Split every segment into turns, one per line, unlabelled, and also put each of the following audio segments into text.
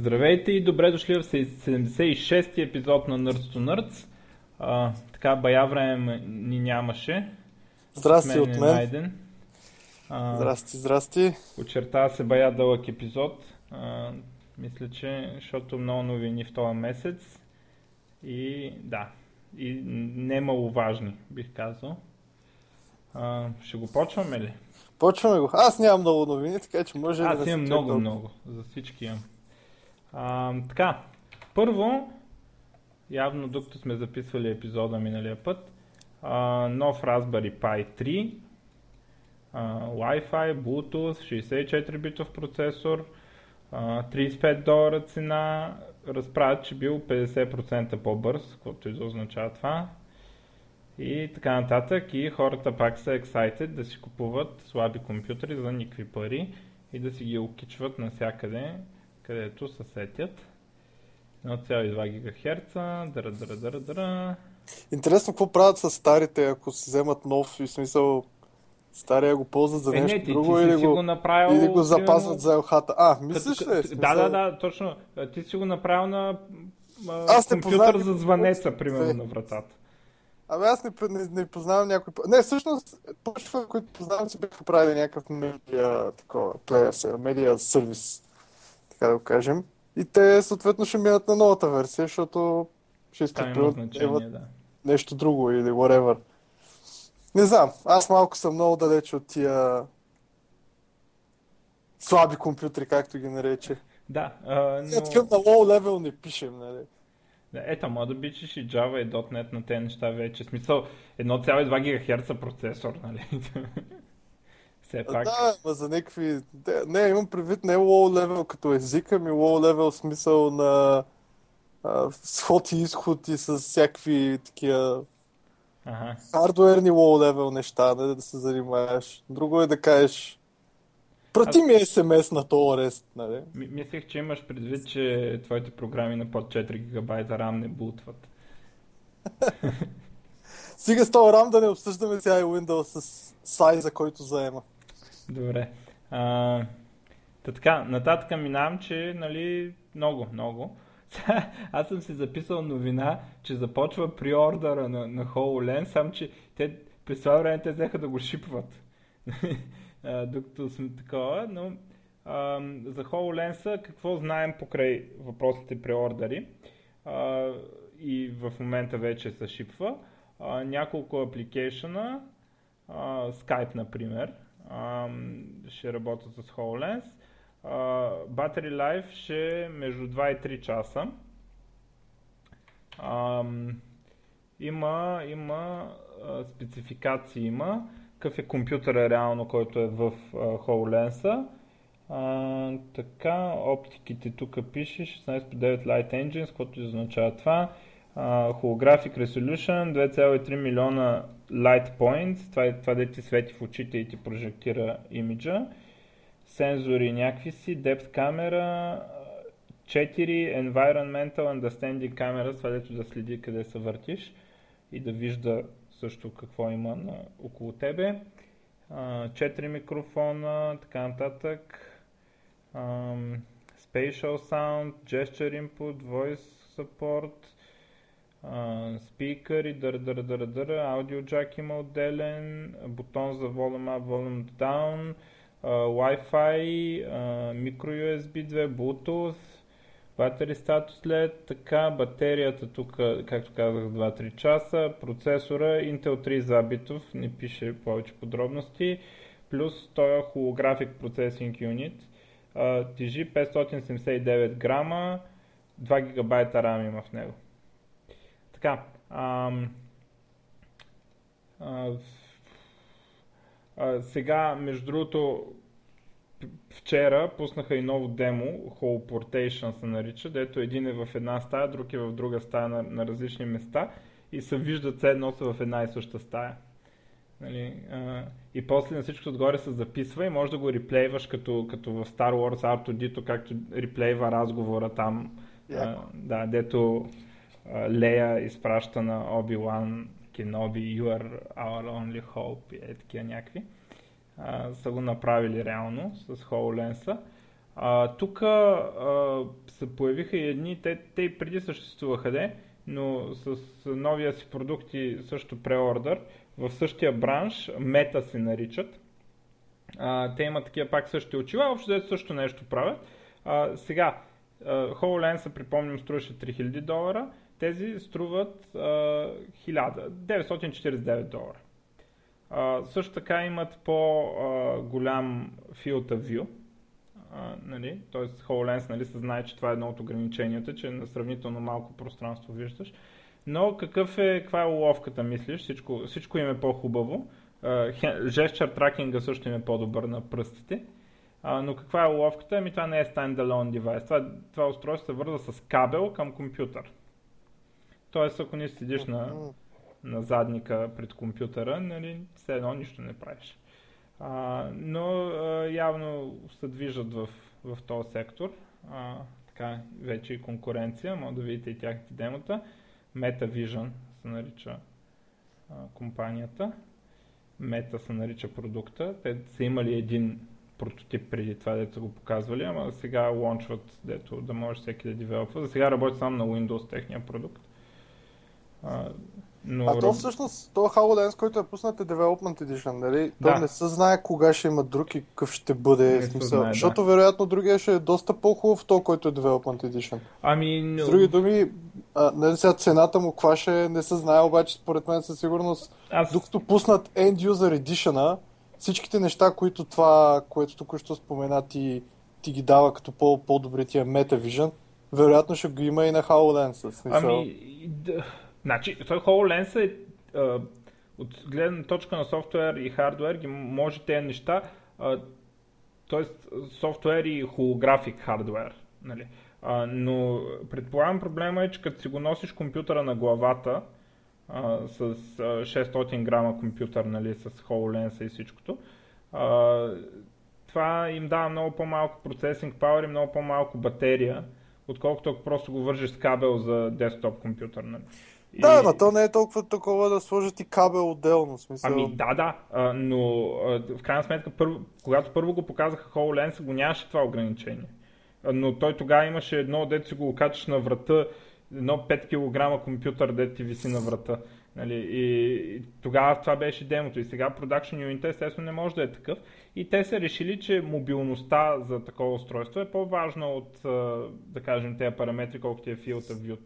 Здравейте и добре дошли в 76-ти епизод на Nerds to Nerds. А, така бая време ни нямаше.
Здрасти от мен.
Найден.
А, здрасти, здрасти.
Очертава се бая дълъг епизод. А, мисля, че защото много новини в този месец. И да, и немало важни, бих казал. А, ще го почваме ли?
Почваме го. Аз нямам много новини, така че може
Аз
да
имам много, много. За всички имам. А, така, първо, явно докато сме записвали епизода миналия път, а, нов Raspberry Pi 3, а, Wi-Fi, Bluetooth, 64 битов процесор, а, 35 долара цена, разправят, че бил 50% по-бърз, което и означава това. И така нататък. И хората пак са excited да си купуват слаби компютри за никакви пари и да си ги окичват навсякъде където се сетят. 1,2 ГГц, дъра, дъра, дъра, дъра.
Интересно какво правят с старите, ако си вземат нов и смисъл стария го ползват за нещо
е, не, ти,
друго
ти
или, го,
го направил,
или го запазват за елхата. А, мислиш ли?
Смисъл... Да, да, да, точно. Ти си го направил на
Аз
компютър
познавам...
за звънеца, примерно, на вратата.
Абе, аз не, не, не познавам някой... Не, всъщност, почва, които познавам, си бяха правили някакъв медиа, такова, плеер, медиа сервис така да го кажем. И те съответно ще минат на новата версия, защото ще искат
да, значение, да.
нещо друго или whatever. Не знам, аз малко съм много далеч от тия слаби компютри, както ги нарече.
Да, а, но...
Такъв на low level не пишем, нали?
Да, ето, може да бичиш и Java и .NET на тези неща вече. Смисъл, 1,2 ГГц процесор, нали? Все пак.
Да, ма за някакви... Не, имам предвид не low level като езика ми, low level смисъл на а, сход и изход и с всякакви такива
ага.
хардуерни low level неща, не да се занимаваш. Друго е да кажеш Прати ми SMS на този рест, нали?
Мислех, че имаш предвид, че твоите програми на под 4 гигабайта RAM не бутват.
Стига с този RAM да не обсъждаме сега и Windows с сайза, който заема.
Добре. А, та така, нататък минавам, че нали, много, много. Аз съм си записал новина, че започва приордъра на, на HoloLens, сам че те през това време те взеха да го шипват. докато сме такова, но а, за HoloLens какво знаем покрай въпросите приордъри а, и в момента вече се шипва. А, няколко апликейшена, Skype например, ще работят с HoloLens. Battery Life ще е между 2 и 3 часа. Има, има спецификации, има какъв е компютъра реално, който е в HoloLens. А, така, оптиките тук пише 16 по 9 Light Engines, което означава това. Uh, holographic Resolution, 2,3 милиона light points, това е това да ти свети в очите и ти прожектира имиджа. Сензори някакви си, depth камера, 4 environmental understanding камера, това дето да следи къде се въртиш и да вижда също какво има на, около тебе. Uh, 4 микрофона, така нататък. Um, spatial sound, gesture input, voice support, спикъри, дър, дър, дър, дър, аудио джак има отделен, бутон за volume up, volume down, Wi-Fi, micro USB 2, Bluetooth, батери статус LED, така, батерията тук, както казах, 2-3 часа, процесора Intel 3 забитов, не пише повече подробности, плюс този Holographic Processing Unit, тежи 579 грама, 2 гигабайта RAM има в него. Така. Ам, а, а, сега, между другото, вчера пуснаха и ново демо, Whole Portation се нарича, дето един е в една стая, друг е в друга стая на, на различни места и се виждат все едно са в една и съща стая. Нали, а, и после на всичко отгоре се записва и може да го реплейваш като, като в Star Wars R2D, както реплейва разговора там. Yeah. А, да, дето Лея изпраща на Оби-Лан Кеноби, You are our only hope, е такива някакви. са го направили реално с HoloLens. Тук се появиха и едни, те, те и преди съществуваха, де, но с новия си продукт и също преордър, в същия бранш, мета се наричат. А, те имат такива пак същите очила, общо да също нещо правят. А, сега, HoloLens, припомням, струваше 3000 долара, тези струват а, 1000, 949 долара. А, също така имат по-голям field view, нали? т.е. HoloLens нали, се знае, че това е едно от ограниченията, че на сравнително малко пространство виждаш. Но какъв е, каква е уловката, мислиш? Всичко, всичко им е по-хубаво. Жестчър тракинга също им е по-добър на пръстите. А, но каква е уловката? Ами това не е standalone девайс. Това, това устройство се върза с кабел към компютър. Тоест, ако не седиш на, на задника пред компютъра, нали, все едно нищо не правиш. А, но а, явно се движат в, в този сектор. А, така, вече и конкуренция, може да видите и тяхните демота. MetaVision се нарича а, компанията. Мета се нарича продукта. Те са имали един прототип преди това, дето са го показвали, ама сега лончват, дето да може всеки да девелопва. За сега работи само на Windows техния продукт.
А, но... а то всъщност, то HoloLens, който е пуснат е Development Edition, нали? Да. То не се знае кога ще има друг и какъв ще бъде не смисъл. Знае, защото да. вероятно другия ще е доста по-хубав, то, който е Development Edition.
Ами, но...
С други думи, а, нали сега цената му каква ще е, не се знае, обаче според мен със сигурност, Аз... докато пуснат End User Edition, всичките неща, които това, което току-що спомена ти, ти ги дава като по- по-добри тия MetaVision, вероятно ще го има и на HoloLens. Смисъл.
Ами, да Значи, той HoloLens е от гледна точка на софтуер и хардуер, ги може тези неща, т.е. софтуер и холографик хардуер. Нали? А, но предполагам проблема е, че като си го носиш компютъра на главата, а, с а, 600 грама компютър, нали, с HoloLens и всичкото, а, това им дава много по-малко процесинг power и много по-малко батерия, отколкото ако просто го вържиш с кабел за десктоп компютър. Нали.
И... Да, но то не е толкова такова да сложат и кабел отделно. Смисъл.
Ами да, да, а, но а, в крайна сметка, първо, когато първо го показаха HoloLens, го нямаше това ограничение. А, но той тогава имаше едно, дето си го окачаш на врата, едно 5 кг компютър, дето ти виси на врата. Нали? И, и тогава това беше демото. И сега Production Unit естествено не може да е такъв. И те са решили, че мобилността за такова устройство е по-важна от, да кажем, тези параметри, колкото е Field of View.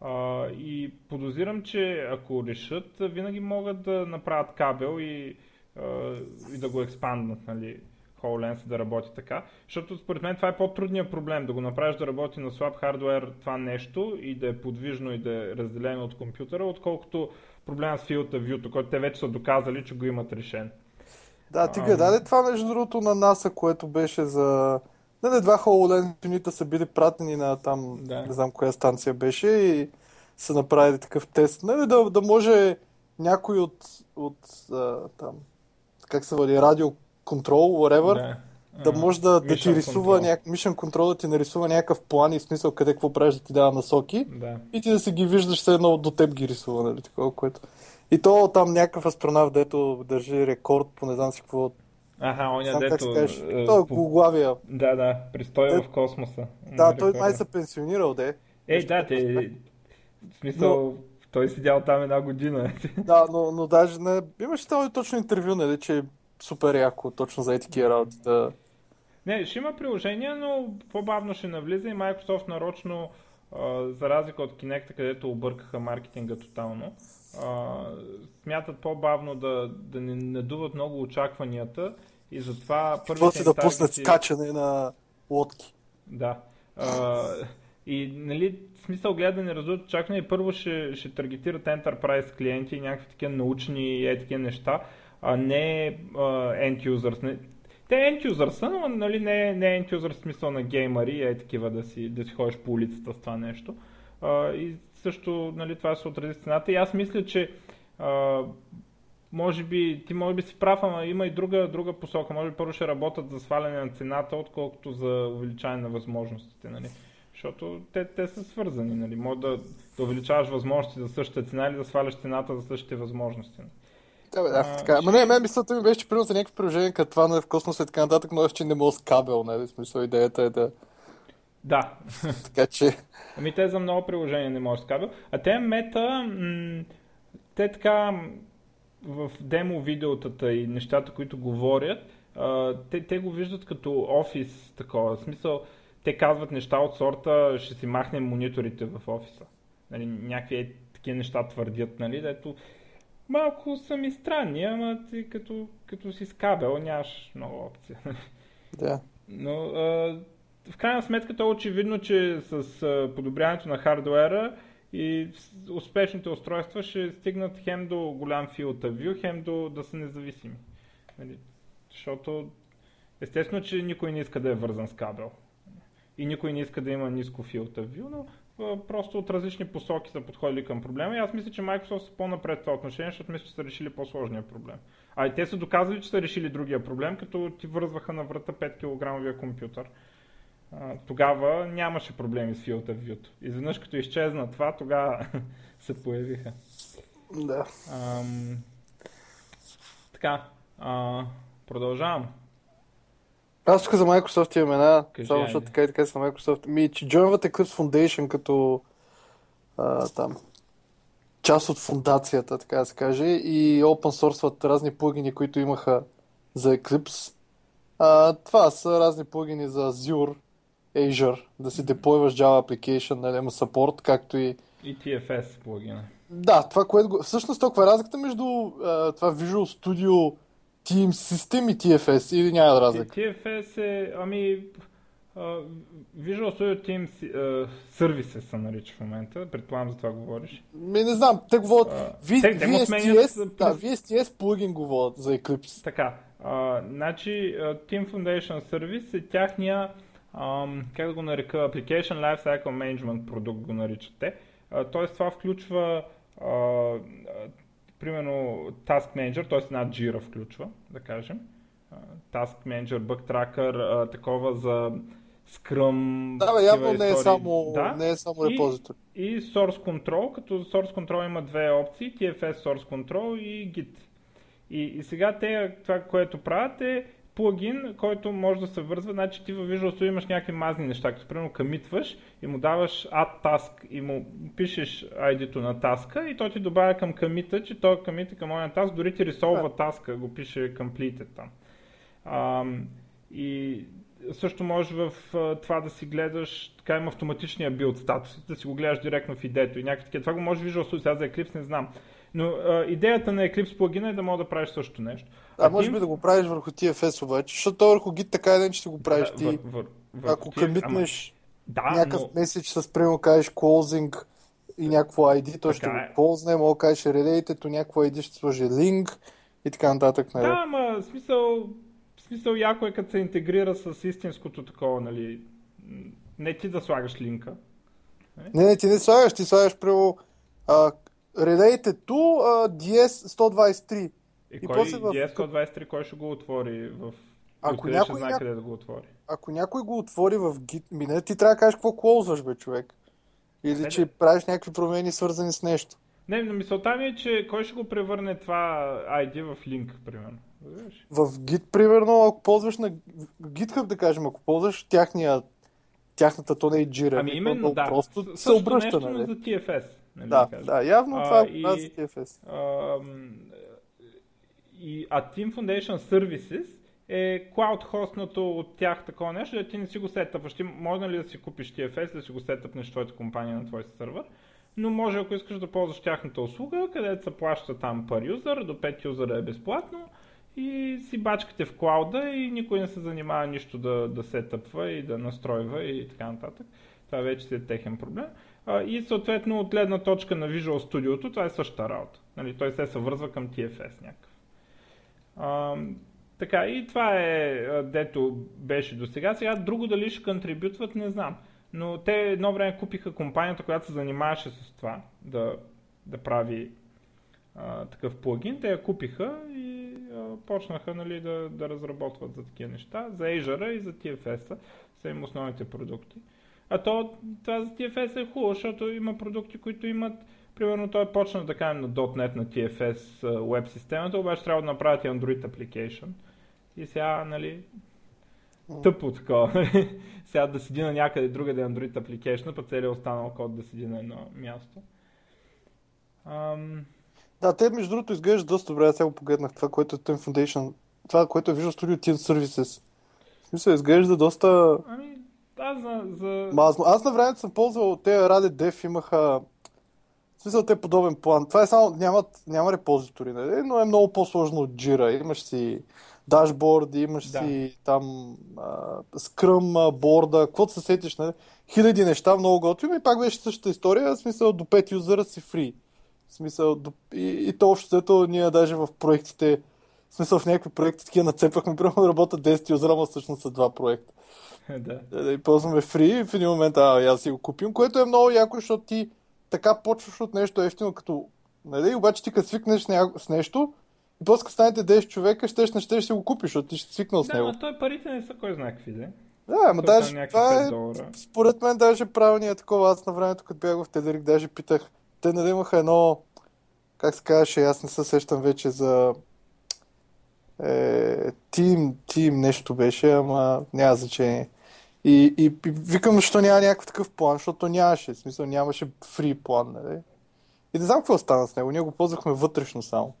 А, и подозирам, че ако решат, винаги могат да направят кабел и, а, и да го експанднат, нали, HoloLens да работи така. Защото според мен това е по-трудният проблем, да го направиш да работи на слаб хардвер това нещо и да е подвижно и да е разделено от компютъра, отколкото проблема с Field of View, който те вече са доказали, че го имат решен.
Да, ти а, даде това между другото на NASA, което беше за не, не, два HoloLens са били пратени на там, да. не знам коя станция беше и са направили такъв тест. Не, да, да може някой от, от а, там, как се води, радио контрол, whatever, да, да може да, да ти рисува, няк... Mission Control да ти нарисува някакъв план и смисъл къде какво правиш да ти дава насоки
да.
и ти да си ги виждаш, все едно до теб ги рисува, нали, такова, което... И то там някакъв астронавт, дето държи рекорд по не знам си какво
Аха, оня дето...
Е, той е полуглавия.
Да, да, пристоя в космоса.
Да, той май се пенсионирал, де.
Е, да, те... В смисъл, но... той седял там една година.
Да, но, но даже не... Имаше там точно интервю, нали, че е супер яко точно за такива работи. Да...
Не, ще има приложение, но по-бавно ще навлиза и Microsoft нарочно, а, за разлика от Kinect, където объркаха маркетинга тотално, а, смятат по-бавно да, да не надуват много очакванията и затова
първите да пуснат скачане на лодки.
Да. А, и нали, смисъл гледа да не раздуват очаквания. Първо ще, ще таргетират Enterprise клиенти и някакви такива научни и е такива неща, а не uh, end users. Те end users са, но нали, не, не end users в смисъл на геймари, е такива да си, да си ходиш по улицата с това нещо. Uh, и също нали, това се отрази цената. И аз мисля, че а, може би, ти може би си прав, ама има и друга, друга посока. Може би първо ще работят за сваляне на цената, отколкото за увеличаване на възможностите. Нали? Защото те, те са свързани. Нали? Може да, да увеличаваш възможности за същата цена или да сваляш цената за същите възможности. Нали?
Да, бе, да, а, така. Ама не, мен мислята ми беше, че примерно за някакви приложения, като това нали, в космоса и така нататък, но че не мога с кабел, нали? В смисъл идеята е да
Да.
така че...
Ами те за много приложения не може с кабел. А те мета, м- те така в демо видеотата и нещата, които говорят, а, те, те го виждат като офис такова. В смисъл, те казват неща от сорта, ще си махнем мониторите в офиса. Нали, някакви е, такива неща твърдят, нали, дето малко са ми странни, ама ти като, като си с кабел нямаш много опция.
Да.
Но а, в крайна сметка то е очевидно, че с подобряването на хардуера и успешните устройства ще стигнат хем до голям field of view, хем до да са независими. Нали? Защото естествено, че никой не иска да е вързан с кабел. И никой не иска да има ниско field of view, но просто от различни посоки са подходили към проблема. И аз мисля, че Microsoft са по-напред това отношение, защото мисля, че са решили по-сложния проблем. А и те са доказали, че са решили другия проблем, като ти вързваха на врата 5 кг компютър. Тогава нямаше проблеми с Field of View. Изведнъж като изчезна това, тогава се появиха.
Да.
Ам, така, а, продължавам.
Аз тук за Microsoft имам една,
Кажи,
само защото така и така са Microsoft. Ми, че joinват Eclipse Foundation като а, там част от фундацията, така да се каже, и open source разни плагини, които имаха за Eclipse. А, това са разни плагини за Azure, Azure, да си деплойваш Java Application, нали, има support, както и
И TFS плагина.
да, това, което го... Всъщност, толкова е разликата между а, това Visual Studio Team System и TFS или няма разлика?
TFS е, ами, Visual Studio Team а, Services се нарича в момента, предполагам за това говориш.
Ми не знам, те говорят V-
те- те
VSTS, да, VSTS плагин говорят за Eclipse.
Така, а, значи а, Team Foundation Service е тяхния, ам, как да го нарека, Application Lifecycle Management продукт го наричат те. А, Тоест това включва а, а, примерно Task Manager, т.е. една Jira включва, да кажем. Task Manager, Bug Tracker, а, такова за Scrum.
Да, бе, явно не е само,
Да.
не е само
И-
репозитори.
И Source Control, като Source Control има две опции, TFS Source Control и Git. И, и сега те, това, което правят е плагин, който може да се вързва, значи ти във Visual Studio имаш някакви мазни неща, като примерно комитваш и му даваш add task и му пишеш ID-то на таска и той ти добавя към комита, че той комит е към оня таск, дори ти ресолва таска, го пише completed там. Ам, и също може в а, това да си гледаш, така има автоматичния билд статус, да си го гледаш директно в идето и някакви такива. Това го може Visual Studio, сега за Eclipse не знам. Но а, идеята на Eclipse плагина е да мога да правиш същото нещо.
А може
Team-
би да го правиш върху TFS обаче, защото той върху Git така един, че ще го правиш
Да,
ти.
вър- вър-
Ако
ама-
комитнеш
да,
някакъв
но,
меседж с примерно кажеш closing и някакво ID, той ще
Така
го
е.
ползне, мога да кажеш related, то някакво ID ще сложи link и така нататък. Нали?
да, ама смисъл, смисъл яко е като се интегрира с истинското такова, нали, не ти да слагаш линка.
Не, не, ти не слагаш, ти слагаш прямо а, related to а, DS123.
И,
И
кой
после в-
DS123, кой ще го отвори в...
Ако някой
знае къде да го отвори?
Ако някой го отвори в Git, ми не, ти трябва да кажеш какво клоузваш, бе, човек. Или
Не,
че
не.
правиш някакви промени свързани с нещо.
Не, но мисълта ми е, че кой ще го превърне това ID в линк, примерно.
В Git, примерно, ако ползваш на GitHub, да кажем, ако ползваш тяхния, тяхната, то не е Jira,
Ами именно, да.
просто се обръща,
нещо,
нали?
за TFS. Нали,
Да,
кажем.
да, явно
А,
това е
и-
за TFS.
Ам, и, а Team Foundation Services е cloud хостнато от тях такова нещо, да ти не си го сетъпваш. Ти може ли да си купиш TFS, да си го сетъпнеш твоята компания на твой сървър, но може ако искаш да ползваш тяхната услуга, където се плаща там per юзър, до 5 юзера е безплатно и си бачкате в клауда и никой не се занимава нищо да, да сетъпва и да настройва и така нататък. Това вече си е техен проблем. И съответно от гледна точка на Visual Studio, това е същата работа. Нали, той се съвързва към TFS някакъв. А, така, и това е дето беше до сега. Сега друго дали ще контрибютват, не знам. Но те едно време купиха компанията, която се занимаваше с това, да, да прави а, такъв плагин. Те я купиха и а, почнаха нали, да, да разработват за такива неща. За Azure и за TFS са им основните продукти. А то, това за TFS е хубаво, защото има продукти, които имат Примерно той почна да кажем на .NET на TFS а, веб системата, обаче трябва да направят и Android application. И сега, нали, тъпо такова. Сега да седи на някъде другаде Android application, пък целият останал код да седи на едно място. Ам...
Да, те между другото изглеждат доста добре. Аз сега го погледнах това, което е Team Foundation. Това, което е Visual Studio Team Services. В смисъл, изглежда доста...
Ами, аз за... за...
Ма, аз, аз на времето съм ползвал, те Rabbit Dev имаха... В смисъл, те подобен план. Това е само, нямат, няма репозитори, нали? но е много по-сложно от Jira. Имаш си дашборди, имаш
Да.
си там а, скръм, а, борда, каквото се сетиш, нали? Хиляди неща, много готино и пак беше същата история, в смисъл до 5 юзера си фри. В смисъл, до... и, и то общо взето ние даже в проектите, в смисъл в някакви проекти такива нацепахме, примерно да работят 10 юзера, ама всъщност са два проекта.
да.
Да, да и ползваме фри и в един момент, а, аз си го купим, което е много яко, защото ти така почваш от нещо ефтино, като, нали, обаче ти като свикнеш с с нещо, и после като станете 10 човека, щеш не щеш си го купиш, защото ти ще свикнал с
Да,
него.
но той парите не са кой знае какви, да?
Да, ама даже това
5
е, според мен даже правилният такова. Аз на времето, като бях в Тедерик, даже питах, те нали имаха едно, как се казваше, аз не се сещам вече за е, тим, тим нещо беше, ама няма значение. И, и, и викам, защо няма някакъв такъв план, защото нямаше, в смисъл нямаше фри план, нали? И не знам какво стана с него, ние го ползвахме вътрешно само.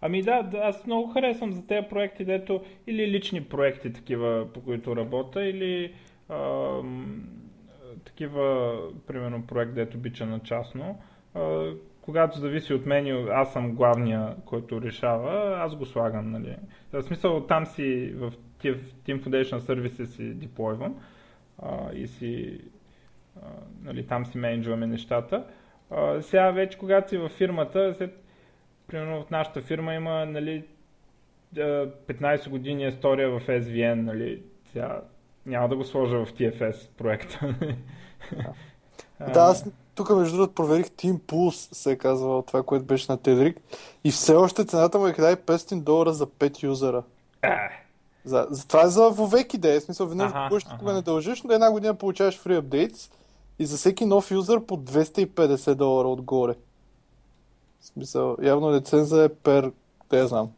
Ами да, да, аз много харесвам за тези проекти, дето или лични проекти такива, по които работя, или ам, такива, примерно проект, дето бича на частно. А, когато зависи от мен, аз съм главния, който решава, аз го слагам, нали. В смисъл, там си в в Team Foundation Services си деплойвам а, и си а, нали, там си менеджваме нещата. А, сега вече, когато си във фирмата, след примерно в нашата фирма има нали, а, 15 години история в SVN, нали, сега няма да го сложа в TFS проекта.
Да, аз тук между другото проверих Team Pulse, се е казвало това, което беше на Тедерик. И все още цената му е 1500 долара за 5 юзера.
а,
За, за, това е за вовеки да е. Смисъл, веднъж
Аха,
го плащаш,
аха.
кога не дължиш, но една година получаваш free updates и за всеки нов юзър по 250 долара отгоре. В смисъл, явно лиценза е пер, да я знам.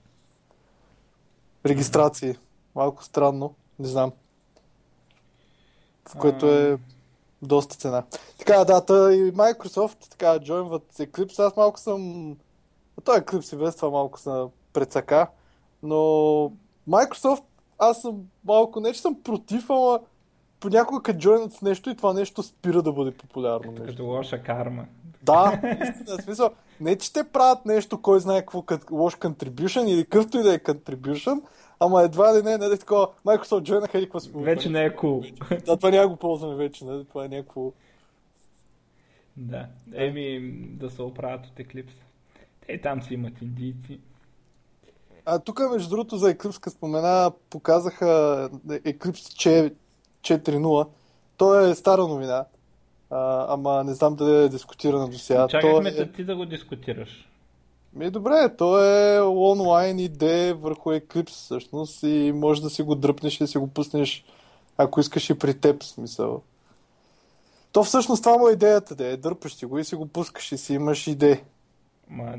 Регистрации. Малко странно, не знам. В което е доста цена. Така, да, та и Microsoft така джойнват Eclipse. Аз малко съм... Той Eclipse и без това малко съм прецака. Но Microsoft, аз съм малко, не че съм против, ама понякога като джойнат с нещо и това нещо спира да бъде популярно. Нещо.
като лоша карма.
Да, наистина, в смисъл, не че те правят нещо, кой знае какво кът, лош contribution или какъвто и да е contribution, ама едва ли не, нали такова, Microsoft джойнаха и какво си
Вече не е cool.
Да, това няма го ползваме вече, нали, това е някакво...
Да. Еми, да се оправят от Eclipse. Те там си имат индийци.
А тук, между другото, за като спомена, показаха Eclipse 4.0. То е стара новина, а, ама не знам дали е дискутирана до сега. То
Чакахме
е...
те ти да го дискутираш.
Ми, добре, то е онлайн идея върху Eclipse всъщност и може да си го дръпнеш и си го пуснеш, ако искаш и при теб, смисъл. То всъщност това му е идеята, да е, дърпаш си го и си го пускаш и си имаш идея.
Ма,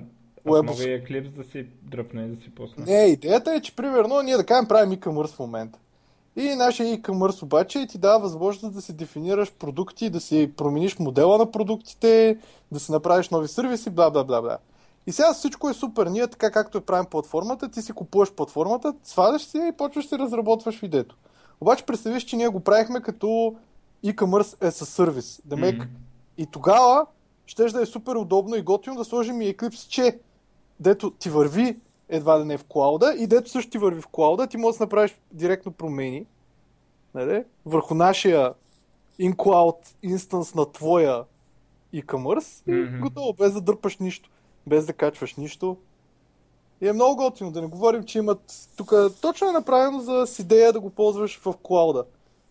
Web
и Eclipse да си дръпна и да си пусна.
Не, идеята е, че примерно ние да кажем правим e-commerce в момента. И нашия e-commerce обаче ти дава възможност да си дефинираш продукти, да си промениш модела на продуктите, да си направиш нови сервиси, бла бла бла бла. И сега всичко е супер. Ние така както е правим платформата, ти си купуваш платформата, сваляш си и почваш да разработваш видеото. Обаче представиш, че ние го правихме като e-commerce a service. Демек,
Мгм.
и тогава ще да е супер удобно и готино да сложим и Eclipse, че дето ти върви едва да не в клауда и дето също ти върви в клауда, ти можеш да направиш директно промени нали, върху нашия in-cloud инстанс на твоя e-commerce и
Мгм.
готово, без да дърпаш нищо, без да качваш нищо. И е много готино, да не говорим, че имат тук точно е направено за с идея да го ползваш в клауда.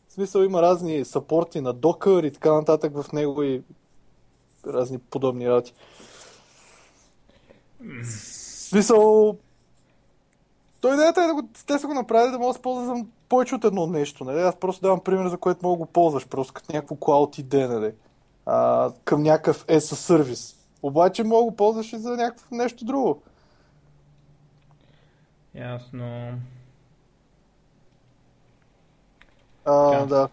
В смисъл има разни сапорти на Docker и така нататък в него и разни подобни работи. Смисъл, то идеята е да го, те са го направили да мога да се ползва за повече от едно нещо. Нали? Аз просто давам пример, за което мога да го ползваш, просто като някакво cloud идея, нали? а, към някакъв as a сервис. Обаче мога да го ползваш и за някакво нещо друго.
Ясно.
А,
Така.
да.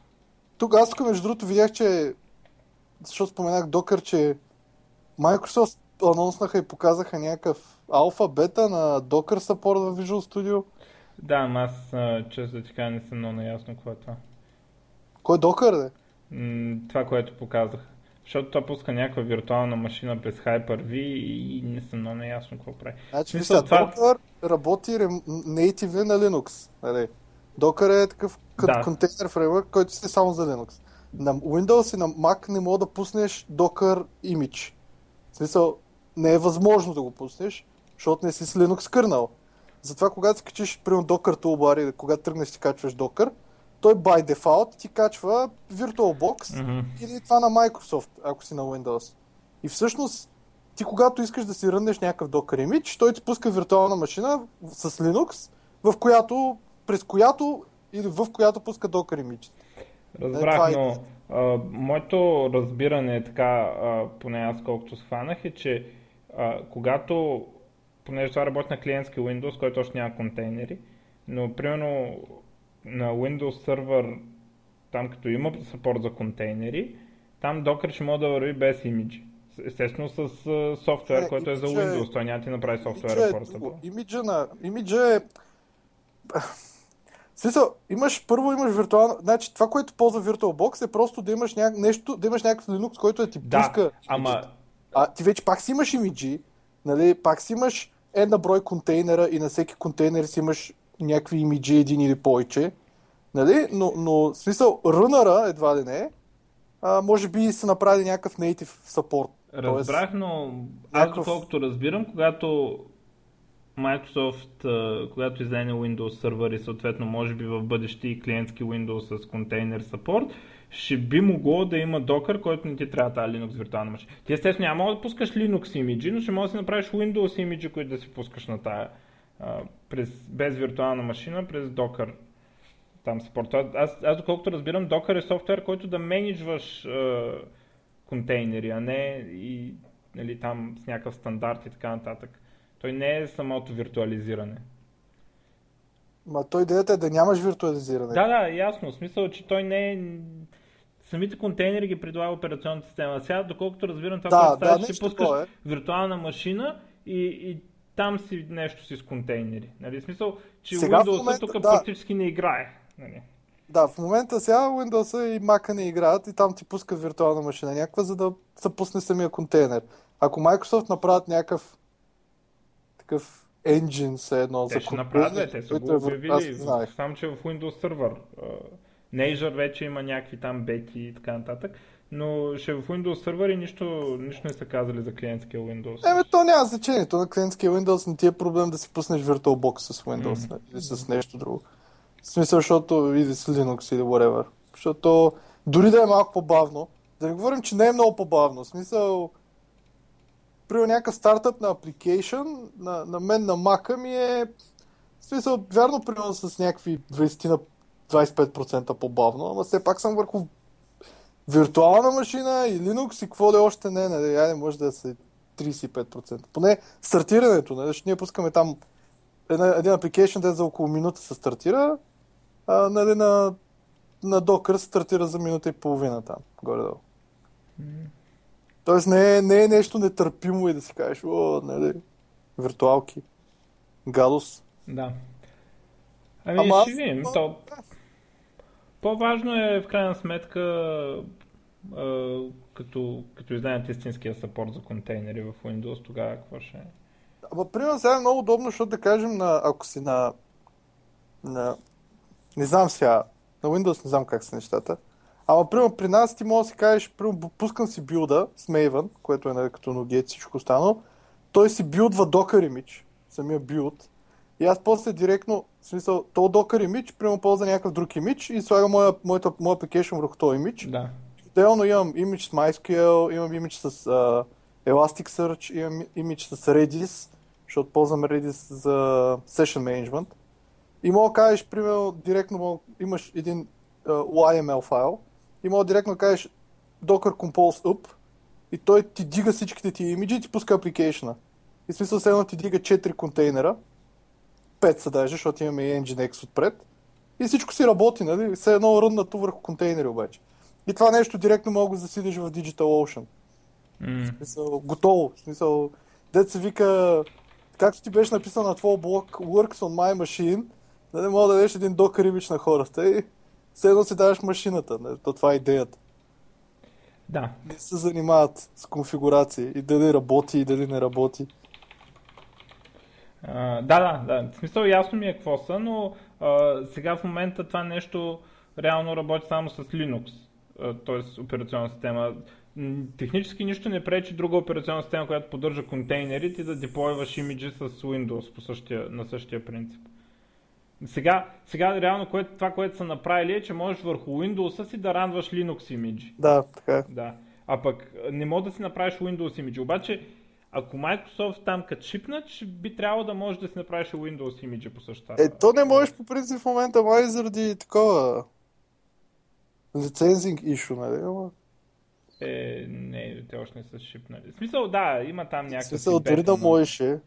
Тук аз тук между другото видях, че защото споменах Docker, че Microsoft анонснаха и показаха някакъв алфа, бета на Docker support в Visual Studio.
Да, ама аз често да ти кажа не съм много наясно какво е това.
Кой е Docker, де?
М, това, което показах. Защото това пуска някаква виртуална машина през Hyper-V и не съм много наясно какво прави.
Значи, вижте,
това-
Docker работи рем- native на Linux. Нали? Docker е такъв
Да.
контейнер фреймворк, който си е само за Linux. На Windows и на Mac не мога да пуснеш Docker image. В смисъл, не е възможно да го пуснеш, защото не си с Linux кърнал. Затова, когато си качиш, примерно, Docker Toolbar или когато тръгнеш ти качваш Docker, той by default ти качва VirtualBox
Мгм.
или това на Microsoft, ако си на Windows. И всъщност, ти когато искаш да си ръннеш някакъв Docker image, той ти пуска виртуална машина с Linux, в която, през която или в която пуска Docker image.
Разбрах,
е
но а, моето разбиране е така, а, поне аз колкото схванах, е, че а, когато, понеже това работи на клиентски Windows, който още няма контейнери, но примерно на Windows сервер, там като има support за контейнери, там Docker ще може да върви без имиджи. Естествено с софтуер, който е за
е-
Windows, той няма да ти направи
Имиджа
софтуера
е
портабъл.
Имиджа на... Имиджа е... Смисъл, имаш, първо имаш виртуална... Значи, това, което ползва VirtualBox е просто да имаш ня... нещо, да имаш някакъв Linux, който да ти
Да,
пуска
ама
имиджите. А ти вече пак си имаш имиджи, нали? Пак си имаш една брой контейнера и на всеки контейнер си имаш някакви имиджи, един или повече. Нали? Но, но в смисъл, рънъра едва ли не, а, може би са направили някакъв native support.
Разбрах, но аз
някакъв-
доколкото разбирам, когато Microsoft, когато издаде Windows сервер и съответно може би в бъдеще и клиентски Windows с контейнер support, ще би могло да има Docker, който не ти трябва тази Linux виртуална машина. Ти естествено няма да пускаш Linux имиджи, но ще можеш да си направиш Windows имиджи, които да си пускаш на тая а, през, без виртуална машина, през Docker там support. Аз, аз, доколкото разбирам, Docker е софтуер, който да менеджваш а, контейнери, а не и нали, там с някакъв стандарт и така нататък. Той не е самото виртуализиране.
Ма той идеята е да нямаш виртуализиране.
Да, да, ясно. В смисъл, че той не е... Самите контейнери ги предлага операционната система. Сега, доколкото разбирам това,
Да,
което
да,
че си
нещо
пускаш
е.
виртуална машина и, и там си нещо си с контейнери. Нали? В смисъл, че
Сега
Windows
момента,
тук
да.
практически не играе. Нали?
Да, в момента сега Windows и Mac не играят и там ти пускат виртуална машина някаква, за да се пусне самия контейнер. Ако Microsoft направят някакъв такъв engine, все едно
Те
за
ще направят, бе, те са го
е в- Аз
обявили,
не
в-
знаех.
само че в Windows сервер. Azure вече има някакви там бети и така нататък, но ще е в Windows сервер и нищо, нищо не са казали за клиентския Windows.
Еме, то няма значение. То на клиентския Windows не ти е проблем да си пуснеш VirtualBox с Windows
Мгм.
или с нещо друго. В смисъл, защото или с Linux или whatever. Защото дори да е малко по-бавно, да не говорим, че не е много по-бавно. В смисъл, при някакъв стартъп на application, на, на мен на Mac ми е в смисъл, вярно, примерно с някакви 20 на 25% по-бавно, ама все пак съм върху виртуална машина и Linux и какво да е още не, нали, айде може да се 35%. Поне стартирането, нали, защото ние пускаме там една, един application, да е за около минута се стартира, а нали, на, на Docker се стартира за минута и половина там, горе-долу. Тоест не е, не е нещо нетърпимо и да си кажеш, о, нали, виртуалки, гадост.
Да. Ами
Ама
ще видим. То... По-важно е в крайна сметка като, като издаят истинския сапорт за контейнери в Windows, тогава какво ще е?
Ама, примерно, сега е много удобно, защото да кажем, на, ако си на, на... Не знам сега, на Windows не знам как са нещата. Ама, примерно, при нас ти може да си кажеш, примерно, пускам си билда с Maven, което е нали, като и всичко останало. Той си билдва Docker image, самия билд. И аз после директно, в смисъл, то Docker image, примерно ползва някакъв друг image и слагам моя, моята, моя application върху този image.
Да.
Отделно имам имидж с MySQL, имам имидж с uh, Elasticsearch, имам имидж с Redis, защото ползвам Redis за Session Management. И мога да кажеш, примерно, директно мога, имаш един uh, YML файл и мога директно да кажеш Docker Compose Up и той ти дига всичките ти имиджи и ти пуска апликейшна. И смисъл, следно ти дига 4 контейнера, 5 са даже, защото имаме и Nginx отпред. и всичко си работи, нали? Все едно ръннато върху контейнери обаче. И това нещо директно мога да засилиш в DigitalOcean.
М.
В смисъл, готово. В смисъл, дет се вика, както ти беше написано на твоя блог, works on my machine, да не мога да дадеш един докер имидж на хората и все едно си даваш машината. Нали? То това е идеята.
Да.
Не се занимават с конфигурации и дали работи и дали не работи.
А, да, да, да. В смисъл ясно ми е какво са, но а, сега в момента това нещо реално работи само с Linux, т.е. операционна система. Технически нищо не пречи друга операционна система, която поддържа контейнери, ти да деплойваш имиджи с Windows по същия, на същия принцип. Сега, сега реално което, това, което са направили е, че можеш върху Windows си да ранваш Linux имиджи.
Да, така е.
Да. А пък не мога да си направиш Windows имиджи. Обаче, ако Microsoft там като шипнат, би трябвало да можеш да си направиш Windows имиджи по същата.
Е, то не можеш по принцип в момента, май заради такова лицензинг ишу, нали? Ама,
Е, не, те още не са шипнали. В смисъл, да, има там
В
някакъв.
смисъл, дори да можеше.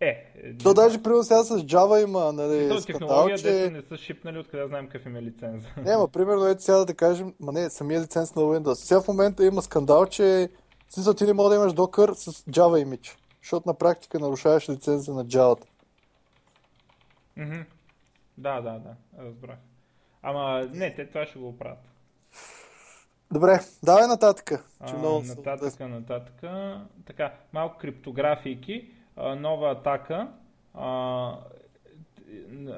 Е, е,
То даже примерно сега с Java има, нали,
смисъл,
скандал, че...
не са шипнали, откъде знаем какъв им е лиценза.
Не, ма, примерно, ето сега да кажем, ма не, самия лиценз на Windows. Сега в момента има скандал, че в смисъл ти не мога да имаш докър с Java имидж, защото на практика нарушаваш лиценза на Java.
Да, да, да, разбрах. Ама, не, те това ще го оправят.
Добре, давай нататък. Че
А,
много се
нататъка, нататъка. Така, малко криптографийки. А, нова атака. А,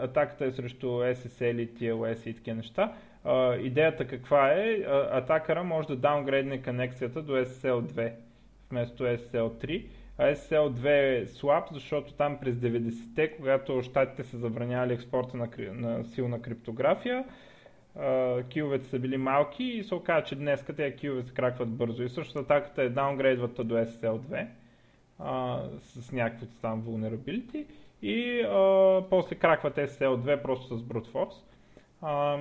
атаката е срещу SSL, TLS и такива неща. Идеята каква е? Атакъра може да даунгрейдне конекцията до SSL2 вместо SSL3. А SSL2 е слаб, защото там през 90-те, когато щатите са забранявали експорта на, на силна криптография, киловете са били малки и се оказа, че днес тези килове се кракват бързо. И също атаката е даунгрейдвата до SSL2 а, с някакви там vulnerability и а, после кракват SSL2 просто с brute force. А,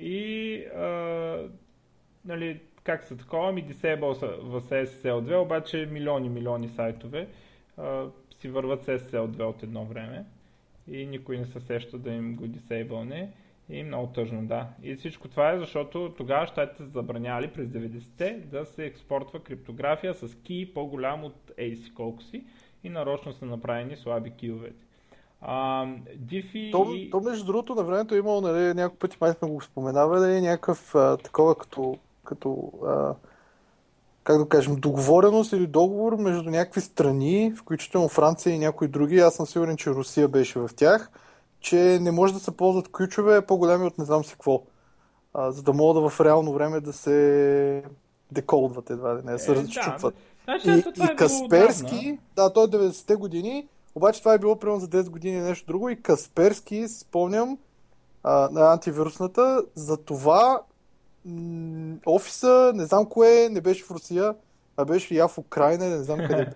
и а, нали, как са такова, ми disable са в SSL2, обаче милиони, милиони сайтове а, си върват с SSL2 от едно време и никой не се сеща да им го disable и много тъжно, да. И всичко това е защото тогава щатите са забранявали през 90-те да се експортва криптография с ки по-голям от AC колко си и нарочно са направени слаби киовете. А, Diffie
То,
и...
то между другото на времето е имало, нали, няколко пъти май сме го споменавали, някакъв а, такова като, като а, как да кажем, договореност или договор между някакви страни, включително Франция и някои други, аз съм сигурен, че Русия беше в тях, че не може да се ползват ключове по-големи от не знам си какво, а, за да могат в реално време да се деколдват едва ли не, да се
Е,
разчупват.
Да, значи,
И, и
е
Касперски, да, той е 90-те години, обаче това е било примерно за 10 години нещо друго и Касперски, спомням, а, на антивирусната, за това м- офиса, не знам кое, не беше в Русия, а беше я в Украина, не знам къде.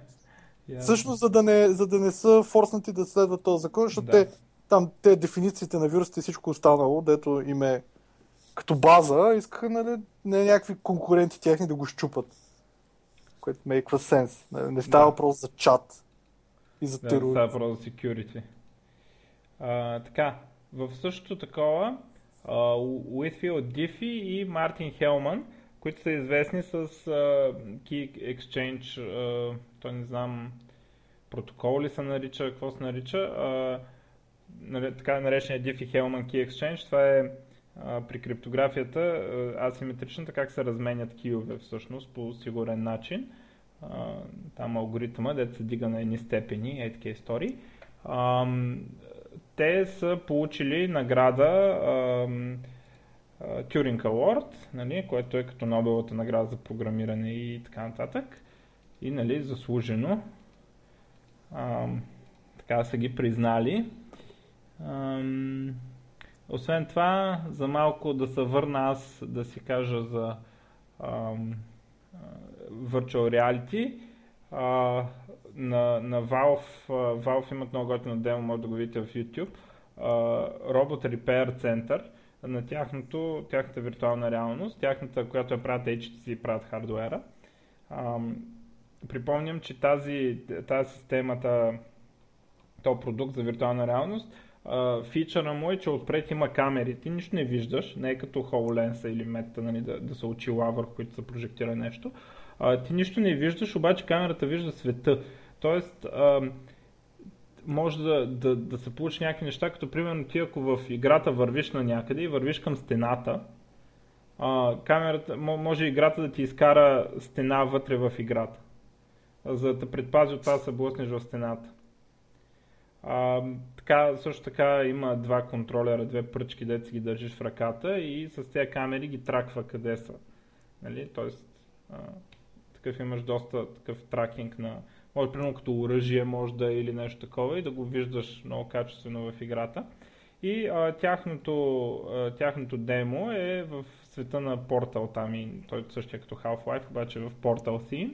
отдавна.
Всъщност, за да не, за да не са форснати да следват този закон, защото
Да.
те, там, те дефинициите на вирусите и всичко останало, дето им е като база, искаха нали, не някакви конкуренти тяхни да го щупат. Което make sense. Нали, Не става
Да.
въпрос за чат и за
Да,
тероризъм.
става въпрос за security. А, така, в същото такова, Уитфилд Дифи и Мартин Хелман, които са известни с а, Key Exchange, а, той не знам, протокол ли се нарича, какво се нарича, нали, така наречения Diffie Hellman Key Exchange, това е при криптографията а, асиметричната, как се разменят киове всъщност по сигурен начин. А, там алгоритъма, дето се дига на едни степени, е такива истории. Ам, те са получили награда ам, а, Turing Award, нали, което е като Нобеловата награда за програмиране и така нататък. И нали, заслужено. Ам, така са ги признали. Ам, освен това, за малко да се върна аз да си кажа за а, Virtual Reality. А, на, на Valve, а, Valve имат много готино демо, може да го видите в YouTube. А, Robot Repair Center на тяхното, тяхната виртуална реалност, тяхната, която я правят HTC и правят хардуера. Ам, припомням, че тази, тази системата, този продукт за виртуална реалност а, фичъра му е, че отпред има камери. Ти нищо не виждаш, не е като HoloLens или Meta, нали, да, да се очила върху които се прожектира нещо. А, ти нищо не виждаш, обаче камерата вижда света. Тоест, а, може да, да, да се получи някакви неща, като примерно ти ако в играта вървиш на някъде и вървиш към стената, а, камерата, може играта да ти изкара стена вътре в играта, за да предпази от това да се блъснеш в стената. А, така, също така има два контролера, две пръчки, си ги държиш в ръката и с тези камери ги траква къде са. Нали? Тоест, а, такъв имаш доста такъв тракинг на, може примерно като оръжие може да е или нещо такова и да го виждаш много качествено в играта. И а, тяхното, а, тяхното демо е в света на Portal, там и той същия като Half-Life, обаче в Portal Theme.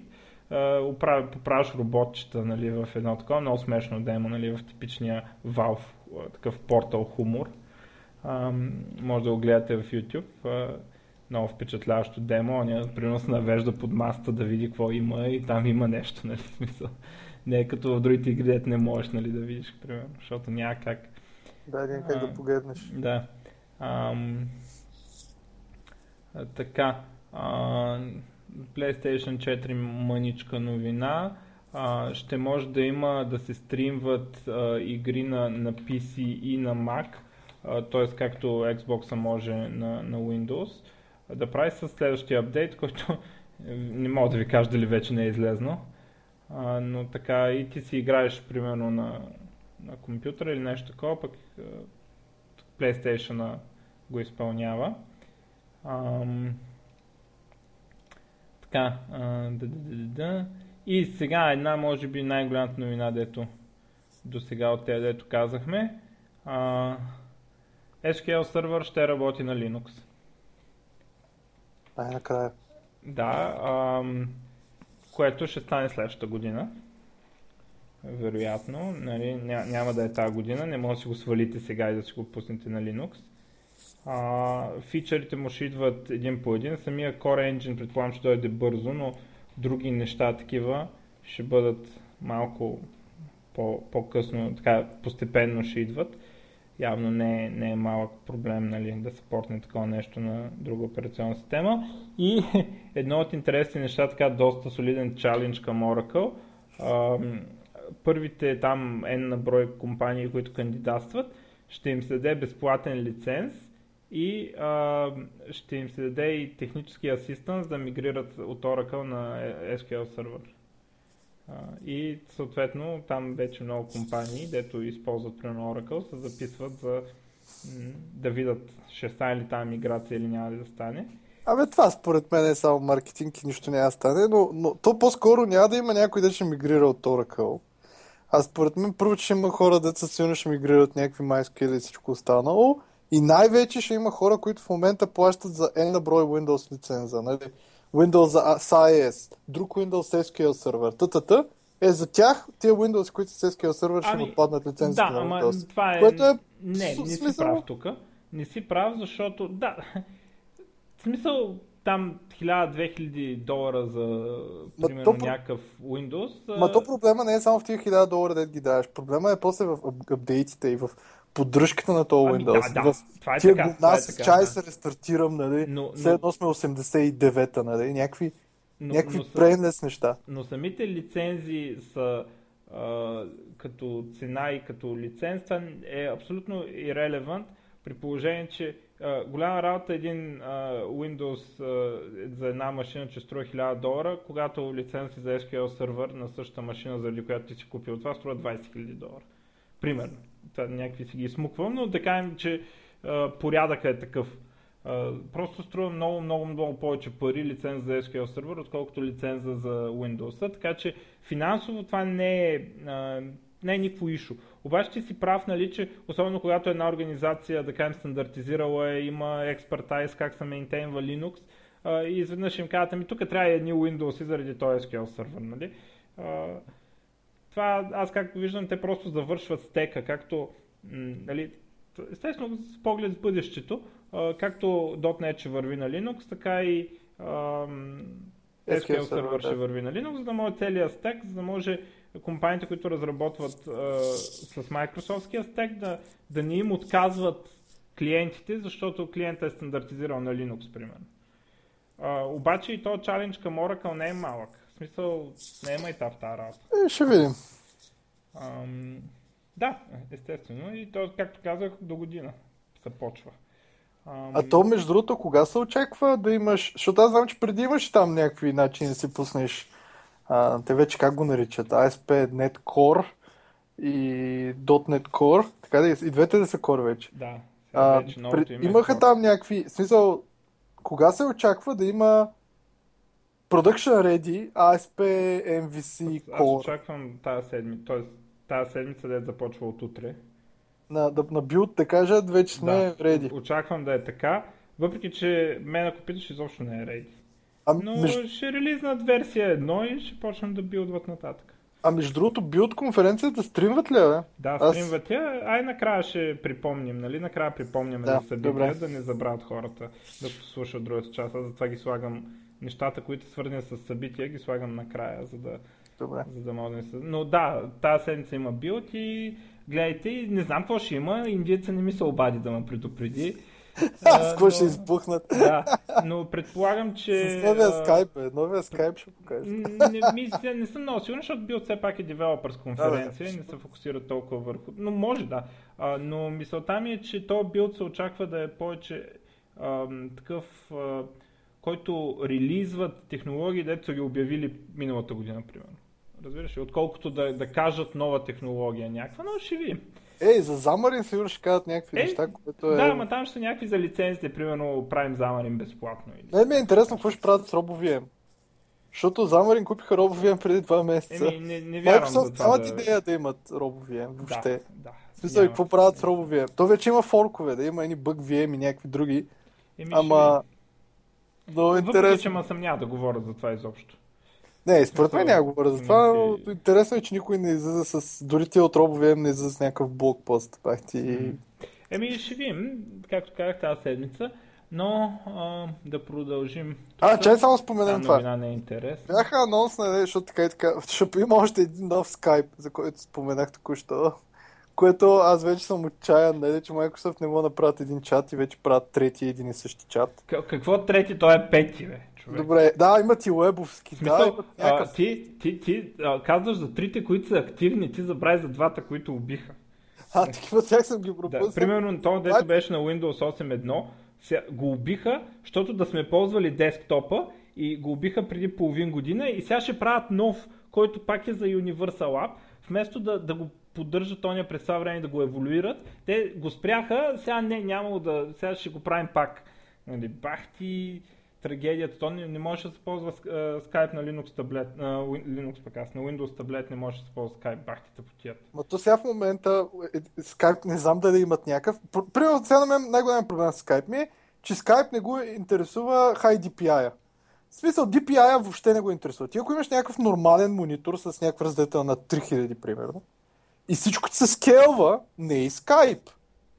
Uh, поправяш роботчета нали, в едно такова много смешно демо, нали, в типичния Valve, такъв Portal хумор. Uh, може да го гледате в YouTube. Uh, много впечатляващо демо. Он примерно се навежда под маста да види какво има и там има нещо. Нали, смисъл. Не е като в другите игри, дете не можеш нали, да видиш, примерно, защото няма как.
Да, няма как да погледнеш.
Да. Ам, така. А, PlayStation 4 мъничка новина. А, ще може да има да се стримват а, игри на, на PC и на Mac, т.е. както Xbox може на, на Windows, да прави с следващия апдейт, който не мога да ви кажа дали вече не е излезнал, а, но така и ти си играеш примерно на, на компютъра или нещо такова, пък PlayStation го изпълнява. Ам, така, да, да, да, да. И сега една, може би, най-голямата новина, дето до сега от тези, дето казахме. А, SQL сервер ще работи на Linux.
Най-накрая.
Да, ам, което ще стане следващата година. Вероятно. Нали, ня, няма да е тази година, не може да си го свалите сега и да си го пуснете на Linux. А, фичърите му ще идват един по един. Самия Core Engine предполагам, че дойде бързо, но други неща такива ще бъдат малко по, по-късно, така постепенно ще идват. Явно не е, не е малък проблем нали, да се портне такова нещо на друга операционна система. И едно от интересни неща, така доста солиден чалендж към Oracle. Първите там N на брой компании, които кандидатстват, ще им се даде безплатен лиценз и а, ще им се даде и технически асистент да мигрират от Oracle на SQL сервер. И съответно там вече много компании, дето използват примерно Oracle, се записват за да видят ще стане ли тази миграция или няма да стане.
Абе, това според мен е само маркетинг и нищо няма да стане, но, но то по-скоро няма да има някой да ще мигрира от Oracle. А според мен първо, че има хора, деца силно ще мигрират някакви MySQL и всичко останало. И най-вече ще има хора, които в момента плащат за N на брой Windows лиценза. Нали? Windows SIS, друг Windows SQL сервер, т.т. Е, за тях, тия Windows, които са SQL сервер, ще ами, отпаднат лицензите
да,
на Windows.
Ама, това е... Което е... Не, не си прав тук. Не си прав, защото... Да, в смисъл, там 1000-2000 долара за примерно то, някакъв Windows.
Ма то проблема не е само в тия 1000 долара да ги даваш. Проблема е после в апдейтите и в поддръжката на този ами, Windows.
Да, да. В това е тия така,
аз
това
е чай да. се рестартирам, нали? Но, Все едно сме 89-та, нали? Някакви, но, някакви но, неща.
Но самите лицензии са а, като цена и като лиценз, това е абсолютно irrelevant при положение, че а, голяма работа е един а, Windows а, за една машина, че струва 1000 долара, когато лиценз за SQL сервер на същата машина, заради която ти си купил това, струва 20 000 долара. Примерно това, някакви си ги измуквам, но да кажем, че а, порядъка е такъв. А, просто струва много, много, много повече пари лиценз за SQL сервер, отколкото лиценза за Windows. Така че финансово това не е, а, не е никакво ишо. Обаче ти си прав, нали, че особено когато една организация, да кажем, стандартизирала е, има експертайз как се мейнтейнва Linux, а, и изведнъж им казват, ами тук трябва едни Windows и заради този SQL сервер, нали? А, това аз както виждам, те просто завършват стека, както, нали, естествено с поглед в бъдещето, както .NET ще върви на Linux, така и SQL сервер ще върви на Linux, за да може целият стек, за да може компаниите, които разработват а, с Microsoftския стек, да, да не им отказват клиентите, защото клиентът е стандартизирал на Linux, примерно. А, обаче и то чалендж към Oracle не е малък. Смисъл, не е майтап тази работа.
Е, ще видим.
Ам, да, естествено. И то, както казах, до година се почва.
Ам... А то, между другото, кога се очаква да имаш... Защото аз знам, че преди имаш там някакви начини да си пуснеш... А, те вече как го наричат? ASP.NET Core и .NET Core. Така да и двете да са Core вече.
Да.
А, пред... Имаха там някакви... Смисъл, кога се очаква да има Production Ready ASP MVC Core?
Аз очаквам тази седмица, т.е. тази седмица да е започва от утре.
На, да, на билд да кажат, вече сме да, ready.
Очаквам да е така, въпреки че мен ако питаш изобщо не е ready. А, Но между... ще релизнат версия 1 и ще почнем да билдват нататък.
А между другото, билд конференцията стримват ли, бе?
Да, Аз... стримват я. Ай, накрая ще припомним, нали? Накрая припомняме да, за събития, да не забравят хората да послушат другата част. Аз затова ги слагам нещата, които свързани с събития, ги слагам накрая, за да,
Добре.
За да мога да се... Но да, тази седмица има билд и гледайте, не знам какво ще има, индиеца не ми се обади да ме предупреди.
С какво ще избухнат?
Да, но предполагам, че...
С новия скайп, е. Новия скайп ще покажа.
Не, не, не съм много сигурен, защото бил все пак е девелопърс конференция и не се фокусира толкова върху... Но може да. А, но мисълта ми е, че то билд се очаква да е повече а, такъв... А, който релизват технологии, дето са ги обявили миналата година, примерно. Разбираш ли? Отколкото да, да кажат нова технология някаква, но ще видим.
Ей, за Замарин сигурно ще кажат някакви Ей, неща, което
е... Да, ама там ще са някакви за лицензите, примерно правим Замарин безплатно. Или...
Не ми е интересно какво ще правят с RoboVM. Защото Замарин купиха RoboVM преди два месеца.
Еми, не, не вярвам
Microsoft
за това
да... идея да имат RoboVM въобще.
Да, да.
В смисъл, какво правят с RoboVM? То вече има форкове, да има едни бъг VM и някакви други.
Еми,
ама... Много интересно. Въпреки,
че ма съм няма да говоря за това изобщо.
Не, според мен няма говоря за това, но интересно е, че никой не излиза с... Дори ти от RoboVM не излиза с някакъв блокпост. Пак ти...
Еми ще видим, както казах тази седмица, но а, да продължим.
А, чай само споменем това.
Не е интерес.
Бяха анонс, нали, защото така и така, защото има още един нов скайп, за който споменах току-що. Което аз вече съм отчаян, нали, че Microsoft не мога да правят един чат и вече правят трети един и същи чат.
Какво трети? Той е пети, бе.
Човек. Добре, да, имат и уебовски.
Смисъл,
да,
някакъв... а, ти, ти, ти а, казваш за трите, които са активни, ти забрави за двата, които убиха.
А, такива тях съм ги пропуснал.
Да, примерно, то, дето беше на Windows 8.1, го убиха, защото да сме ползвали десктопа и го убиха преди половин година и сега ще правят нов, който пак е за Universal App, вместо да, да го поддържат тоня през това време да го еволюират, те го спряха, сега не, нямало да, сега ще го правим пак. Нали, бах ти трагедията. То не, не може да се ползва Skype на Linux таблет, на Linux пък аз, на Windows таблет не може да се ползва Skype, бахтите потият.
Но то сега в момента е, Skype не знам дали имат някакъв. Примерно сега на мен най-голям проблем с Skype ми е, че Skype не го интересува High DPI-а. В смисъл, DPI-а въобще не го интересува. Ти ако имаш някакъв нормален монитор с някаква разделител на 3000, примерно, и всичко ти се скелва, не е Skype.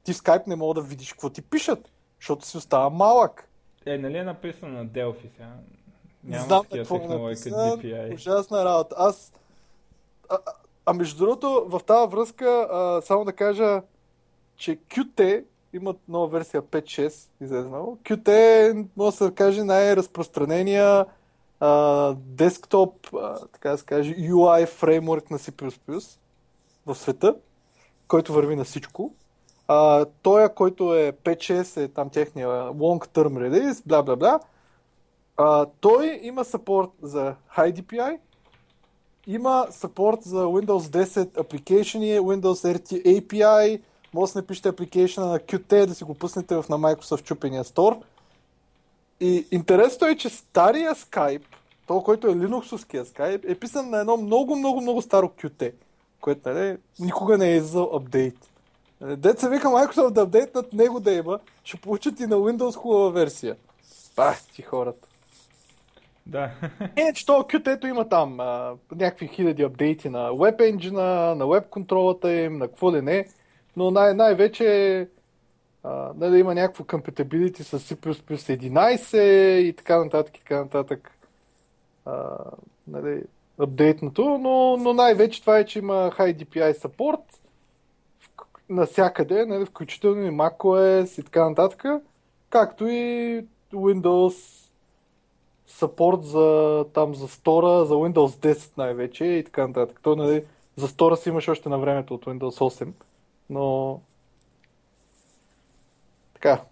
Ти в Skype не мога да видиш какво ти пишат, защото си остава малък.
Е, нали е написано на Delphi сега?
Няма Знам какво е написано. Ужасна работа. Аз... А, а, а между другото, в тази връзка, а, само да кажа, че Qt имат нова версия 5.6 излезнало. Qt може да се каже, най-разпространения а, десктоп, а, така да се каже, UI фреймворк на C++ в света, който върви на всичко. А, той, който е 5-6, е там техния long term release, бла бла бла. Той има support за High DPI, има support за Windows 10 application и Windows RT API, може да напишете application на Qt, да си го пуснете в на Microsoft чупения store. И интересното е, че стария Skype, то, който е Linuxовския Skype, е писан на едно много, много, много старо Qt, което нали, никога не е за апдейт. Деца вика Microsoft да апдейтнат него да има, ще получат и на Windows хубава версия. Бах ти хората.
Да.
Е, че то Qt има там а, някакви хиляди апдейти на Web Engine, на Web контролата им, на какво ли не, но най- най-вече а, да има някакво compatibility с C++ 11 и така нататък и така нататък. а, нали, апдейтнато, но, но най-вече това е, че има High DPI support навсякъде, нали, включително и macOS и така нататък, както и Windows support за, там, за стора, за Windows 10 най-вече и така нататък. То, нали, за стора си имаш още на времето от Windows 8, но така.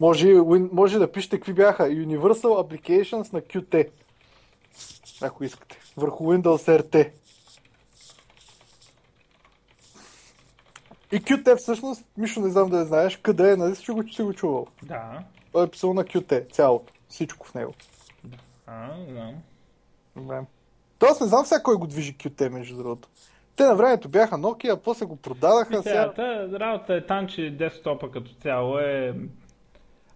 Може, може да пишете какви бяха Universal Applications на Qt, ако искате, върху Windows RT. И Qt всъщност, Мишо не знам да я знаеш, къде е, нали си го, си го чувал?
Да.
Той е писал на Qt, цялото, всичко в него.
А, не знам.
Да. Тоест не знам сега кой го движи Qt, между другото. Те на времето бяха Nokia, а после го продадаха.
Сега, та, работа е там, че десктопа като цяло е...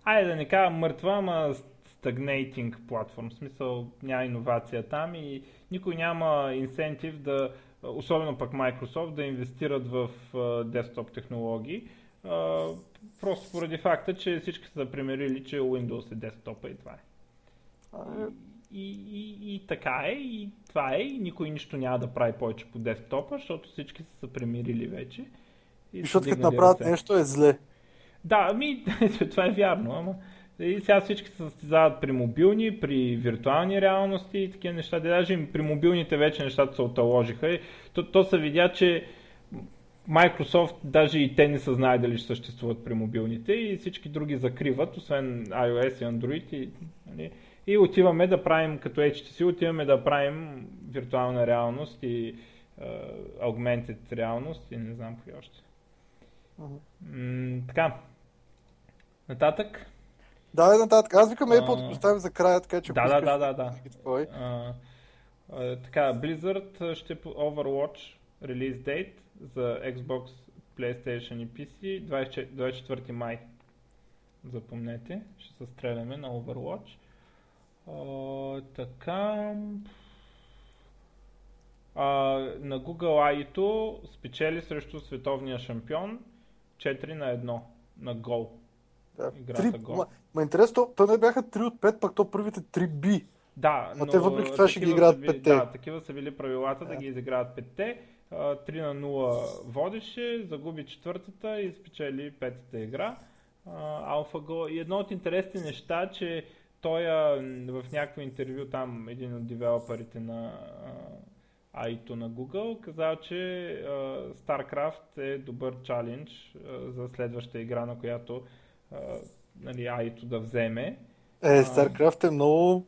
Айде да не кажа мъртва, ама stagnating платформ. В смисъл няма иновация там и никой няма инсентив да, особено пък Microsoft, да инвестират в десктоп технологии. Просто поради факта, че всички са примерили, че Windows е десктопа и това е. И, и, и така е, и това е, и никой нищо няма да прави повече по десктопа, защото всички са се премирили вече.
И защото като направят нещо е зле.
Да, ами, това е вярно, ама и сега всички се състезават при мобилни, при виртуални реалности и такива неща. Даже при мобилните вече нещата се оталожиха. И то, то се видя, че Microsoft даже и те не са знае дали ще съществуват при мобилните и всички други закриват, освен iOS и Android. И, нали, и отиваме да правим, като HTC, отиваме да правим виртуална реалност и uh, augmented реалност и не знам кои още. Uh-huh. М- така. Нататък.
Да, нататък. Аз викам Apple да поставим за края, така че...
Да, да, да, да, да. А, а, така, Blizzard ще Overwatch релиз дейт за Xbox, PlayStation и PC 24, 24 май. Запомнете, ще се стреляме на Overwatch. А, така. А, на Google AI спечели срещу световния шампион 4 на 1 на гол.
Да. Играта 3, гол. Ма, ма интересно, то не бяха 3 от 5, пък то първите 3 би.
Да,
но, но те въпреки това ще ги играят 5
Да, такива са били правилата да, да ги изиграят 5 3 на 0 водеше, загуби четвъртата и спечели петата игра. AlphaGo. И едно от интересните неща, че той в някакво интервю там, един от девелоперите на AI на Google, казал, че StarCraft е добър чалендж за следваща игра, на която нали, AI да вземе.
Е, StarCraft е много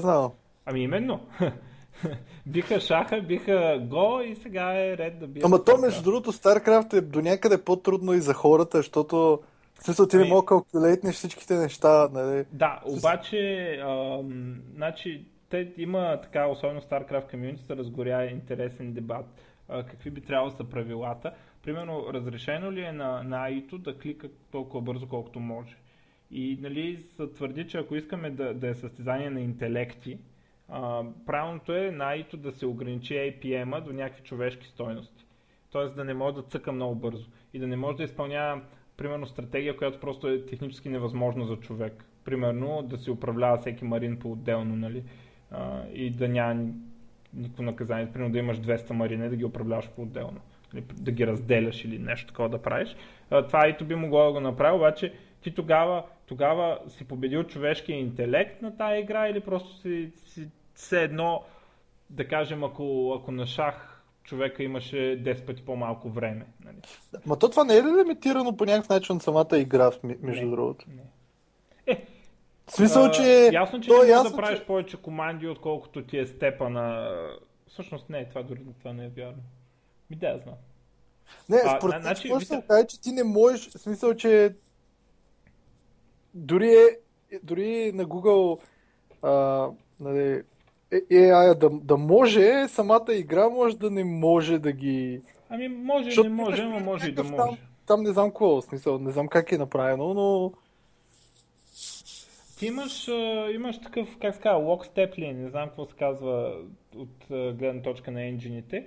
знам.
Ами именно. биха шаха, биха го и сега е ред да бият.
Ама то, между другото, StarCraft е до някъде по-трудно и за хората, защото в смисъл ти ами... не мога калкулейтнеш всичките неща, нали?
Да, обаче, ам, значи, те има така, особено StarCraft Community, разгоря интересен дебат. А, какви би трябвало да са правилата? Примерно, разрешено ли е на, на AI да клика толкова бързо, колкото може? И нали, се твърди, че ако искаме да, да е състезание на интелекти, а, правилното е на AI да се ограничи APM-а до някакви човешки стойности. Тоест да не може да цъка много бързо и да не може да изпълнява, примерно, стратегия, която просто е технически невъзможна за човек. Примерно да се управлява всеки марин по-отделно, нали? А, и да няма никакво наказание. Примерно да имаш 200 марина и да ги управляваш по-отделно. Нали? Да ги разделяш или нещо такова да правиш. Това ито би могло да го направи, обаче ти тогава, тогава си победил човешкия интелект на тази игра или просто си, си все едно, да кажем, ако, ако на шах човека имаше 10 пъти по-малко време. Нали?
Ма то това не е ли лимитирано по някакъв начин самата игра, между не, другото? Не.
Е,
в смисъл, че...
Ясно, че то, не можеш да правиш че... повече команди, отколкото ти е степа на... Всъщност не, това дори това не е вярно. Ми да, знам.
Не, според мен, значи, да кажа, че ти не можеш, в смисъл, че дори, е, дори на Google а, нали, AI да, да може, самата игра може да не може да ги...
Ами може, Защото не може, но може и да може.
Там, там не знам какво, в смисъл, не знам как е направено, но...
Ти имаш, имаш такъв, как се казва, lockstep ли, не знам какво се казва от гледна точка на енджините,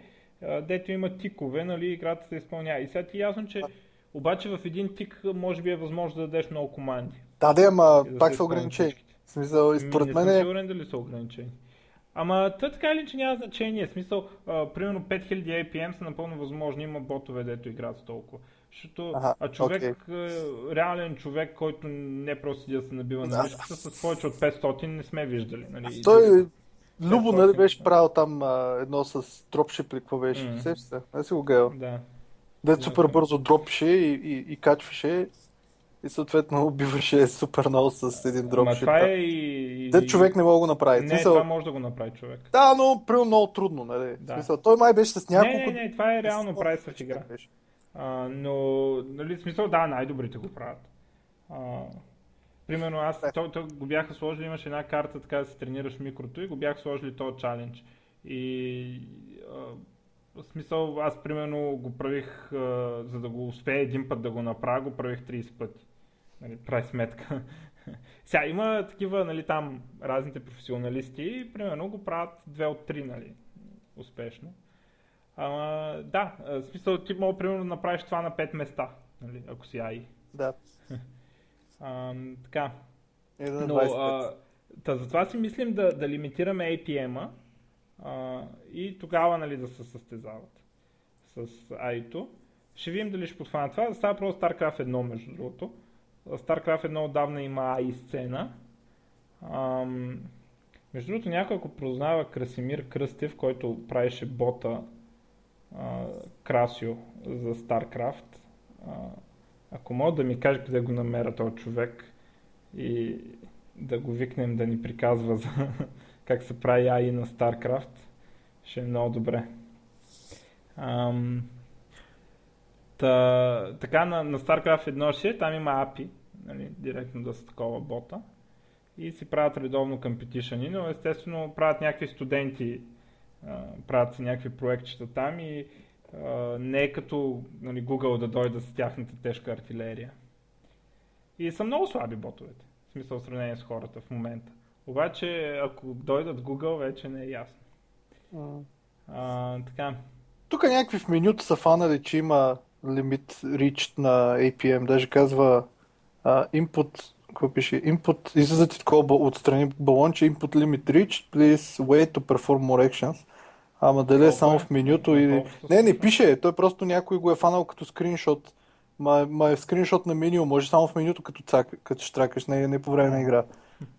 дето има тикове, нали, играта се изпълнява. И сега ти е ясно, че обаче в един тик може би е възможно да дадеш много команди.
Да, да, ама пак са ограничени. В смисъл, и според мен. Не
съм сигурен дали са ограничени. Ама той така или че няма значение. В смисъл, а, примерно 5000 APM са напълно възможни, има ботове, дето играят толкова. Защото,
Аха,
а човек, е, реален човек, който не просто седи да се набива на
Да.
мишката, с повече от 500 не сме виждали. Нали?
Той, Любо, нали
500,
беше правил там а, едно с дропшип или какво беше?
М.
Сещаш се? Не си го гледал.
Да.
Дето
Да,
супер бързо дропше и, и, и качваше и съответно убиваше супер много с един дропшип.
това е и...
Те човек не мога да го направи.
Не,
смисъл,
това може да го направи човек.
Да, но прямо много трудно, нали?
Да.
Смисъл, той май беше с няколко...
Не, не, не, това е реално прави в игра. А, но, нали, смисъл, да, най-добрите го правят. А, примерно аз, то, то го бяха сложили, имаше една карта така да се тренираш микрото и го бяха сложили този чалендж. И а, в смисъл, аз примерно го правих, а, за да го успея един път да го направя, го правих 30 пъти. Нали, прави сметка. Сега има такива, нали, там разните професионалисти, примерно го правят 2 от 3, нали, успешно. Ама, да, в смисъл ти мога примерно да направиш това на 5 места, нали, ако си AI.
Да.
А, така,
Е, на
но
25.
а, та, затова си мислим да, да лимитираме APM-а а, и тогава нали, да се състезават с AI-то. Ще видим дали ще подхвана това. Става просто StarCraft 1, между другото. StarCraft 1 отдавна има AI сцена. Ам, между другото, някой ако познава Красимир Кръстев, който правеше бота а, Красио за StarCraft, а, ако мога да ми каже къде го намеря този човек и да го викнем да ни приказва за как се прави AI на StarCraft, ще е много добре. Ам, та, така на, на StarCraft 1 ще, е, там има API, нали, директно да са такова бота и си правят редовно competition, но естествено правят някакви студенти, правят си някакви проектчета там и не е като нали, Google да дойдат с тяхната тежка артилерия. И са много слаби ботовете, в смисъл в сравнение с хората в момента. Обаче, ако дойдат Google, вече не е ясно. А, така,
Тук някакви в менюто са фанали, че има лимит reached на APM. Даже казва а, input, какво пише? Input, излиза ти такова отстрани балонче, input limit reached, please wait to perform more actions. Ама дали е само
е?
в менюто или...
се
Не, не пише, той просто някой го е фанал като скриншот. Ма, ма е скриншот на меню, може само в менюто като, цак, като штракаш, не, не по време на игра.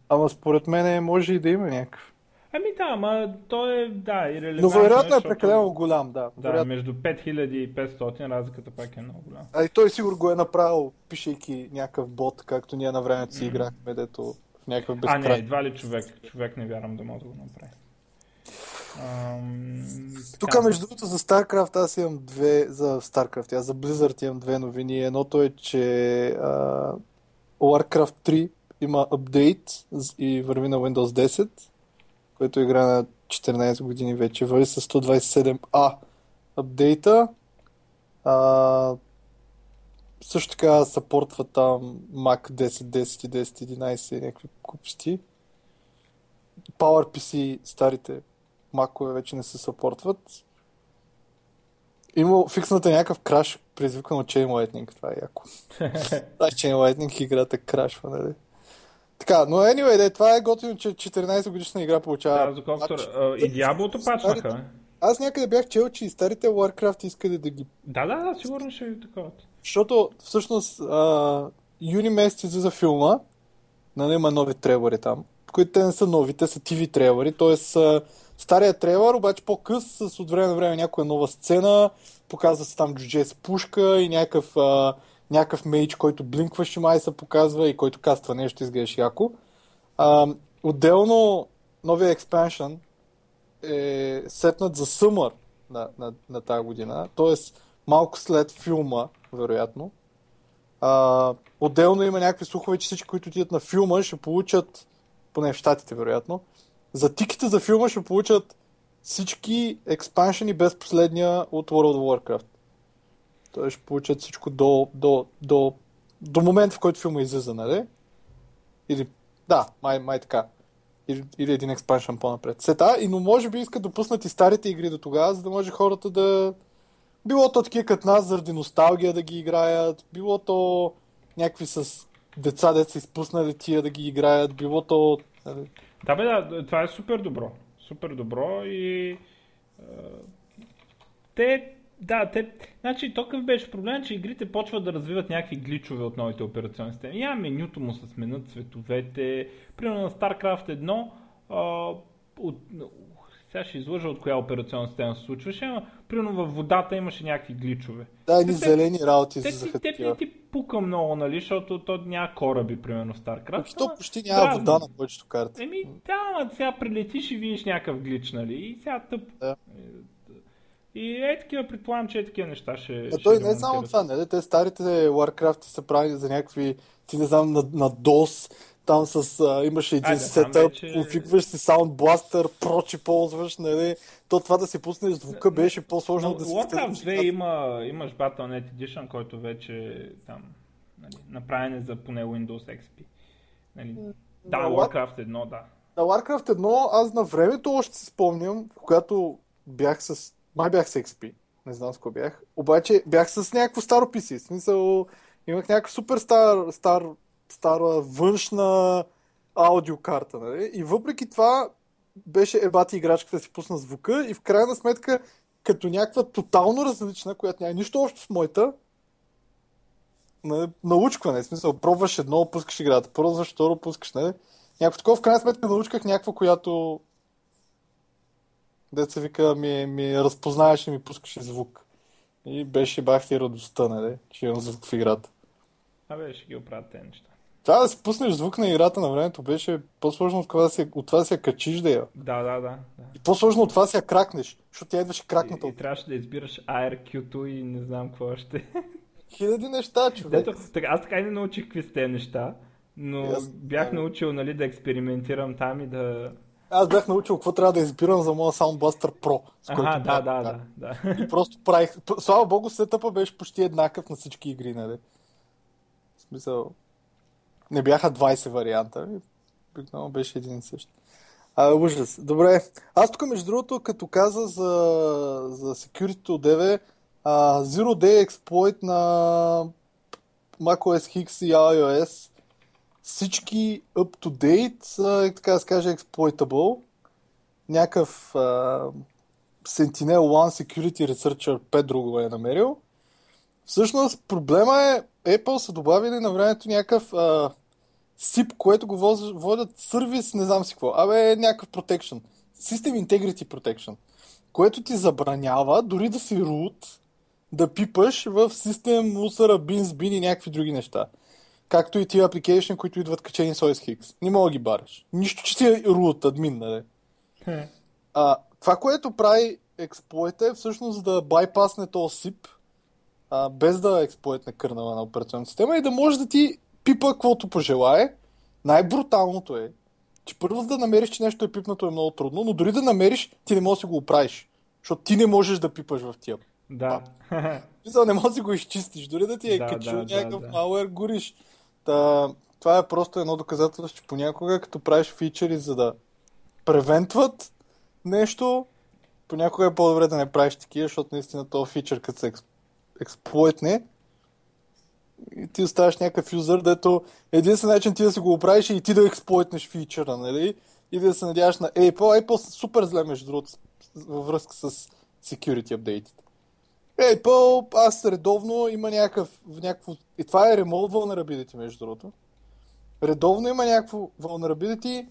Ама според мен може и да има някакъв.
Ами да, ама то е, да,
Но
ирелевантно
вероятно е прекалено голям, да.
Да,
Вероятно.
между 5000 и 500 разликата пак е много голяма.
А и той сигурно го е направил, пишейки някакъв бот, както ние на времето си
Мгм.
играхме, дето в някакъв
А, не,
безкрай.
едва ли човек. Човек не вярвам да може да го направи.
Тук, между другото, за StarCraft аз имам две, за StarCraft, аз за Blizzard имам две новини. Едното е, че а, Warcraft 3 има апдейт и върви на Windows 10, който игра на 14 години вече, върви с 127А апдейта. А, също така съпортва там Mac 10, 10 и 10, 11 и някакви куписти. PowerPC старите макове вече не се съпортват. Има фиксната някакъв краш, предизвикан от Chain Lightning. Това е яко. Да, Chain Lightning играта крашва, нали? Така, но anyway, де, това е готино, че 14 годишна игра получава.
Да, доколкото а, и пачнаха. бе.
Аз някъде бях чел, че и старите Warcraft искали да ги...
Да, да, да, сигурно ще е такова.
Защото всъщност а, юни месец излиза филма, нали има нови трейлери там, които те не са нови, те са TV трейлери, т.е. стария трейлер, обаче по-къс, с от време на време някоя нова сцена, показва се там джудже с пушка и някакъв, а, някакъв мейдж, който блинкваше май се показва и който каства нещо, изглеждаш яко. А, отделно, новия експаншън е сетнат за Summer на, на, на тази година, т.е. малко след филма, вероятно. А, отделно има някакви слухове, че всички, които отидат на филма, ще получат, поне в Штатите, вероятно, за тиките за филма ще получат всички експаншени без последния от World of Warcraft. Тоест ще получат всичко до, до, до, до момента, в който филма излиза, нали? Или, да, май, май така. Или, или един експаншън по-напред. Сета, и но може би искат да пуснат и старите игри до тогава, за да може хората да, било то такива като нас, заради носталгия да ги играят, било то някакви с деца, деца изпуснали тия да ги играят, било то...
Да, бе, да, това е супер добро. Супер добро и а, те, да, те, значи то беше проблем, че игрите почват да развиват някакви гличове от новите операционни системи. Я менюто му се сменят цветовете. Примерно на StarCraft 1 а, от, сега ще излъжа от коя операционна система се случваше, но примерно във водата имаше някакви гличове.
Да, едни зелени работи
те,
за
те, те, ти пука много, нали, защото то няма кораби, примерно в StarCraft.
Защото почти няма дразни. вода на повечето карти.
Еми, да, ама сега прилетиш и видиш някакъв глич, нали, и сега тъп. Да. И е такива, предполагам, че е такива неща ще. А
ще той не е само това, нали? Те старите Warcraft са правили за някакви, ти не знам, на, на DOS, там с, а, имаше един Айде, сетъп, вече... конфигваш си Blaster, прочи ползваш, нали? То това да си пуснеш звука беше по-сложно
да
си...
Warcraft 2 има, имаш Battle.net Edition, който вече там, нали, направен е за поне Windows XP. Нали? Да, Warcraft 1, да.
На Warcraft 1 аз на времето още си спомням, когато бях с... Май бях с XP, не знам с кой бях. Обаче бях с някакво старо PC. В смисъл, имах някакъв супер стар, стар стара външна аудиокарта. Нали? И въпреки това беше ебати играчката да си пусна звука и в крайна сметка като някаква тотално различна, която няма нищо общо с моята, нали, научкване, в смисъл, пробваш едно, пускаш играта, пробваш второ, пускаш, нали? Някакво такова, в крайна сметка научках някаква, която деца вика, ми, ми разпознаеш и ми пускаше звук. И беше бахти радостта, нали, че имам звук в играта.
Абе, ще ги оправят тези неща.
Това да си пуснеш звук на играта на времето беше по-сложно от това да се, от това да се качиш да я.
Да, да, да.
И по-сложно от това да се я кракнеш, защото тя идваше кракната.
И, и трябваше да избираш ARQ-то и не знам какво още.
Хиляди неща, човек.
Дето, така, аз така и не научих какви са тези неща, но yes, бях да. научил нали, да експериментирам там и да...
Аз бях научил какво трябва да избирам за моя Soundbuster Pro.
С който ага, да, да, да, да,
И просто правих... Слава богу, сетъпа беше почти еднакъв на всички игри, нали? В смисъл, не бяха 20 варианта. Обикновено беше един и същ. А, ужас. Добре. Аз тук, между другото, като каза за, за security от DV, а, Zero Day Exploit на macOS X и iOS всички up to date са, така да се каже, exploitable. Някакъв uh, Sentinel-1 Security Researcher Pedro го е намерил. Всъщност проблема е Apple са добавили на времето някакъв а, SIP, което го водят сервис, не знам си какво. Абе, е някакъв protection. System Integrity Protection. Което ти забранява дори да си root, да пипаш в систем мусора, бинс, бин и някакви други неща. Както и тия апликейшн, които идват качени с OS X. Не мога да ги бараш. Нищо, че ти е root админ, нали? А, това, което прави експлойта е всъщност да байпасне този SIP, а, без да експлойтне кърнала на операционната система и да може да ти пипа каквото пожелае. Най-бруталното е, че първо да намериш, че нещо е пипнато е много трудно, но дори да намериш, ти не можеш да го оправиш. Защото ти не можеш да пипаш в тия.
Да.
Мисля, не можеш да го изчистиш. Дори да ти е да, качил да, някакъв да, малър, гориш. Та, това е просто едно доказателство, че понякога, като правиш фичери, за да превентват нещо, понякога е по-добре да не правиш такива, защото наистина този фичър, като се експлойтне, и ти оставаш някакъв юзър, дето единствен начин ти да си го оправиш е и ти да експлойтнеш фичъра, нали? И да се надяваш на Apple. Apple супер зле, между другото, във връзка с security апдейтите. Apple, аз редовно има някакъв, някакво... И това е remote vulnerability, между другото. Редовно има някакво vulnerability.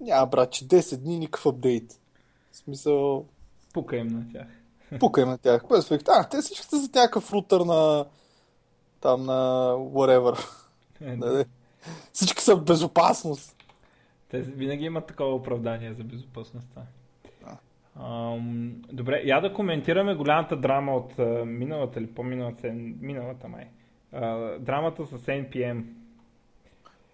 Няма, брат, че 10 дни никакъв апдейт. В смисъл...
Пука им на тях.
Пука им на тях. А, те всички са за някакъв рутър на там на whatever. Е, да. Всички са в безопасност.
Те винаги имат такова оправдание за безопасността. Ам, добре, я да коментираме голямата драма от uh, миналата или по-миналата, миналата май. Uh, драмата с NPM.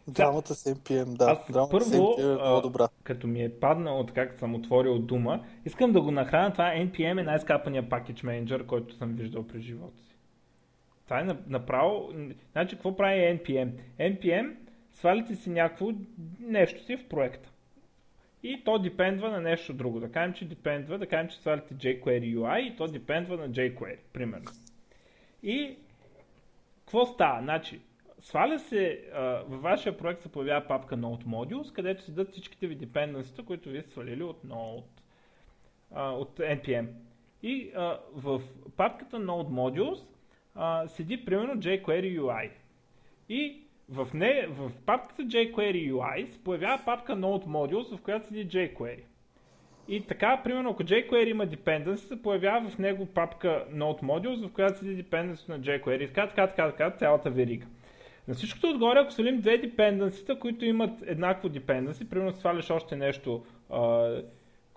Драмата с NPM, да.
Аз
драмата
първо,
с е много добра.
като ми е паднал от как съм отворил дума, искам да го нахраня. Това NPM е най-скапания пакет менеджер, който съм виждал през живота си. Това е направо... Значи, какво прави NPM? NPM, свалите си някакво нещо си в проекта. И то депендва на нещо друго. Да кажем, че депендва, да кажем, че свалите jQuery UI и то депендва на jQuery, примерно. И какво става? Значи, сваля се, а, във вашия проект се появява папка Node Modules, където седат всичките ви dependencies, които вие сте свалили от Node, а, от NPM. И а, в папката Node Modules а, седи примерно jQuery UI. И в, не, в папката jQuery UI се появява папка Node Modules, в която седи jQuery. И така, примерно, ако jQuery има dependency, се появява в него папка Node Modules, в която седи dependency на jQuery. Така, така, така, така, цялата верига. На всичкото отгоре, ако свалим две dependency, които имат еднакво dependency, примерно сваляш още нещо, а,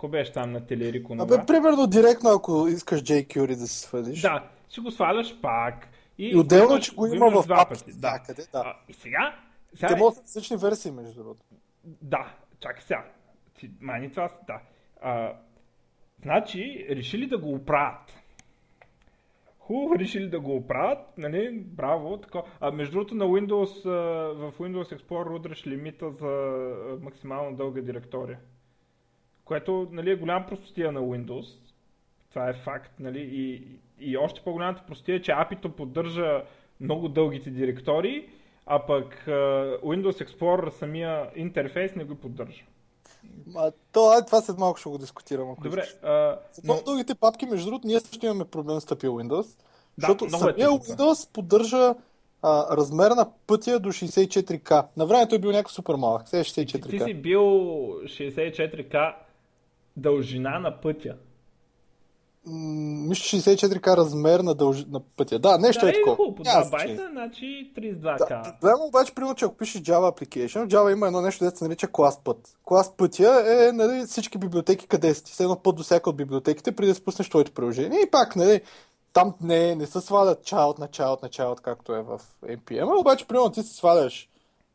беше там на Телерико?
Абе, примерно директно, ако искаш jQuery да си свалиш.
Да, си го сваляш пак.
И, и отделно, че го има в
папки. Да.
Къде, да.
А, и сега... сега
Те могат да различни версии, между другото.
Да, чакай сега. Ти, мани това... Да. А, значи, решили да го оправят. Хубаво решили да го оправят, нали, браво. Тако. А между другото на Windows, в Windows Explorer удръж лимита за максимално дълга директория. Което нали, е голям простотия на Windows. Това е факт. Нали, и, и още по-голямата простотия е, че API-то поддържа много дългите директории, а пък Windows Explorer самия интерфейс не го поддържа.
А, то, ай, това след малко ще го дискутирам. Ако
Добре. А,
но... дългите папки, между другото, ние също имаме проблем с тъпия Windows. Да, защото самия е Windows поддържа а, размер на пътя до 64К. На времето е бил някакъв супер малък. Сега е 64К.
Ти си бил 64К дължина на пътя.
Мисля, 64к размер на, дълж... на пътя. Да, нещо
да,
е такова.
Хубаво, 2 байта, значи 32к. Да,
проблема обаче, примерно, че ако пишеш Java Application, Java има едно нещо, което се нарича клас път. Клас пътя е нали, всички библиотеки къде си. Все едно път до всяка от библиотеките, преди да спуснеш твоето приложение. И пак, нали, там не, не се свалят child на child на child, както е в NPM, обаче, примерно, ти си сваляш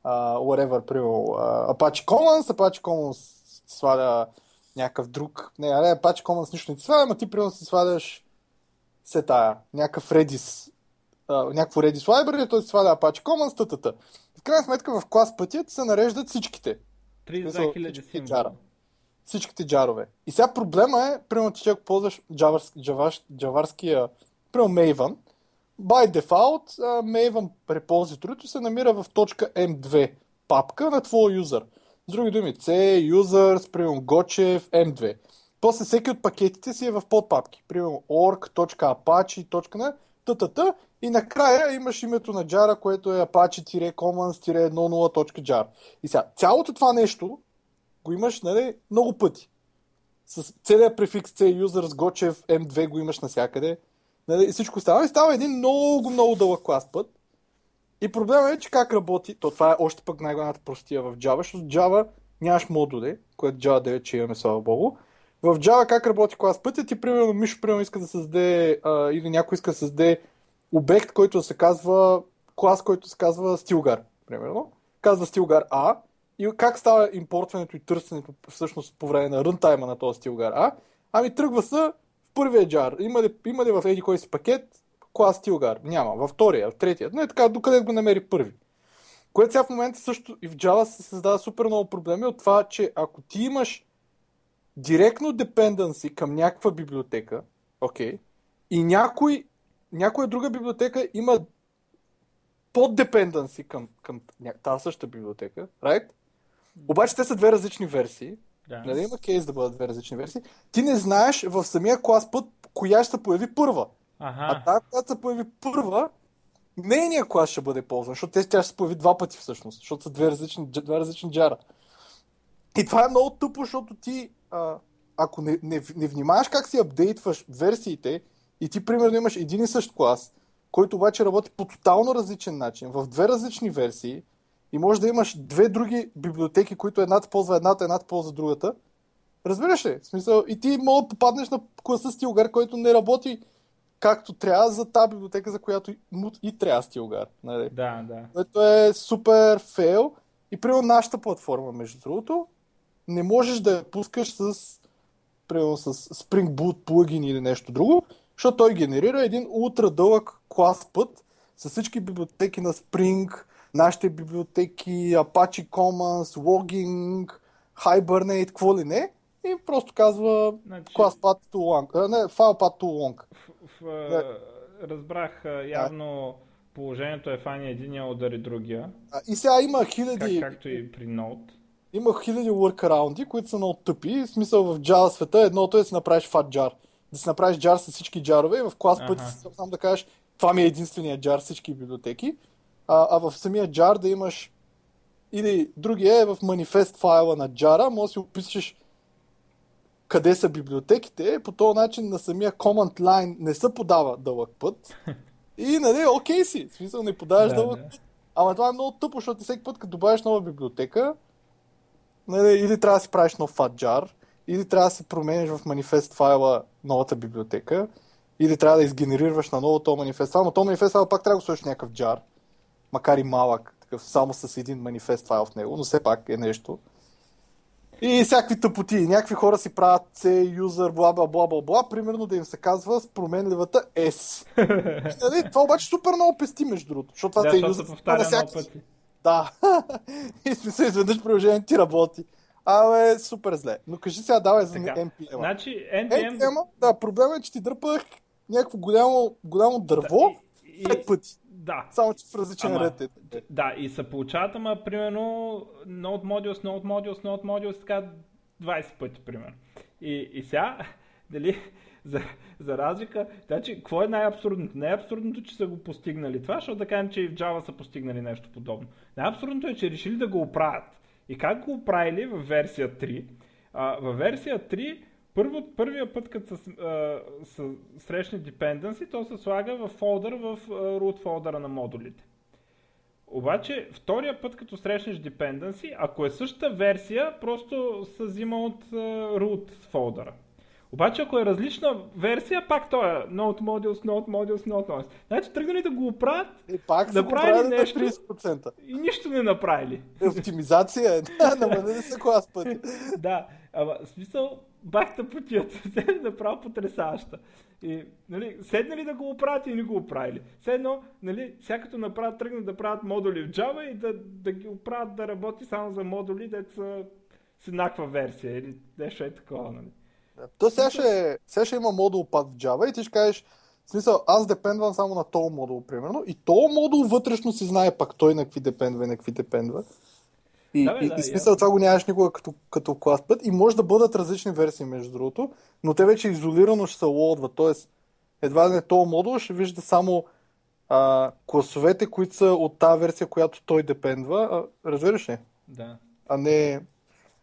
uh, whatever, примерно, uh, Apache Commons, Apache Commons сваля някакъв друг. Не, аре, Apache Commons нищо не ти сваля, ама ти примерно си сваляш се тая, някакъв Redis, а, някакво Redis library, той си сваля Apache Commons, тата. В крайна сметка в клас пътят се нареждат всичките.
32 000 джара.
Всичките джарове. И сега проблема е, примерно ти ако ползваш джаварския, примерно Maven, by default, Maven репозиторито се намира в точка M2 папка на твоя юзър. С други думи, C, users, примерно Gochev, M2. После всеки от пакетите си е в подпапки. Примерно org.apache, на ттт. И накрая имаш името на джара, което е apache-commons-10.jar. И сега, цялото това нещо го имаш нали, много пъти. С целият префикс C, users, Gochev, M2 го имаш навсякъде. Нали, и всичко става. И става един много, много дълъг клас път. И проблемът е, че как работи, то това е още пък най-голямата простия в Java, защото Java нямаш модули, което Java 9, че имаме, слава богу. В Java как работи клас пътя, ти примерно Мишо примерно иска да създаде, а, или някой иска да създаде обект, който се казва, клас, който се казва Stilgar, примерно. Казва Stilgar A. И как става импортването и търсенето всъщност по време на рънтайма на този Stilgar A? Ами тръгва се в първия джар. Има ли, има ли в еди кой си пакет клас Стилгар. Няма. Във втория, в третия. Не така, докъде го намери първи. Което сега в момента също и в Java се създава супер много проблеми от това, че ако ти имаш директно dependency към някаква библиотека, окей, okay, и някой, някоя друга библиотека има под dependency към, към тази същата библиотека, right? Обаче те са две различни версии. Да. Нали има кейс да бъдат две различни версии. Ти не знаеш в самия клас път коя ще се появи първа.
Ага.
А тази, която се появи първа, нейният клас ще бъде ползван, защото тя ще се появи два пъти всъщност, защото са две различни, две различни джара. И това е много тъпо, защото ти, а, ако не, не, не внимаваш как си апдейтваш версиите и ти примерно имаш един и същ клас, който обаче работи по тотално различен начин, в две различни версии, и може да имаш две други библиотеки, които едната ползва едната, едната ползва другата. Разбираш ли? В смисъл, и ти мога да попаднеш на класа Стилгар, който не работи както трябва за тази библиотека, за която и трябва стилгар. Нали?
Да, да.
Което е супер фейл. И примерно нашата платформа, между другото, не можеш да я пускаш с, примерно, с Spring Boot плагин или нещо друго, защото той генерира един ултра дълъг клас път с всички библиотеки на Spring, нашите библиотеки, Apache Commons, Logging, Hibernate, какво ли не. И просто казва значи... class path too long, не, file path too long.
В, да. Разбрах явно положението е фани единия удари другия,
А, и сега има
как,
хиляди,
както и при Node.
има хиляди workaround които са много тъпи. В смисъл в Java света едното е да си направиш fat jar. Да си направиш jar с всички джарове и в клас
Аха.
пъти само да кажеш това ми е единствения джар всички библиотеки. А, а в самия jar да имаш или другия е в манифест файла на джара, може да си опишеш къде са библиотеките, по този начин на самия command line не се подава дълъг път. И, нали, окей си, в смисъл не подаваш
Да,
дълъг
да.
път. Ама това е много тъпо, защото всеки път, като добавиш нова библиотека, нали, или трябва да си правиш нов fat jar, или трябва да си промениш в манифест файла новата библиотека, или трябва да изгенерираш на ново този манифест файл, но този манифест файл пак трябва да го сложиш някакъв jar, макар и малък, такъв само с един манифест файл в него, но все пак е нещо. И всякакви тъпоти. Някакви хора си правят C, user, бла, бла, бла, бла, бла, примерно да им се казва с променливата S. И, нали, това обаче супер много пести, между другото, защото това
Да,
C user
повтаря много
всякакви-
пъти.
Да. и смисъл изведнъж приложението ти работи. Абе, супер зле. Но кажи сега, давай за NPM.
Значи, NPM...
NPM, да, проблема е, че ти дърпах някакво голямо, голямо дърво
и,
пет
и,
пъти.
да,
Само, че в различен
Ама,
ред е.
да, и се получават, ама примерно Node Modules, Node Modules, Node Modules, така 20 пъти, примерно. И, и сега, дали, за, за разлика, значи, какво е най-абсурдното? Най-абсурдното, че са го постигнали това, защото да кажем, че и в Java са постигнали нещо подобно. Най-абсурдното е, че решили да го оправят. И как го оправили в версия 3? А, във версия 3, първо, първия път, като са срещни dependency, то се слага в фолдър в root фолдъра на модулите. Обаче, втория път, като срещнеш dependency, ако е същата версия, просто се взима от root фолдъра. Обаче, ако е различна версия, пак то е Node Modules, Node Modules, Node Modules. Значи, тръгнали да го оправят
И пак
Направили
правили на
нещо.
30%.
и нищо не направили.
Оптимизация е. Да, намалили са клас пъти.
да, ама смисъл, бахта е направо потрясаваща. И, нали, седнали да го оправят и не го оправили. Все едно, нали, всякато направят, тръгнат да правят модули в Java и да, да ги оправят да работи само за модули, дето са с еднаква версия или нещо е такова, нали.
То сега ще, сега ще има модул пад в Java и ти ще кажеш, в смисъл, аз депендвам само на този модул, примерно, и този модул вътрешно си знае пак той на какви депендва и на какви депендва. И,
Да, бе,
и,
да,
и смисъл
ясно.
това го нямаш никога като, като клас път и може да бъдат различни версии, между другото, но те вече изолирано ще се лоудват, т.е. едва не този модул ще вижда само а, класовете, които са от тази версия, която той депендва, а, разбираш ли?
Да.
А не...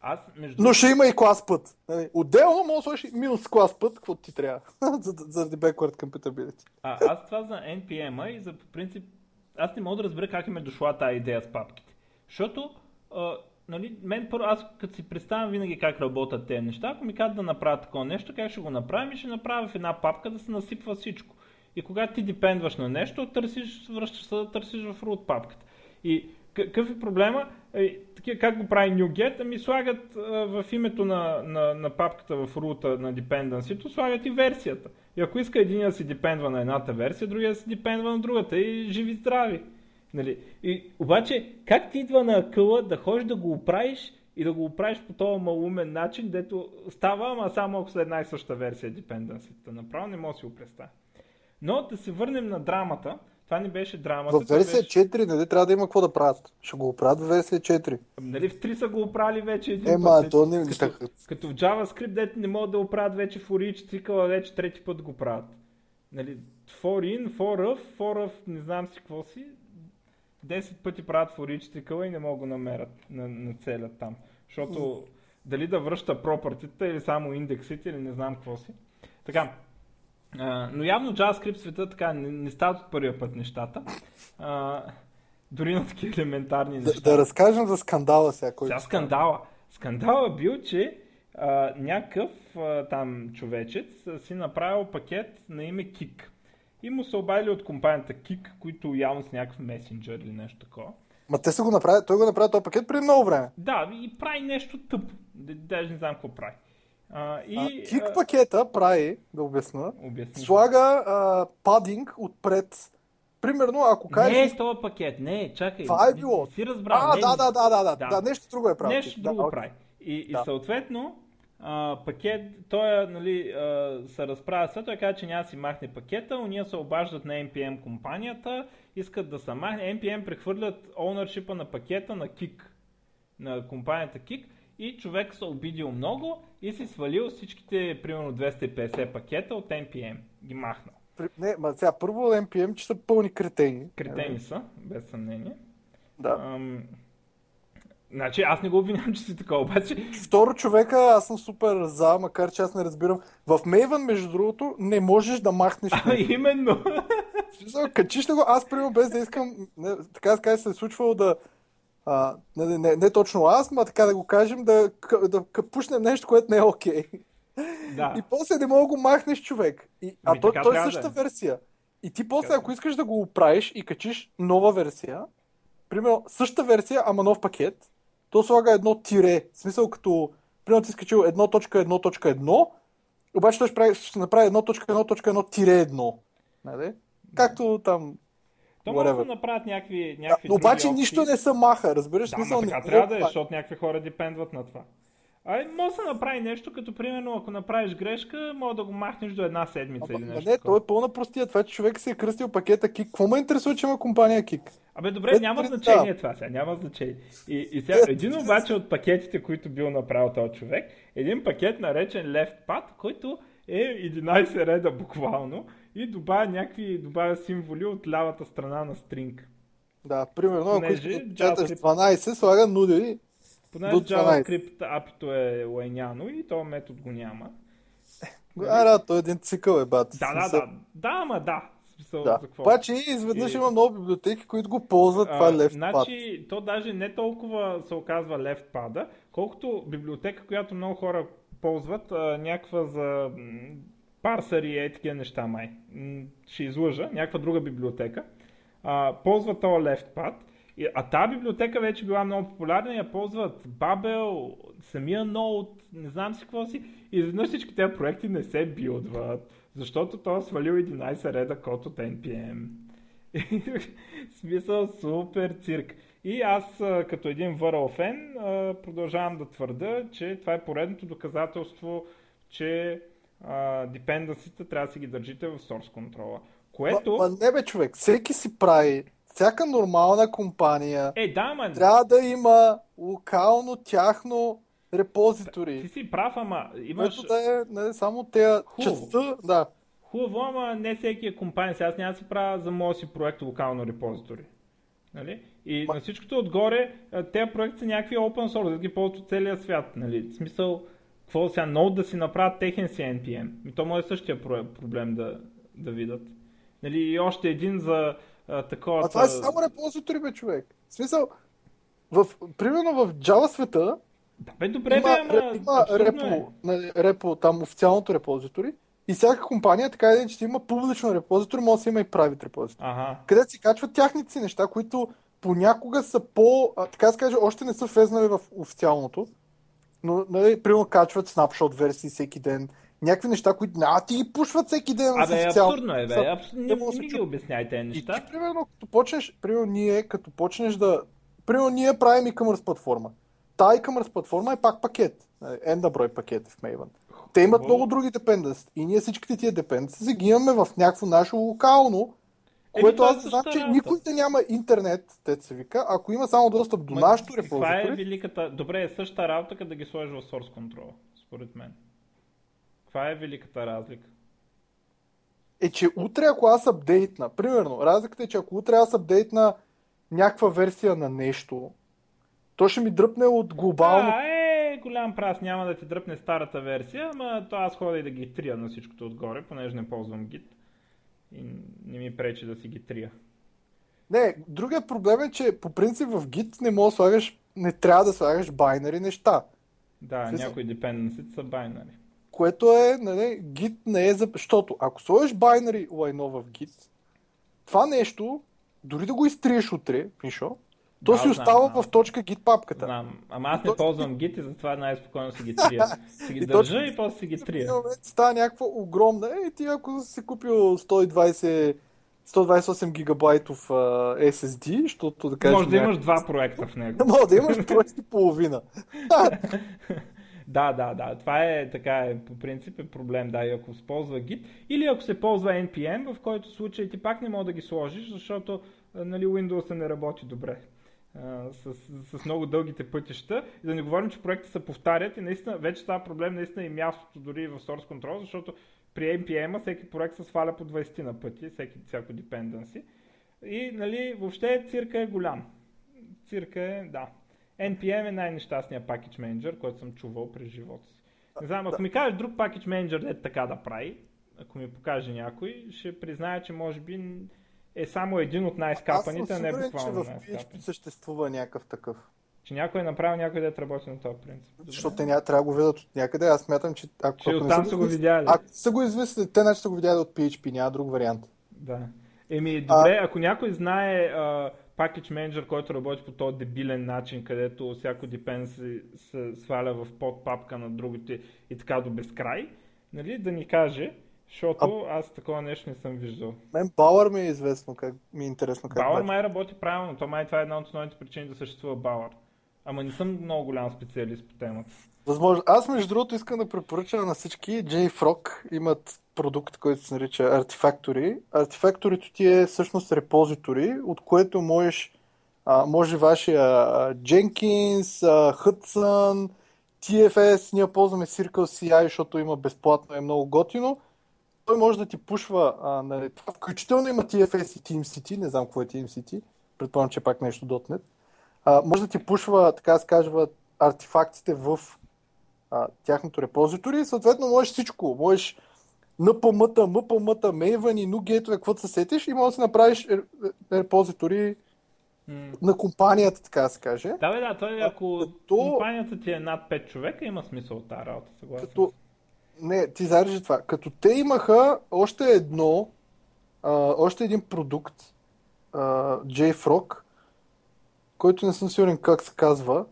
Аз, между
Но ще има и клас път. Нали, Отделно може да сложиш минус клас път, какво ти трябва, за- заради backward compatibility.
А, аз това за NPM-а и за по принцип, аз не мога да разбера как им е дошла тази идея с папките. Защото, а, нали, мен първо, аз като си представям винаги как работят тези неща, ако ми кажат да направя такова нещо, как ще го направим и ще направя в една папка да се насипва всичко. И когато ти депендваш на нещо, търсиш, връщаш се да търсиш в root папката. И какъв е проблема? Е, как го прави NuGet? Ами слагат а, в името на, на, на папката в рута на dependency слагат и версията. И ако иска един да си депендва на едната версия, другия да си депендва на другата и живи здрави. Нали? И, обаче, как ти идва на акъла да ходиш да го оправиш и да го оправиш по този малумен начин, дето става, ама само ако са една и съща версия dependency. Направо не мога да си го представя. Но да се върнем на драмата. Това не беше драмата.
В версия
беше...
4 нали трябва да има какво да правят. Ще го оправят в версия 4.
Нали в 3 са го оправили вече един
Ема,
път.
то не...
Като, като в JavaScript, дете не могат да оправят вече for each цикъл, а вече трети път го правят. Нали, for in, for of, for of, не знам си какво си. 10 пъти правят for each цикъл и не могат да намерят на, на целят там. Защото дали да връща пропъртите или само индексите или не знам какво си. Така, а, но явно JavaScript света така не, не стават от първия път нещата. А, дори на такива елементарни
Да,
неща.
да разкажем за скандала сега. Който...
Сега скандала. Скандала бил, че а, някакъв а, там човечец а, си направил пакет на име Kik. И му се обадили от компанията Kik, които явно с някакъв месенджер или нещо такова.
Ма те са го направили, той го направи този пакет преди много време.
Да, и прави нещо тъпо. Даже не знам какво прави. А, и,
А, кик пакета прави, да обясна,
обясни.
слага а, падинг отпред. Примерно, ако кажеш...
Не е този пакет, не, чакай.
Това е било.
Си разбрал.
А,
не,
да,
не.
да, да, да, да,
Да.
да, нещо друго е правил.
Нещо друго
да,
прави. И, и
Да.
съответно, а, пакет, той нали, а, се разправя след той каза, че няма си махне пакета, уния се обаждат на NPM компанията, искат да се махне. NPM прехвърлят ownership на пакета на Kik, на компанията Kik и човек се обидил много и си свалил всичките примерно 250 пакета от NPM. Ги махнал.
Не, ма сега първо NPM, че са пълни кретени.
Кретени са, без съмнение.
Да.
Ам, Значи аз не го обвинявам, че си така, обаче...
Второ човека, аз съм супер за, макар че аз не разбирам. В Maven, между другото, не можеш да махнеш.
А, именно.
Качиш го, аз примерно без да искам, не, така да се е случвало да, а, не, не, не, не точно аз, ма така да го кажем, да, да, да пушнем нещо, което не е окей. Okay.
Да.
И после не мога да го махнеш човек. И, а
Ами,
то, той е същата
да е.
версия. И ти после,
Така.
ако искаш да го оправиш и качиш нова версия, примерно същата версия, ама нов пакет, то слага едно тире. В смисъл като, примерно ти си качил 1.1.1, обаче той ще, прави, ще направи 1.1.1 тире 1. Нали? Както там.
То може да направят някакви,
Да,
някакви
но обаче
други
нищо
опции.
не се маха, разбираш?
Да,
смисъл, не
така
го
трябва да е, защото някакви хора депендват на това. А може да се направи нещо, като примерно ако направиш грешка, може да го махнеш до една седмица
Ама,
или нещо.
не,
такова.
той е пълна простия. Това, че човек си е кръстил пакета Кик. Какво ме интересува, че има компания Кик?
Абе, добре,
Ето,
няма
да.
значение това сега, няма значение. И, и сега,
Ето,
един
да.
обаче от пакетите, които бил направил този човек, един пакет наречен Left Pad, който е 11 реда буквално и добавя някакви, добавя символи от лявата страна на стринг.
Да, примерно, ако
JavaScript-
12, слага нули.
Понеже
До 12.
JavaScript апито е лайняно и този метод го няма.
А, да, той е един цикъл е, бат.
Да, да, да. Да, ама да. Смисъл,
Да.
за какво?
Обаче изведнъж
И-
има много библиотеки, които го ползват това
А,
left pad.
Значи, то даже не толкова се оказва left пада, колкото библиотека, която много хора ползват, а, някаква за м, парсъри и е такива неща май. Ще излъжа, някаква друга библиотека. А, ползва този left pad. И, а тази библиотека вече била много популярна я ползват Babel, самия Node, не знам си какво си. И изведнъж всички тези проекти не се билдват, защото той е свалил 11 реда код от NPM. Смисъл супер цирк. И аз като един върл фен продължавам да твърда, че това е поредното доказателство, че депенденсите трябва да си ги държите в source контрола. Което...
Ма, ма не бе, човек, всеки си прави. Всяка нормална компания
Е, да, ма...
трябва да има локално тяхно
Ти
репозитори.
си прав, ама имаш...
Което да е не, само
Хубаво.
частта, да.
Хубаво, ама не всеки е компания. Сега аз няма да си правя за моя си проект локално репозитори. Нали? И
Ма-
на всичкото отгоре, тези проекти са някакви open source, да ги ползват от целия свят. Нали? В смисъл, какво сега, Node да си направят техен си NPM. И то може същия про- проблем да, да видят. Нали? И още един за а, такова...
А това е само репозитори, бе, човек. В смисъл, в, примерно в Java света
Да, бе, добре,
има,
бе, ама...
има
е.
репо, нали, репо, там официалното репозитори и всяка компания, така един, че има публично репозитори, може да си има и private репозитори.
Ага.
където си качват тяхните си неща, които понякога са по, така да се каже, още не са влезнали в официалното, но, нали, примерно качват снапшот версии всеки ден, някакви неща, които а, ти ги пушват всеки ден
Абе, абсурдно е, бе. Абс... Не,
не
ги обясняй тези
И
неща.
ти, примерно, като почнеш, примерно ние, като почнеш да... Примерно ние правим e-commerce платформа. Та e-commerce платформа е пак пакет. Нали, N на брой пакети в Maven. Те имат
Хубаво.
много други депенденси. И ние всичките тия депенденси ги имаме в някакво наше локално, което аз знам, че никой да няма интернет, те се вика, ако има само достъп до нашото
Това е
репозитори.
великата... Добре, е същата работа, като да ги сложиш в source control, според мен. Каква е великата разлика?
Е, че утре, ако аз апдейтна, примерно, разликата е, че ако утре аз апдейтна някаква версия на нещо, то ще ми дръпне от глобално
А, е, голям прас, няма да ти дръпне старата версия, ама то аз ходя и да ги трия на всичкото отгоре, понеже не ползвам Git. И не ми пречи да си ги трия.
Не, другият проблем е, че по принцип в Git не можеш да слагаш, не трябва да слагаш байнари неща.
Да,
Смисъл?
някои dependencies са binary.
Което е, нали, Git не е за... Защото ако сложиш байнари лайно в Git, това нещо, дори да го изтриеш утре, Мишо, то
Да,
си остава
знам.
в точка Git папката.
Знам, ама аз не ползвам Git и затова най-спокойно си ги трия. Си ги
И
държа
точно-
и после си ги трия.
става някаква огромна. Е, ти ако си купил 120 128 гигабайтов а, SSD, защото да кажем...
Може да имаш два проекта в него.
Може да имаш проект и половина.
Да, да, да. Това е така, е, по принцип е проблем, да, и ако се ползва Git. Или ако се ползва NPM, в който случай ти пак не мога да ги сложиш, защото нали, Windows не работи добре. С, с много дългите пътища. И да не говорим, че проекти се повтарят и наистина вече става проблем наистина и мястото дори в Source Control, защото при NPM всеки проект се сваля по 20 на пъти, всеки, всяко dependency. И нали, въобще цирка е голям. Цирка е, да. NPM е най-нещастният пакет менеджер, който съм чувал през живота си. Не знам, ако ми кажеш друг пакет менеджер, е така да прави, ако ми покаже някой, ще призная, че може би е само един от най-скапаните, а не буквално
че в PHP съществува някакъв такъв.
Че някой е направил някой да е работи на този принцип.
Защото те няма, трябва да го видят от някъде. Аз смятам, че ако,
че ако оттам са го видяли.
Ако са го известили, те значи са го видяли от PHP, няма друг вариант.
Да. Еми, добре, а... ако някой знае а, package менеджер, който работи по този дебилен начин, където всяко депен се, се сваля в подпапка на другите и така до безкрай, нали, да ни каже, защото а... аз такова нещо не съм виждал.
Мен Бауър ми е известно, как ми е интересно как
Бауър май работи правилно, то май това е една от основните причини да съществува Бауър. Ама не съм много голям специалист по темата.
Възможно. Аз между другото искам да препоръча на всички JFrog имат продукт, който се нарича Artifactory. Artifactory ти е всъщност репозитори, от което можеш а, може вашия а, Jenkins, а, Hudson, TFS, ние ползваме Circle CI, защото има безплатно, е много готино. Той може да ти пушва, а, нали, включително има TFS и TeamCity, не знам какво е TeamCity, предполагам, че е пак нещо .NET. А, може да ти пушва, така да се кажа, артефактите в а, тяхното репозитори и съответно можеш всичко. Можеш NPM-та, MPM-та, Maven и NuGate, каквото се сетиш и можеш да си направиш репозитори на компанията, така да се каже.
Да, бе, да, той, ако като... компанията ти е над 5 човека, има смисъл от тази работа, съгласен. Като...
Не, ти зарежи това. Като те имаха още едно, а, още един продукт, а, JFrog, който не съм сигурен как се казва.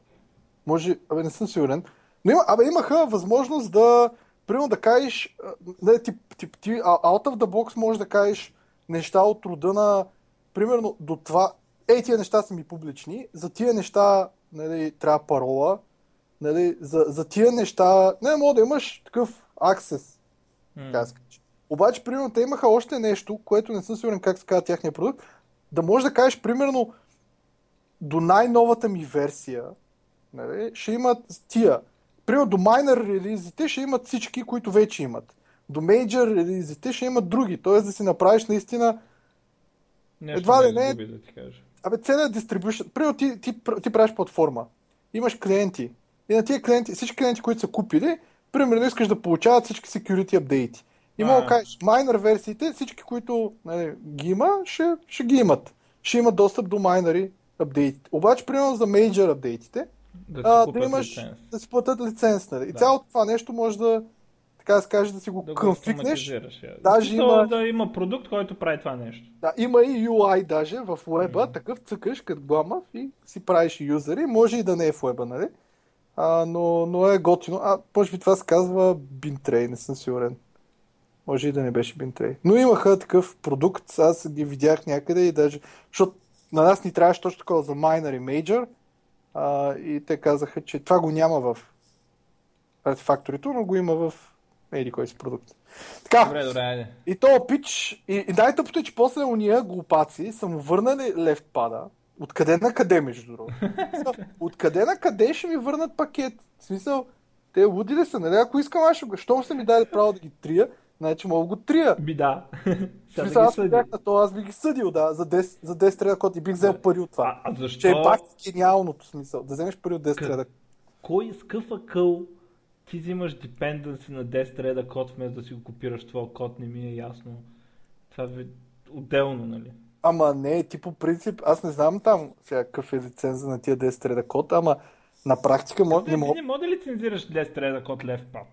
Може, абе не съм сигурен. Но има, абе, имаха възможност да, примерно да кажеш, не, ти, ти, ти, out of the box можеш да кажеш неща от рода на, примерно до това, ей, тия неща са ми публични, за тия неща нали, трябва парола, нали, за, за тия неща, не, мога да имаш такъв аксес, mm. Обаче, примерно, те имаха още нещо, което не съм сигурен как се казва тяхния продукт, да можеш да кажеш, примерно, до най-новата ми версия, нали, ще имат тия. Примерно до майнер релизите ще имат всички, които вече имат. До мейджор релизите ще имат други. Т.е. да си направиш наистина
Нещо едва ли не... Да ти кажа.
Абе, целият дистрибюшн... Примерно ти, ти, ти, ти правиш платформа. Имаш клиенти. И на тия клиенти, всички клиенти, които са купили, примерно искаш да получават всички security апдейти. И мога да кажеш, майнер версиите, всички, които нали, ги има, ще, ще ги имат. Ще имат достъп до майнери апдейт. Обаче, примерно за мейджор апдейтите,
да, а, да имаш лиценз.
да си платят лиценз. Нали? И да. цялото това нещо може да така да се каже, да си го
да
конфигнеш.
Даже има... Да има продукт, който прави това нещо.
Да, има и UI даже в веба, mm-hmm. такъв цъкаш като гламав и си правиш юзери. Може и да не е в веба, нали? А, но, но е готино. А, може би това се казва Bintray, не съм сигурен. Може и да не беше Bintray. Но имаха такъв продукт, аз ги видях някъде и даже, защото на нас ни трябваше точно такова за minor и а, и те казаха, че това го няма в артефакторито, но го има в еди кой си продукт. Така,
добре, добре, айде.
И то пич, и, и най-тъпото е, че после уния глупаци са му върнали лефт пада. Откъде на къде, между другото? Откъде на къде ще ми върнат пакет? В смисъл, те луди ли са, нали? Ако искам, аз ще го... Щом са ми дали право да ги трия, Значи мога го трия.
Би да.
Смисъл, аз бях на то, аз би ги съдил, да, за 10, за 10 треда код и бих взел пари от това.
А, а защо?
Че е пак гениалното смисъл, да вземеш пари от 10 треда.
Кой с какъв акъл ти взимаш dependency на 10 треда код, вместо да си го копираш твоя код, не ми е ясно. Това е отделно, нали?
Ама не, ти по принцип, аз не знам там сега какъв е лиценза на тия 10 треда код, ама на практика
може... Не, мога... не мога да лицензираш 10 треда код лев пад.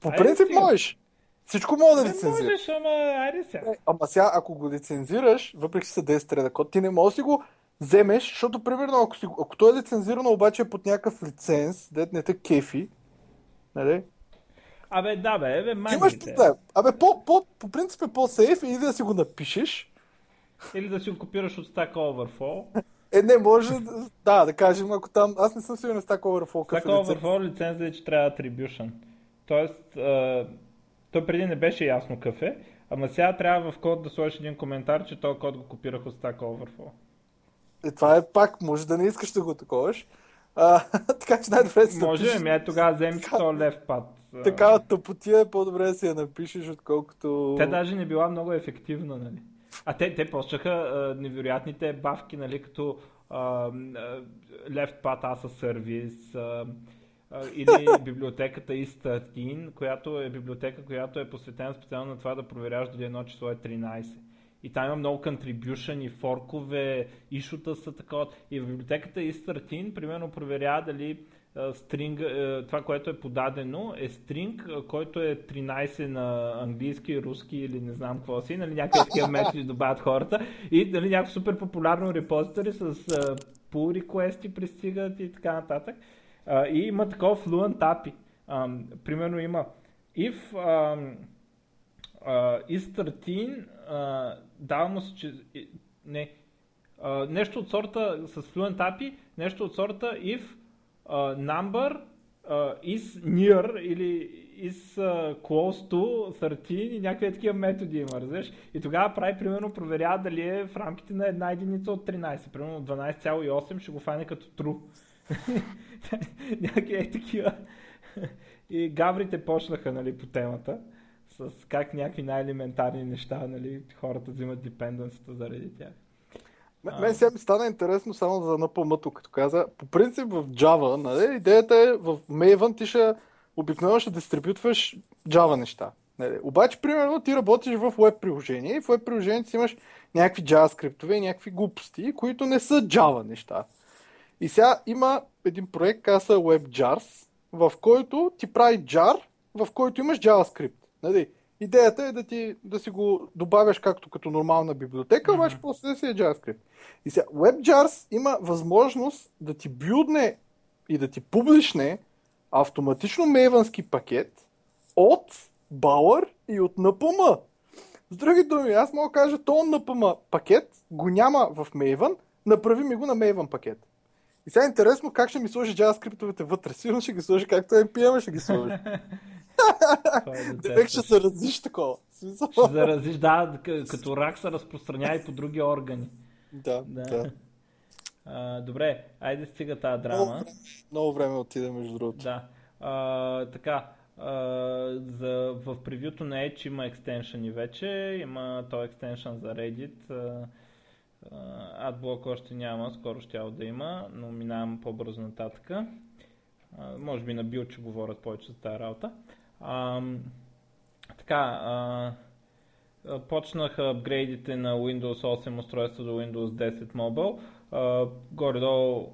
По принцип можеш. Всичко мога да лицензираш.
Не можеш, ама айде сега.
Е, ама сега, ако го лицензираш, въпреки че са 10 треда код, ти не можеш да си го вземеш, защото примерно ако, си, ако той е лицензирано обаче е под някакъв лиценз, дет не те кефи, нали?
Абе, да, бе, бе,
Имаш да, Абе, по, по, по принцип е по-сейф или да си го напишеш.
Или да си го копираш от Stack Overflow.
Е, не, може да- да, кажем, ако там... Аз не съм сигурен Stack Overflow. какъв
Stack
е.
Overflow лицензия е, че трябва attribution. Тоест, а, той преди не беше ясно какъв е, ама сега трябва в код да сложиш един коментар, че този код го копирах от Stack Overflow.
Е, това е пак, може да не искаш да го таковаш. А, така че най-добре си
Може,
напишеш.
ами ай тогава вземи си този лев пад.
Такава тъпотия е по-добре да си я напишеш, отколкото...
Те даже не била много ефективна, нали? А те, те почнаха а, невероятните бавки, нали, като а, Left Path as a Service а, а, или библиотеката E13, която е библиотека, която е посветена специално на това да проверяваш дали едно число е 13. И там има много contribution и форкове, ишута са такова. И в библиотеката E13, примерно, проверява дали стринг, а, това, което е подадено, е стринг, а, който е 13 на английски, руски или не знам какво си, нали, някакви такива методи добавят хората и нали, някакво супер популярно репозитори с pull request пристигат и така нататък. И има такова fluent API. Примерно има if ам, а, is13 а, дава му се, че не, нещо от сорта с Fluent API, нещо от сорта if а, number а, is near или is а, close to 13 и някакви такива методи има, разбираш? И тогава прави, примерно, проверява дали е в рамките на една единица от 13. Примерно 12,8 ще го фане като true. някакви е такива. И гаврите почнаха, нали, по темата с как някакви най-елементарни неща, нали, хората взимат депенденсата заради тях.
М- Мен сега ми стана интересно само за напълмато, като каза. По принцип в Java, нали, идеята е в Maven ти ще обикновено ще дистрибютваш Java неща. Нали. Обаче, примерно, ти работиш в веб приложение и в веб приложението си имаш някакви JavaScript и някакви глупости, които не са Java неща. И сега има един проект, каза WebJars, в който ти прави jar, в който имаш JavaScript. Нали? Идеята е да, ти, да си го добавяш както като нормална библиотека,
Мгм.
обаче после си е JavaScript. И сега WebJars има възможност да ти билдне и да ти публишне автоматично мейвански пакет от Bower и от NPM. С други думи, аз мога да кажа, то NPM пакет го няма в Maven, направи ми го на Maven пакет. И сега е интересно как ще ми сложи JavaScript-овете вътре. Сигурно ще ги сложи както NPM ще ги сложи.
Е
Демек ще се разиш такова.
Ще заразиш, да, като рак се разпространява и по други органи.
Да,
Да.
да.
А, добре, айде стига тази
Много
драма.
време, много време отиде, между другото.
Да. А, така, а, за, в превюто на Edge има екстеншъни вече, има то екстеншън за Reddit. А, AdBlock още няма, скоро ще да има, но минавам по-бързо нататък. А, може би на Бил, че говорят повече за тази работа. А, така, а, почнаха апгрейдите на Windows 8 устройства до Windows 10 Mobile. А, горе-долу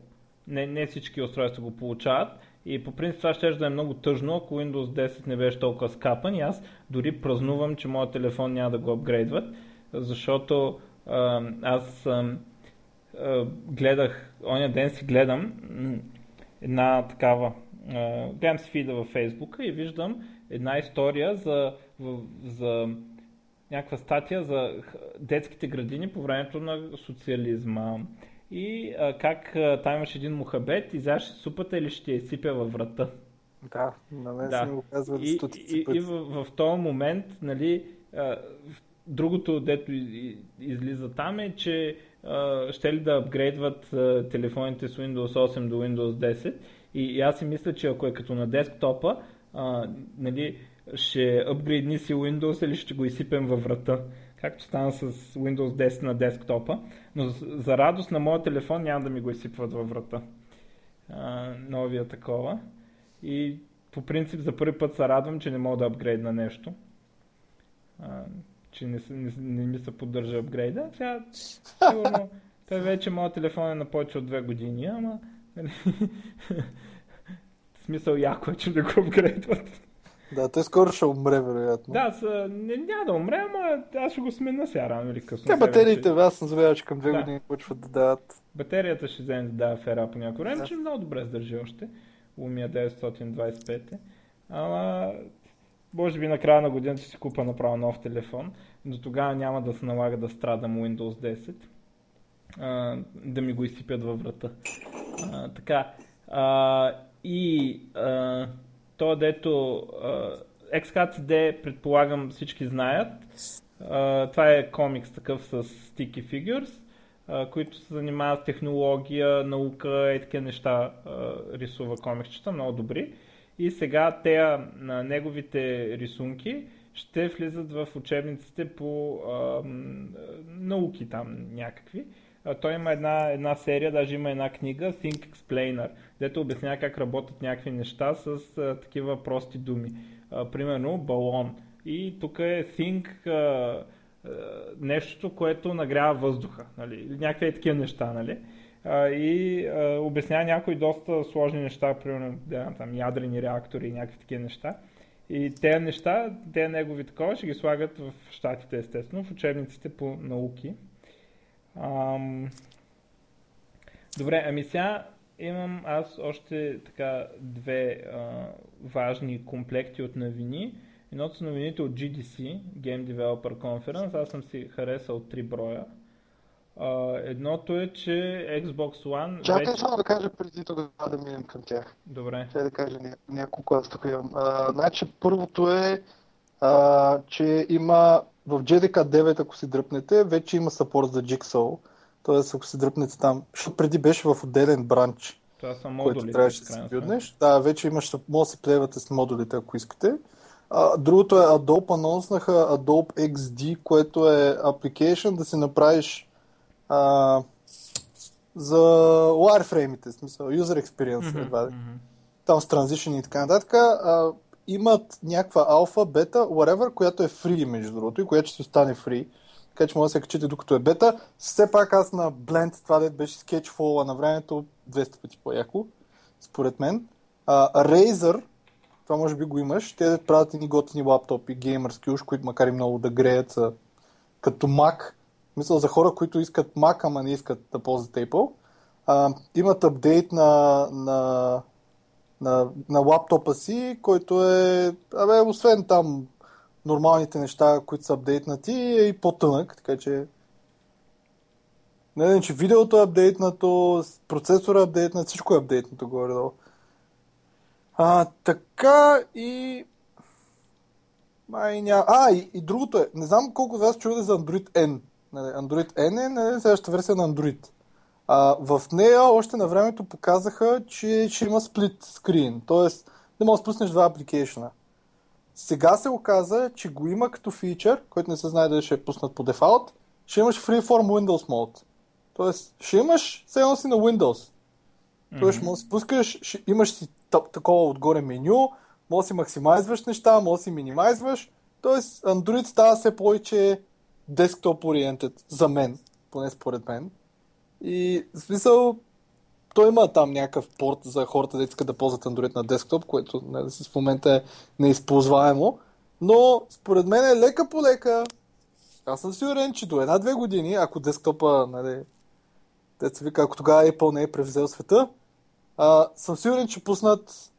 не, не всички устройства го получават. И по принцип това ще да е много тъжно, ако Windows 10 не беше толкова скапан. И аз дори празнувам, че моят телефон няма да го апгрейдват, защото а, аз а, гледах, оня ден си гледам една такава, а, гледам си фида във Фейсбука и виждам една история за, за някаква статия за детските градини по времето на социализма. И а, как а, там имаше един мухабет, изяш супата или ще я сипя във врата.
Да, на мен
Да.
ми го казват
И,
стотици
и,
пъти.
и в, в този момент, нали, а, другото, дето из- из- излиза там е, че а, ще ли да апгрейдват а, телефоните с Windows 8 до Windows 10 и, и аз си мисля, че ако е като на десктопа, а, нали, ще апгрейдни си Windows или ще го изсипем във врата, както стана с Windows 10 на десктопа, но за, радост на моя телефон няма да ми го изсипват във врата. А, новия такова. И по принцип за първи път се радвам, че не мога да апгрейдна нещо. А, че не, не, не ми се поддържа апгрейда. Сега, сигурно, той вече моят телефон е на повече от две години, ама нали, в смисъл яко е, че не го апгрейдват.
Да, той скоро ще умре, вероятно.
Да, с, не, няма да умре, ама аз ще го смена сега рано или късно.
Те батериите, аз съм забелязал, че към две
Да.
години почват да дават.
Батерията ще вземе да дава фера по някое време,
Да.
че много добре сдържи още. Lumia 925 е. Ама, може би на края на годината ще си купа направо нов телефон. До тогава няма да се налага да страдам Windows 10. а, да ми го изсипят във врата. А, така. А, и а, то, дето а, XKCD, предполагам всички знаят. А, това е комикс такъв с sticky figures, а, които се занимават с технология, наука и такива неща. А, рисува комиксчета, много добри. И сега те на неговите рисунки ще влизат в учебниците по а, науки там някакви. А, той има една, една серия, даже има една книга, Think Explainer, където обяснява как работят някакви неща с а, такива прости думи. А, примерно балон. И тук е Think а, а, нещото, което нагрява въздуха. Нали? Някакви такива неща. Нали? А, и а, обяснява някои доста сложни неща, примерно да, там, ядрени реактори и някакви такива неща. И тези неща, те негови такова, ще ги слагат в щатите, естествено, в учебниците по науки. Ам... Добре, ами сега имам аз още така две а, важни комплекти от новини. Едното са новините от GDC, Game Developer Conference. Аз съм си харесал три броя. А, едното е, че Xbox One...
Чакай вече... само да кажа преди тогава да минем към тях.
Добре.
Ще да кажа ня- няколко, аз тук имам. А, значи първото е, а, че има в JDK 9, ако си дръпнете, вече има сапорт за Jigsaw. Тоест, ако си дръпнете там, защото преди беше в отделен бранч,
Това са модули.
който трябваше да си билднеш. Да, вече имаш, може да си плейвате с модулите, ако искате. А, другото е Adobe анонснаха Adobe XD, което е application да си направиш а, за wireframe-ите, смисъл, user experience,
Мгм,
едва
мгм.
там с транзишни и така нататък, а, имат някаква алфа, бета, whatever, която е free, между другото, и която ще си остане free. Така че може да се качите докато е бета. Все пак аз на Blend, това дет беше Sketchfall на времето, 200 пъти по-яко, според мен. А, Razer, това може би го имаш, те да правят едни готини лаптопи, геймърски уж, които макар и много да греят са като Mac. Мисля за хора, които искат Mac, ама не искат да ползват Apple. А, имат апдейт на, на на, на лаптопа си, който е, абе, освен там нормалните неща, които са апдейтнати, е и по-тънък, така че не, не, че видеото е апдейтнато, процесора е апдейтнат, всичко е апдейтнато горе-долу. А, така и... Май ня... А, и, и другото е, не знам колко от вас чувате за Android N. Android N е нали, следващата версия на Android. А, в нея още на времето показаха, че ще има сплит скрин, т.е. не можеш да спуснеш два апликейшена. Сега се оказа, че го има като фичър, който не се знае дали ще е пуснат по дефалт, ще имаш Freeform Windows Mode. Тоест, ще имаш все едно си на Windows. Тоест, ще можеш да спускаш, ще, имаш си тъп, такова отгоре меню, може да си максимайзваш неща, може да си минимайзваш. Тоест, Android става все повече десктоп ориентед за мен, поне според мен. И в смисъл, той има там някакъв порт за хората, да искат да ползват Android на десктоп, което нали, в момента е неизползваемо. Но според мен е лека по лека. Аз съм сигурен, че до една-две години, ако десктопа, нали, те се вика, ако тогава Apple не е превзел света, а, съм сигурен, че пуснат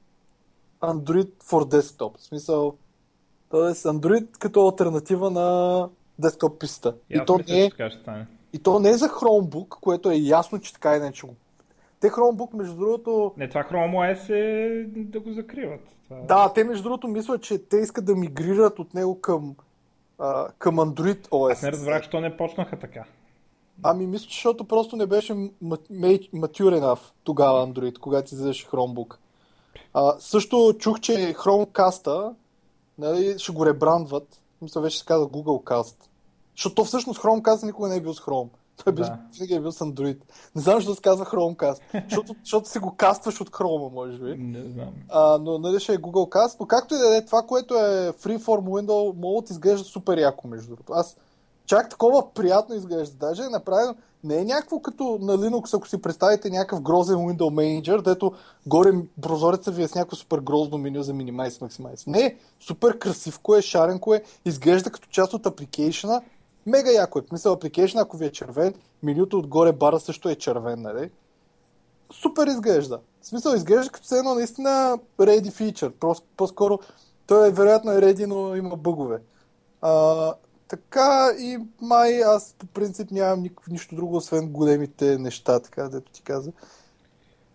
Android for Desktop. В смисъл, т.е. Android като альтернатива на десктоп писта.
И,
И то не е и то не е за Chromebook, което е ясно, че така иначе го... Те Chromebook, между другото...
Не, това Chrome OS е да го закриват. Това...
Да, те между другото мислят, че те искат да мигрират от него към, а, към Android OS.
Аз не разбрах, що не почнаха така.
Ами мисля, че защото просто не беше mature enough тогава Android, когато излизаше Chromebook. А, също чух, че Chromecast-а нали, ще го ребрандват. Мисля, вече се казва Google Cast. Защото всъщност Chromecast никога не е бил с Chrome. Той
Да.
винаги е бил с Android. Не знам защо се казва Chromecast. Защото, защото си го кастваш от Chrome, може би.
Не знам.
А, но нали ще е Google Cast. Но както и да е, това, което е Freeform Window Mode изглежда супер яко, между другото. Аз чак такова приятно изглежда. Даже е направено, не е някакво като на Linux, ако си представите някакъв грозен Window Manager, дето горе прозореца ви е с някакво супер грозно меню за минимайз, максимайз. Не, супер красивко е, шаренко е, изглежда като част от апликейшена. Мега яко е. Смисъл, апликейшна, ако ви е червен, менюто отгоре бара също е червен, нали? супер изглежда. В смисъл, изглежда като все едно наистина ready feature. Просто, по-скоро той е вероятно е ready, но има бъгове. А, така и май аз по принцип нямам никакво, нищо друго, освен големите неща, така дето ти каза.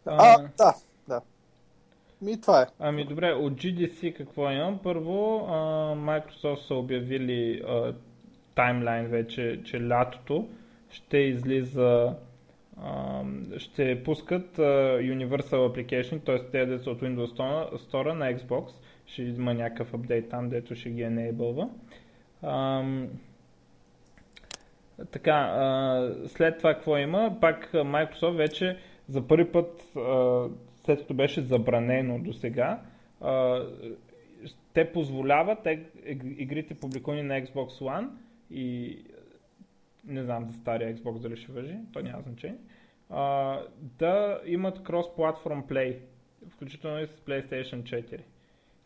А,
А.
да, да. Ми това е.
Ами добре, от GDC какво имам? Първо, а, Microsoft са обявили а, таймлайн вече, че лятото ще излиза, ще пускат Universal Application, т.е. те от Windows Store, на Xbox, ще има някакъв апдейт там, дето ще ги Ам, така, след това какво има? Пак Microsoft вече за първи път, след като беше забранено до сега, те позволяват игрите публикувани на Xbox One и не знам за стария Xbox дали ще въжи, то няма значение, а, да имат cross-platform play, включително и с PlayStation 4.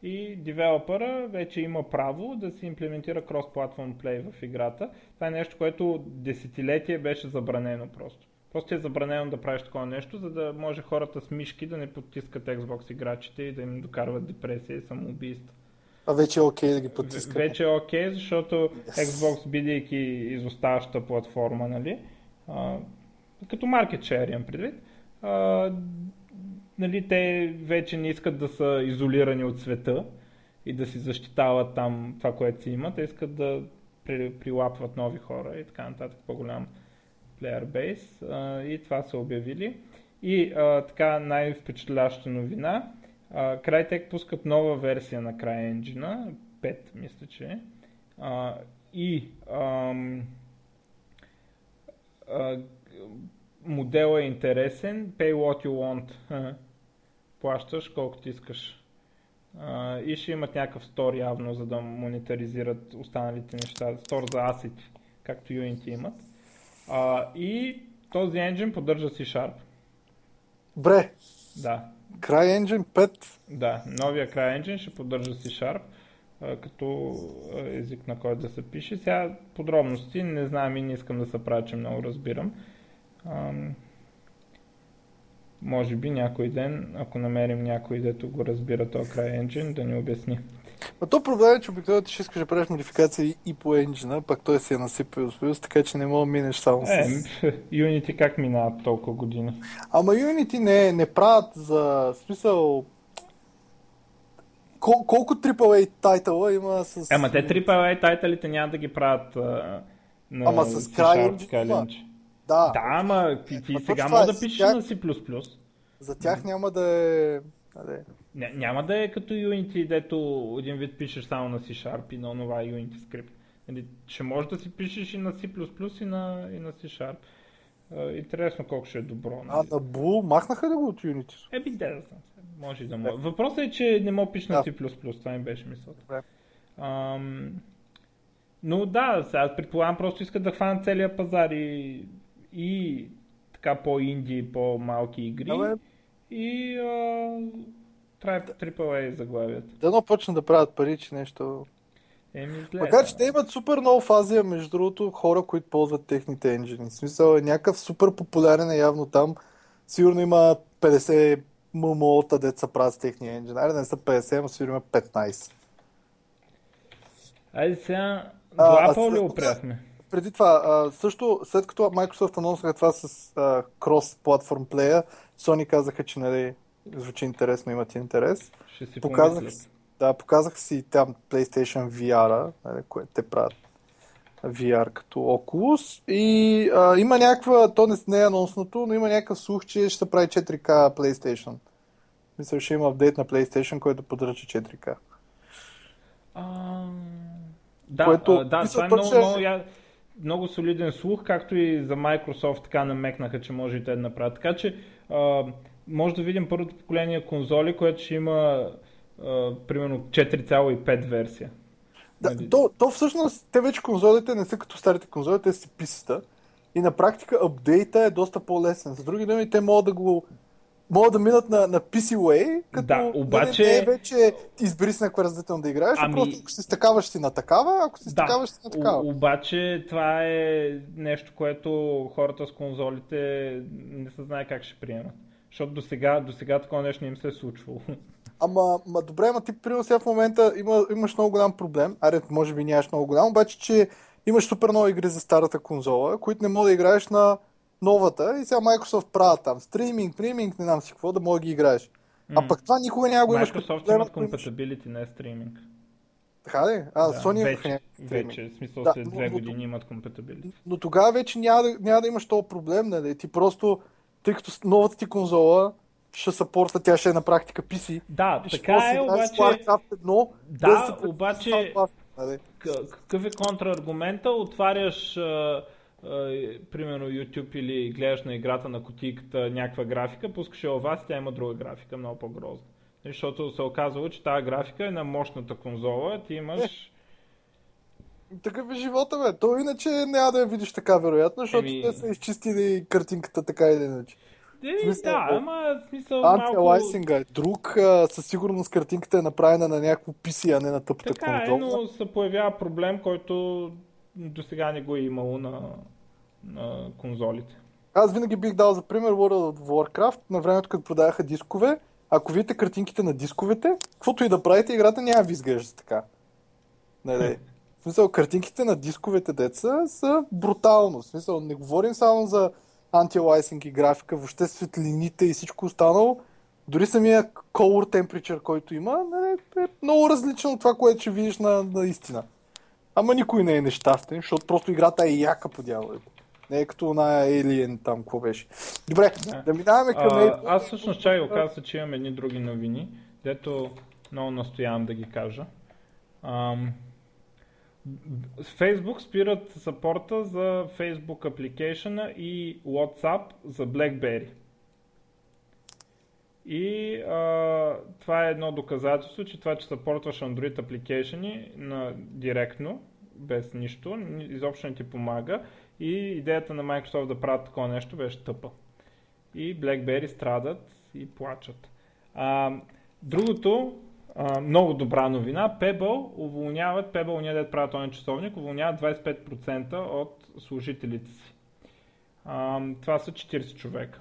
И девелопера вече има право да се имплементира cross-platform play в играта. Това е нещо, което десетилетие беше забранено просто. Просто е забранено да правиш такова нещо, за да може хората с мишки да не потискат Xbox играчите и да им докарват депресия и самоубийство.
А вече е окей да ги потискаме.
Вече е окей, защото
Yes.
Xbox, бидейки изоставаща платформа, нали, а, като market share имам предвид, а, нали, те вече не искат да са изолирани от света и да си защитават там това, което си имат, те искат да при, прилапват нови хора и така нататък, по-голям player base а, и това са обявили. И а, така най-впечатляща новина, а, Crytek пускат нова версия на CryEngine, 5 мисля, че е. и ам, а, модела е интересен, pay what you want, плащаш колкото искаш. А, и ще имат някакъв стор явно, за да монетаризират останалите неща, стор за асети, както Unity имат. А, и този енджин поддържа C-Sharp.
Бре,
Да,
CryEngine 5.
да, новия CryEngine ще поддържа C-Sharp като език на който да се пише. Сега подробности не знам и не искам да се правя, че много разбирам. Ам, може би някой ден, ако намерим някой, дето го разбира този CryEngine, да ни обясни.
А то проблем е, че обикновено ти ще искаш да правиш модификации и по енджина, пак той си е на C++, така че не мога да минеш само с...
Е, Unity как минават толкова години?
Ама Unity не, не правят за смисъл... Кол, колко AAA тайтъла има с...
Ема те AAA тайтълите няма да ги правят а, на
Ама с CryEngine. Да,
Да, ама ти, ти
Ма
сега може
е,
да пишеш
тях-
на C++.
за тях няма да е... Аде.
Ня, няма да е като Unity, дето един вид пишеш само на C-Sharp и на онова Unity скрипт. Нали, ще можеш да си пишеш и на C++ и на, и на C-Sharp. Интересно колко ще е добро.
А
Нали?
на Boo махнаха ли го от Unity?
Е, би да знам. Може да може. Въпросът е, че не мога пише на
Да.
C++, това ми беше мисълта. Ам, но да, сега предполагам просто искат да хванат целия пазар и, и така по-инди, по-малки игри.
Абе.
И а, трябва AAA заглавията.
Дано почнат да правят пари, че нещо...
Еми, зле,
Макар, че те имат супер много фазия, между другото, хора, които ползват техните енджини. В смисъл е някакъв супер популярен е явно там. Сигурно има 50 ММО-та, деца правят с техния енджин. Айде не са 50, ама сигурно има 15.
Айде сега, до Apple ли опряхме?
Преди това, а, също, след като Microsoft анонсаха това с а, cross-platform плея, Sony казаха, че нали, звучи интересно, имат интерес.
Ще си
Показах,
помислят.
да, показах си там PlayStation VR, нали, което те правят VR като Oculus и а, има някаква, то не, е анонсното, но има някакъв слух, че ще се прави 4K PlayStation. Мисля, ще има апдейт на PlayStation, който поддържа 4K.
А, да,
Което-
а, да,
мисля,
това е много,
ще-
много, я- много солиден слух, както и за Microsoft така намекнаха, че може и те да направят. Така че а, може да видим първото поколение конзоли, което ще има а, примерно 4,5 версия.
Да,
Нали?
то, то всъщност, те вече конзолите не са като старите конзоли, те си писата. И на практика апдейта е доста по-лесен. С други думи, те могат да го могат да минат на, на PC-Way, като
Да,
нали,
обаче-
не е вече избери с някаква разделително да играеш,
Ами-
просто ако си стакаваш си на такава, ако си стакаваш си на такава.
о- обаче това е нещо, което хората с конзолите не се знае как ще приемат. Защото до сега, до сега такова нещо не им се е случвало.
Ама, ма добре, ама ти примерно сега в момента има, имаш много голям проблем. Аре, може би нямаш много голям, обаче, че имаш супер много игри за старата конзола, които не мога да играеш на новата и сега Microsoft правят там стриминг, стриминг, не знам си какво, да мога да ги играеш. А пък това никога няма го имаш.
Microsoft имат compatibility, не стриминг.
Така ли? А,
Да,
Sony
вече, вече, в смисъл
Да,
след
но-
две
но-
години имат compatibility.
Но тогава вече няма няма да имаш този проблем, нали? Ти просто, тъй като новата ти конзола ще съпорта, тя ще е на практика PC.
Да,
и ще
така
да
е, обаче
Warcraft 1,
Да,
да се
обаче-
нали?
какъв е контраргумента? Отваряш а, а, примерно YouTube или гледаш на играта на кутийката някаква графика, пускаш я вас и тя има друга графика, много по-грозна. Защото се оказало, че тази графика е на мощната конзола, ти имаш...
Такъв е живота, бе. То иначе няма да я видиш така, вероятно, защото
Еми-
те са изчистили картинката така или иначе.
Е,
смисъл,
да,
о-
ама смисъл малко...
Антилайсинга е друг, а, със сигурност картинката е направена на някакво PC, а не на тъпата
Така е,
конзола.
но се появява проблем, който до сега не го е имало на, на конзолите.
Аз винаги бих дал за пример World of Warcraft, на времето като продаваха дискове. Ако видите картинките на дисковете, каквото и да правите, играта няма ви изглежда така. Нали? В смисъл, картинките на дисковете деца са брутално. В смисъл, не говорим само за антилайсинг и графика, въобще светлините и всичко останало. Дори самия color temperature, който има, нали, е много различно от това, което ще видиш на, на истина. Ама никой не е нещастен, защото просто играта е яка по дяволите. Не е като на Alien там, какво беше. Добре,
Да.
да минаваме към
А, аз всъщност чай оказа че имам едни други новини, дето много настоявам да ги кажа. Ам, Facebook спират сапорта за Facebook апликейшена и WhatsApp за BlackBerry. И а, това е едно доказателство, че това, че съпортваш Android апликейшени на, директно, без нищо, ни- изобщо не ти помага. И идеята на Microsoft да правят такова нещо беше тъпа. И BlackBerry страдат и плачат. А, другото, много добра новина, Pebble уволняват, Pebble ние да правят този часовник, уволняват 25% от служителите си. А, това са 40 човека.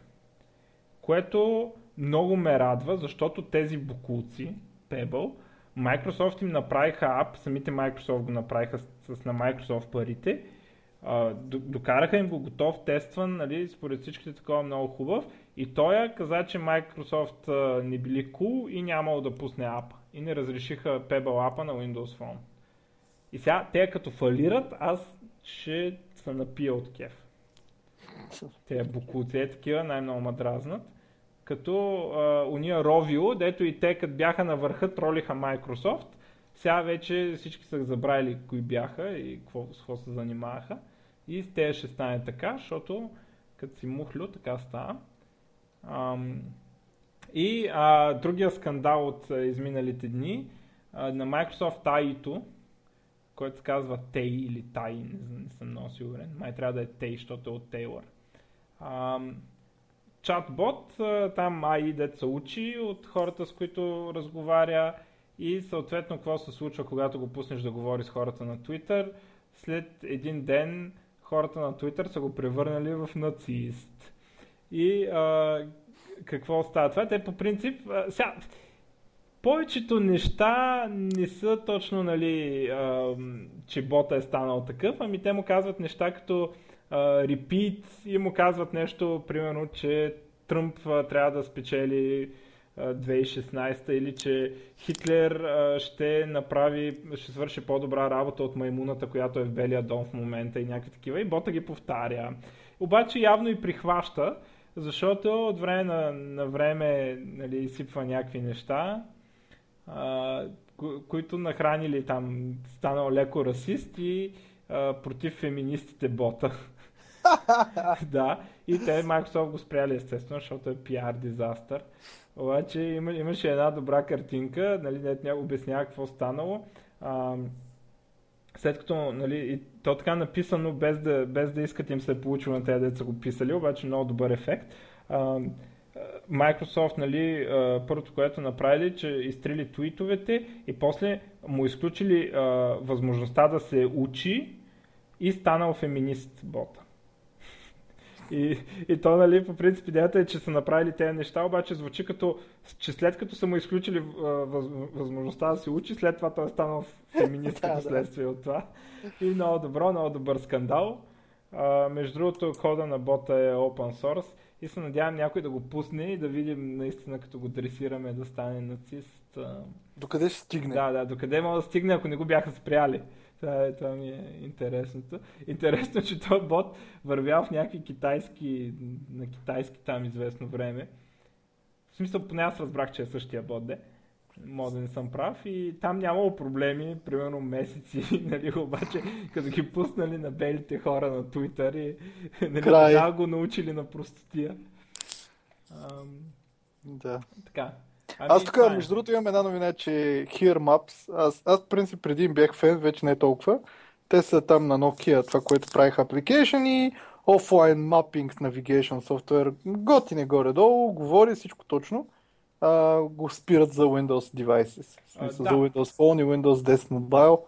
Което много ме радва, защото тези букулци, Pebble, Microsoft им направиха ап, самите Microsoft го направиха с, с на Microsoft парите, а, докараха им го готов, тестван, нали, според всичките такова много хубав и той каза, че Microsoft а, не били cool и нямало да пусне апа и не разрешиха Pebble апа на Windows Phone. И сега те като фалират, аз ще се напия от кеф. Те букуци е такива, най-много ма дразнат. Като а, уния Rovio, дето и те като бяха на върха, тролиха Microsoft. Сега вече всички са забравили кои бяха и какво, с какво се занимаваха. И с те ще стане така, защото като си мухлю, така става. Ам, и а, другия скандал от а, изминалите дни а, на Microsoft AI-то, който се казва Tay или Tai, не, не съм много сигурен. Май трябва да е Tay, защото е от Taylor. Ам, чатбот, а, там AI дет се учи от хората, с които разговаря и съответно какво се случва, когато го пуснеш да говори с хората на Twitter. След един ден хората на Twitter са го превърнали в нацист. И а, какво става това? Те по принцип, сега, повечето неща не са точно, нали, а, че бота е станал такъв, ами те му казват неща като repeat и му казват нещо, примерно, че Тръмп а, трябва да спечели а, 2016 или че Хитлер а, ще направи, ще свърши по-добра работа от маймуната, която е в Белия дом в момента и някакви такива и бота ги повтаря. Обаче явно и прихваща, защото от време на, на време нали, изсипва някакви неща, а, ко- които нахранили там, станал леко расист и а, против феминистите бота. да, и те Microsoft го спряли естествено, защото е PR дизастър. Обаче има, имаше една добра картинка, нали, ня обяснява какво станало. А, след като, нали, и то така написано, без да, без да искат им се е получило на тези деца го писали, обаче много добър ефект. Microsoft, нали, първото, което направили, че изтрили твитовете и после му изключили възможността да се учи и станал феминист бота. И, и то, нали, по принцип идеята е, че са направили тези неща, обаче звучи като, че след като са му изключили въз, възможността да се учи, след това той е станал феминист като следствие от това. И много добро, много добър скандал. А, между другото, кода на бота е open source и се надявам някой да го пусне и да видим наистина като го дресираме да стане нацист.
Докъде ще стигне?
Да, да, докъде мога да стигне, ако не го бяха спряли. Това, е, това ми е интересното. Интересно, че този бот вървял в някакви китайски, на китайски там известно време. В смисъл, поне аз разбрах, че е същия бот, де. Може да не съм прав и там нямало проблеми, примерно месеци, нали, обаче като ги пуснали на белите хора на Twitter и нали, Край. го научили на простотия. Ам...
Да.
Така,
аз тук, е. между другото, имам една новина, че Here Maps, аз, аз принцип преди им бях фен, вече не е толкова. Те са там на Nokia, това, което правих application и офлайн мапинг navigation софтуер. Готине горе-долу, говори всичко точно. А, го спират за Windows devices. В смисъл, да. за Windows Phone и Windows 10 Mobile.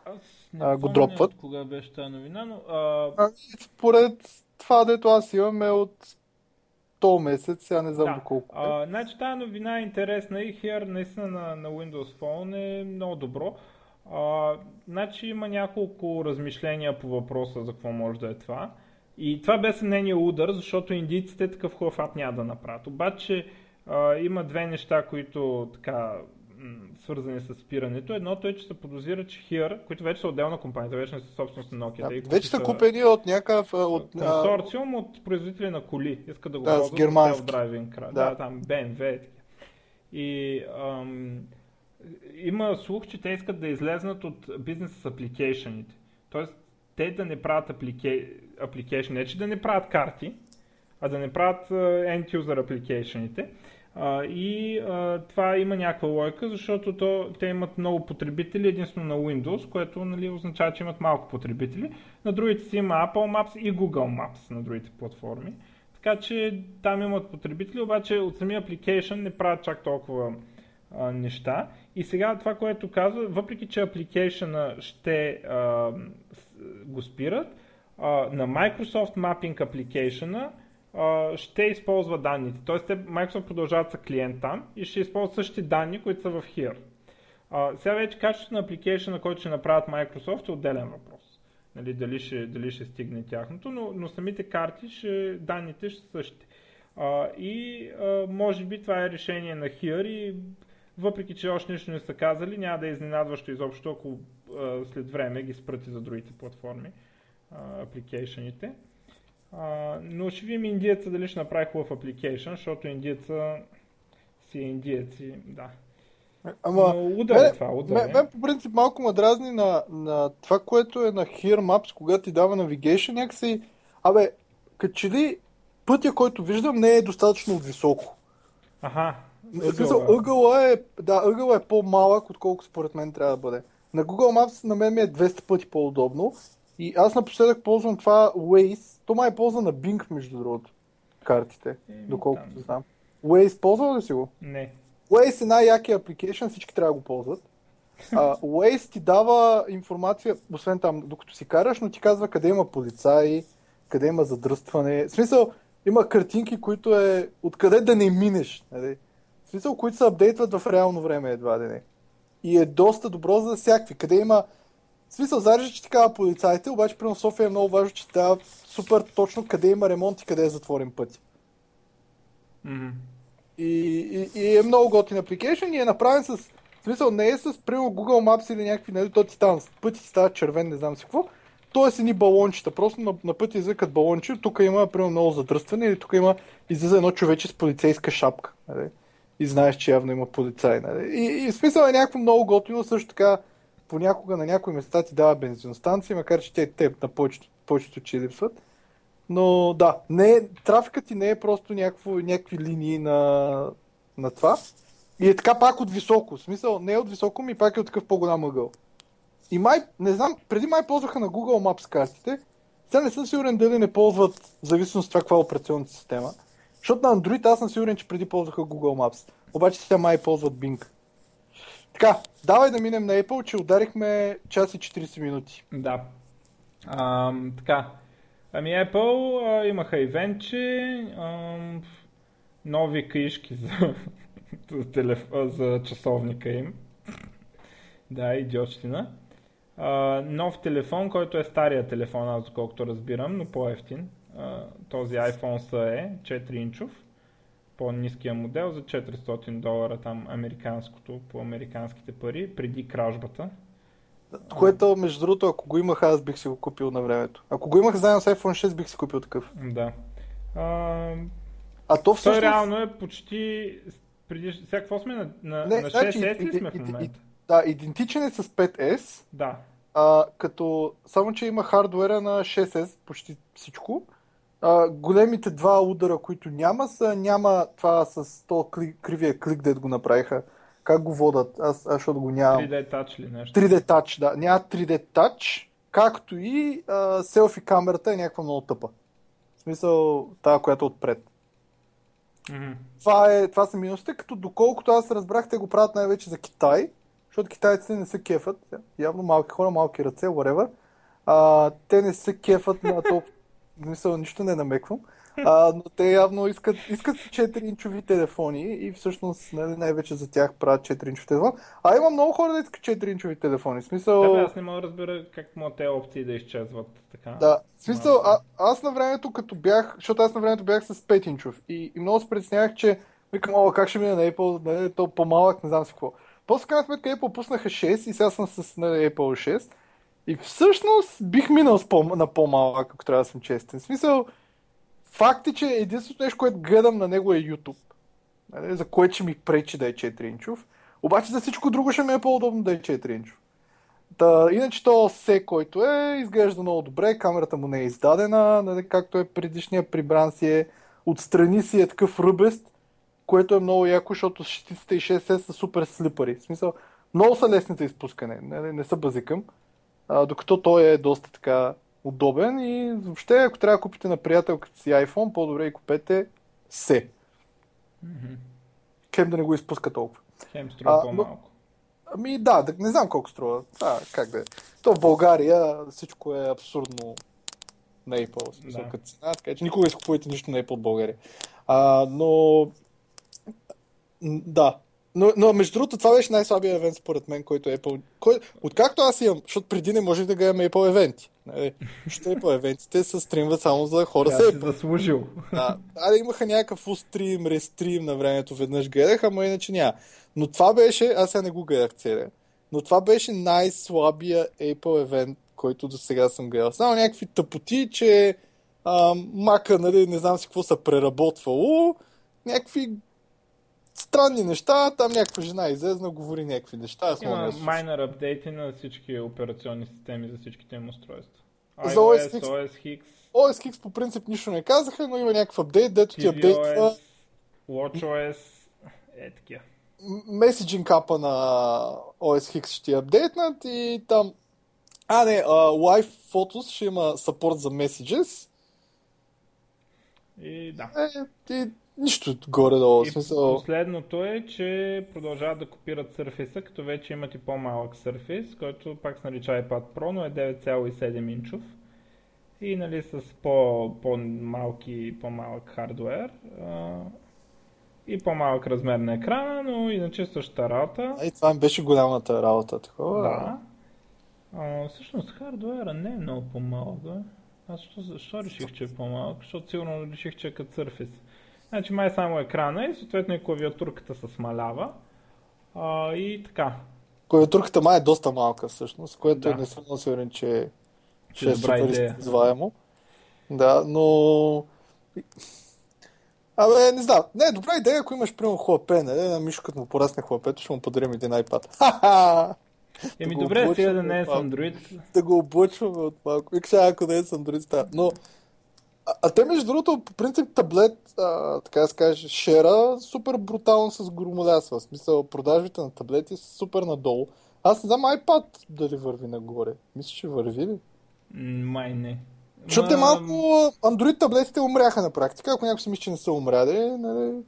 а, го дропват. Кога беше тази новина, но... А...
А, според това, дето аз имам е от то месец, сега не знам да. доколко.
А, значи тази новина е интересна и Here наистина на, на Windows Phone е много добро. А, значи има няколко размишления по въпроса за какво може да е това. И това бе съмнение удар, защото индийците такъв хубав ап няма да направят. Обаче а, има две неща, които така свързани с спирането. Едното е, че се подозира, че Here, които вече са отделна компания, вече не са собственост на Nokia.
Да, вече са купени от някакъв... От,
консорциум от производители на коли. Искат да го
да, ползват германски.
драйвинг. Да. да, там BMW. И ам, има слух, че те искат да излезнат от бизнес с апликейшените. Тоест, те да не правят апликейшн, не че да не правят карти, а да не правят end user апликейшените и това има някаква лойка, защото то, те имат много потребители единствено на Windows, което нали, означава, че имат малко потребители. На другите си има Apple Maps и Google Maps на другите платформи. Така че там имат потребители, обаче от самия application не правят чак толкова а, неща. И сега това, което казва, въпреки че application ще а, го спират, а, на Microsoft Mapping Application ще използва данните. Тоест, те, Microsoft продължават са клиент там и ще използват същите данни, които са в Here. А, сега вече качеството на application, който ще направят Microsoft е отделен въпрос. Нали, дали, ще, дали ще стигне тяхното, но, но самите карти, ще, данните ще са същите. А, и а, може би това е решение на Here и въпреки, че още нищо не са казали, няма да е изненадващо изобщо, ако а, след време ги спрати за другите платформи, апликейшените. А, но ще видим индиеца дали ще направи хубав апликейшн, защото индиеца си е индиец и да.
Ама,
но удар е това, удар
мен, мен, по принцип малко ме дразни на, на това, което е на Here Maps, когато ти дава navigation, някакси, абе, като че ли пътя, който виждам, не е достатъчно високо.
Аха,
ъгъла. ъгъла е, да, ъгъла е по-малък, отколкото според мен трябва да бъде. На Google Maps на мен ми е 200 пъти по-удобно и аз напоследък ползвам това Waze. То май е ползва на Bing, между другото. Картите, е, доколкото там. знам. Waze ползва ли си го?
Не.
Waze е най-якия апликейшн, всички трябва да го ползват. Uh, Waze ти дава информация, освен там, докато си караш, но ти казва къде има полицаи, къде има задръстване. В смисъл, има картинки, които е откъде да не минеш. Нали? В смисъл, които се апдейтват в реално време едва да не. И е доста добро за всякакви. Къде има в смисъл, зарежда, че така полицайите, обаче при София е много важно, че дава супер точно къде има ремонт и къде е затворен път.
Mm-hmm.
И, и, и, е много готин апликейшн и е направен с... В смисъл, не е с, примерно, Google Maps или някакви, нали, то ти там пъти ти става червен, не знам си какво. То е с едни балончета, просто на, на пъти излъкат балончи, тук има, примерно, много задръстване или тук има излиза едно човече с полицейска шапка. Нали? И знаеш, че явно има полицай. Нали? И, и в смисъл е някакво много готино, също така понякога на някои места ти дава бензиностанции, макар че те, те на повечето, повечето че липсват. Но да, не, трафикът ти не е просто някакво, някакви линии на, на това. И е така пак от високо. В смисъл, не е от високо, ми пак е от такъв по-голям ъгъл. И май, не знам, преди май ползваха на Google Maps картите. Сега не съм сигурен дали не ползват, зависимост от това каква е операционната система. Защото на Android аз съм сигурен, че преди ползваха Google Maps. Обаче сега май ползват Bing. Така, давай да минем на Apple, че ударихме час и 40 минути.
Да. А, така. Ами Apple а, имаха ивенчи, а, нови книжки за, за, телеф... за часовника им. да, идиотщина. А, нов телефон, който е стария телефон, аз доколкото разбирам, но по-ефтин. А, този iPhone SE 4-инчов, по-низкия модел за 400 долара там американското, по американските пари, преди кражбата.
Което, между другото, ако го имах, аз бих си го купил на времето. Ако го имах заедно с iPhone 6, бих си купил такъв.
Да. А,
А то всъщност...
Той реално е почти преди... Сега какво сме на, на,
Не,
на
значи,
6S ли
иде-
сме в
иде-
момента?
Да, идентичен е с 5S,
Да.
а, като само, че има хардуера на 6S, почти всичко. А, големите два удара, които няма, са няма това с то клик, кривия клик, дед го направиха. Как го водат? Аз, аз защото го нямам.
3D Touch ли нещо?
3D Touch, да. Няма 3D Touch, както и а, селфи камерата е някаква много тъпа. В смисъл, тази, която е отпред.
Мгм.
Това, е, това са минусите, като доколкото аз разбрах, те го правят най-вече за Китай, защото китайците не се кефат, явно малки хора, малки ръце, whatever. А, те не се кефат на толкова, в смисъл, нищо не намеквам, а, но те явно искат, искат 4-инчови телефони и всъщност нали, най-вече за тях правят 4-инчови телефон. А има много хора да искат 4-инчови телефони. В смисъл...
Да, бе, аз не мога да разбера как могат тези опции да изчезват така.
Да, в смисъл, а, аз на времето като бях, защото аз на времето бях с 5 инчов и, и много се притеснявах, че викам, о, как ще мине на Apple, нали, то по-малък, не знам си какво. После крайна сметка Apple пуснаха 6 и сега съм с нали, Apple 6 и всъщност бих минал по, на по-малък, ако трябва да съм честен. В смисъл, факт е, че единственото нещо, което гледам на него е YouTube, нали, за което ще ми пречи да е 4 инчов. Обаче за всичко друго ще ми е по-удобно да е 4 инчов. Та, иначе то се, който е, изглежда много добре, камерата му не е издадена, нали, както е предишния прибран си е, отстрани си е такъв ръбест, което е много яко, защото щитиците и 6S са супер слипари. В смисъл, много са лесни за изпускане, не, не са базикъм, а, докато той е доста така удобен и въобще, ако трябва да купите на приятелката си iPhone, по-добре и купете се.
Мгм.
Хем да не го изпуска толкова.
Хем струва
А,
по-малко.
Ами да, да, не знам колко струва. А, как да е. То в България всичко е абсурдно на Apple, смисъл
Да.
като цена, така че никога не изкупувайте нищо на Apple в България. А, но... Да. Но, но между другото, това беше най-слабия евент според мен, който Apple... Кой... Откакто аз имам, защото преди не можех да гледам Apple евенти. Нали? Защото Apple евентите се стримват само за хора
Тя
с Apple.
заслужил.
Да, а, имаха някакъв устрим, рестрим на времето, веднъж гледах, ама иначе няма. Но това беше, аз сега не го гледах целия, но това беше най-слабия Apple евент, който до сега съм гледал. Само някакви тъпоти, че а, мака, нали, не знам си какво са преработвало, някакви странни неща, там някаква жена излезна, говори някакви неща. Аз
Има майнер апдейти на всички операционни системи за всичките им устройства.
За
iOS,
OS X.
OS X,
OS X по принцип нищо не казаха, но има някакъв апдейт, дето ти апдейтва
WatchOS, е такива.
меседжинг капа на OS X ще ти апдейтнат и там... А, не, а, Live Photos ще има support за messages.
И да.
Е, и нищо горе-долу.
И
смисъл...
последното е, че продължават да копират Surface, като вече имат и по-малък Surface, който пак се нарича iPad Pro, но е 9,7 инчов. И нали с по, по-малки, по-малък хардвер а, и по-малък размер на екрана, но иначе същата работа.
И това ми беше голямата работа. Такова.
Да. А, всъщност хардуера не е много по-малък, да? Аз защо, защо реших, че е по-малък? Защото сигурно реших, че е като Surface. Значи май само екрана и съответно и клавиатурката се смалява. А, и така.
Клавиатурката май е доста малка всъщност, което
Да.
не съм сигурен, че ще е
добра
супер
идея.
използваемо. Да, но... Абе, не знам. Не, добра идея, ако имаш примерно хлапе, нали? На Мишо, като му порасне хлапето, ще му подарим един iPad. Ха-ха!
Еми
го
добре, сега да не е с. Android.
да го облъчваме от малко. Вика сега, ако не е с Android става. Но, а, а те между другото, по принцип таблет, а, така да се каже, шера супер брутално с громолясва. В смисъл, продажбите на таблети са супер надолу. Аз не знам iPad дали върви нагоре. Мисля, че върви ли?
Май не.
Защото те
Ма,
малко Android таблетите умряха на практика. Ако някой си мисли, че не са умряли, нали,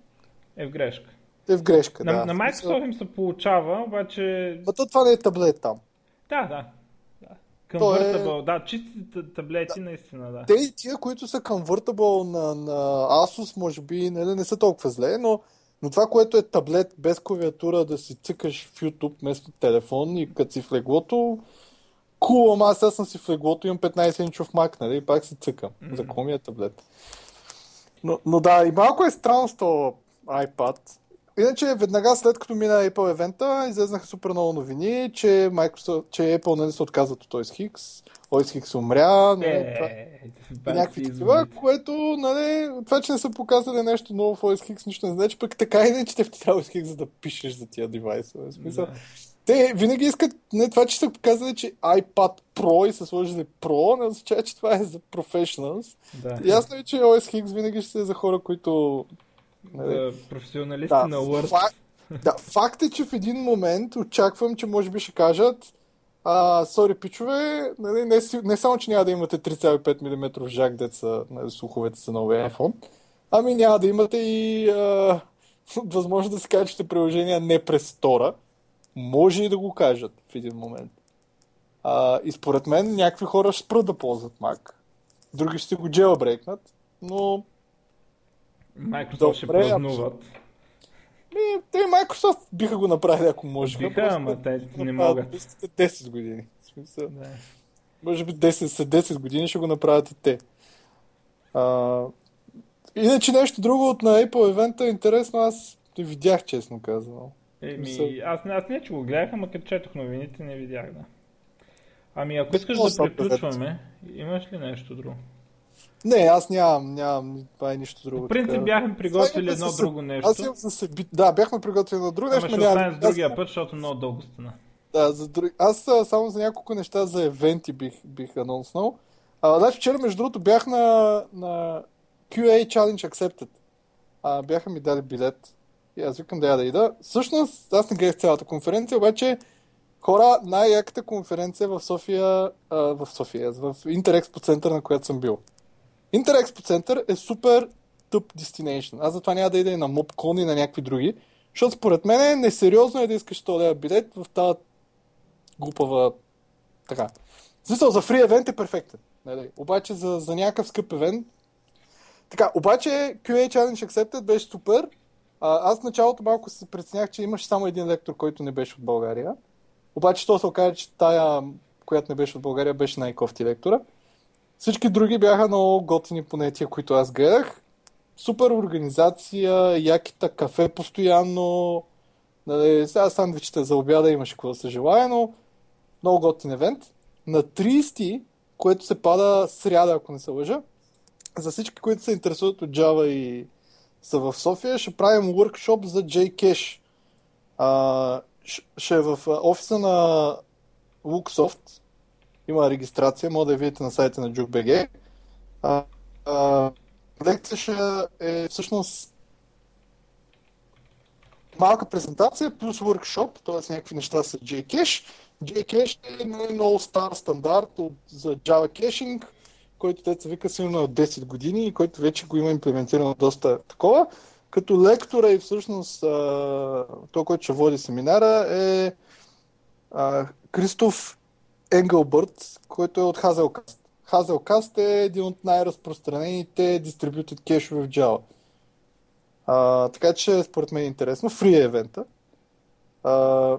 Е в грешка.
е в грешка.
На,
да.
на Microsoft им се получава, обаче...
То това не е таблет там.
Да, да. Convertible, е... да, чистите таблети да. наистина, да.
Те и тия, които са convertible на, на Asus, може би, нали, не са толкова зле, но, но това, което е таблет без клавиатура да си цъкаш в YouTube вместо телефон и като си в леглото, Кул, ама аз съм си в леглото, имам 15 инчов мак, нали, и пак си цъкам. Mm-hmm. За какво ми е таблет? Но, но да, и малко е странно с този iPad. Иначе, веднага след като мина Apple евента, излезнаха супер много новини, че, Microsoft, че Apple нали, се отказват от OS X, OS X умря, нали,
е,
това, е, някакви такива, което, нали, това, че не са показали нещо ново в OS X, нищо не значи, пък така и не, че те в OS X, за да пишеш за тия девайсове. Смисъл, да. Те винаги искат, не това, че са показали, че iPad Pro и са сложили Pro, не означава, че това е за professionals. Да. Ясно е, че OS X винаги ще е за хора, които...
Нали, професионалисти да, на Word.
Факт, да, факт е, че в един момент очаквам, че може би ще кажат а, сори, пичове, нали, не, не само, че няма да имате 3,5 мм жак, деца нали, слуховете са новия iPhone, ами няма да имате и а, възможност да се качате приложения не през стора може и да го кажат в един момент. А, и според мен някакви хора ще спрат да ползват Mac. Други ще го джелбрейкнат, но...
Microsoft Добре, ще празнуват.
Ми, те Microsoft биха го направили, ако може.
Биха, ама те не могат.
10 години. В смисъл. Да. Може би 10, след 10 години ще го направят и те. А, иначе нещо друго от на Apple евента е интересно, аз не видях, честно казано.
Еми, аз, аз не че го гледах, ама като четох новините не видях, да. Ами ако искаш да приключваме, имаш ли нещо друго?
Не, аз нямам, нямам, това е нищо друго.
В принцип така. бяхме приготвили едно
за,
друго нещо.
Аз имам себе... Да, бяхме приготвили едно друго нещо.
Ама ще оставим с другия аз... път, защото много дълго стана.
Да, за друг... аз само за няколко неща за евенти бих, бих анонснал. А, значи вчера, между другото, бях на, на QA Challenge Accepted. А, бяха ми дали билет и аз викам да я да ида. Всъщност, аз не гледах цялата конференция, обаче хора, най-яката конференция в София, а, в София, в Интерекспо център, на която съм бил. Интерекспо център е супер тъп destination. Аз затова няма да ида и на MobCon и на някакви други, защото според мен е несериозно е да искаш 100 лева билет в тази глупава така. Смисъл, за фри евент е перфектен. Нали? Обаче за, за някакъв скъп евент така, обаче QA Challenge Accepted беше супер а, аз в началото малко се преценях, че имаш само един лектор, който не беше от България. Обаче то се оказа, че тая, която не беше от България, беше най-кофти лектора. Всички други бяха много готини понятия, които аз гледах. Супер организация, якита кафе постоянно. Нали, сега сандвичите за обяда имаше какво да се желая, но много готин евент. На 30, което се пада сряда, ако не се лъжа, за всички, които се интересуват от Java и са в София, ще правим workshop за JCache. А, ще е в офиса на Luxoft. Има регистрация, може да я видите на сайта на JukeBG. А, а, лекция е всъщност малка презентация плюс workshop, т.е. някакви неща с JCache. JCache е много стар стандарт за Java кешинг който те се вика силно от 10 години и който вече го има имплементирано доста такова. Като лектора и всъщност той, който ще води семинара е Кристоф Енгълбърт, който е от Hazelcast. Hazelcast е един от най-разпространените дистрибютед кешове в Java. А, така че според мен е интересно. Е евента. А,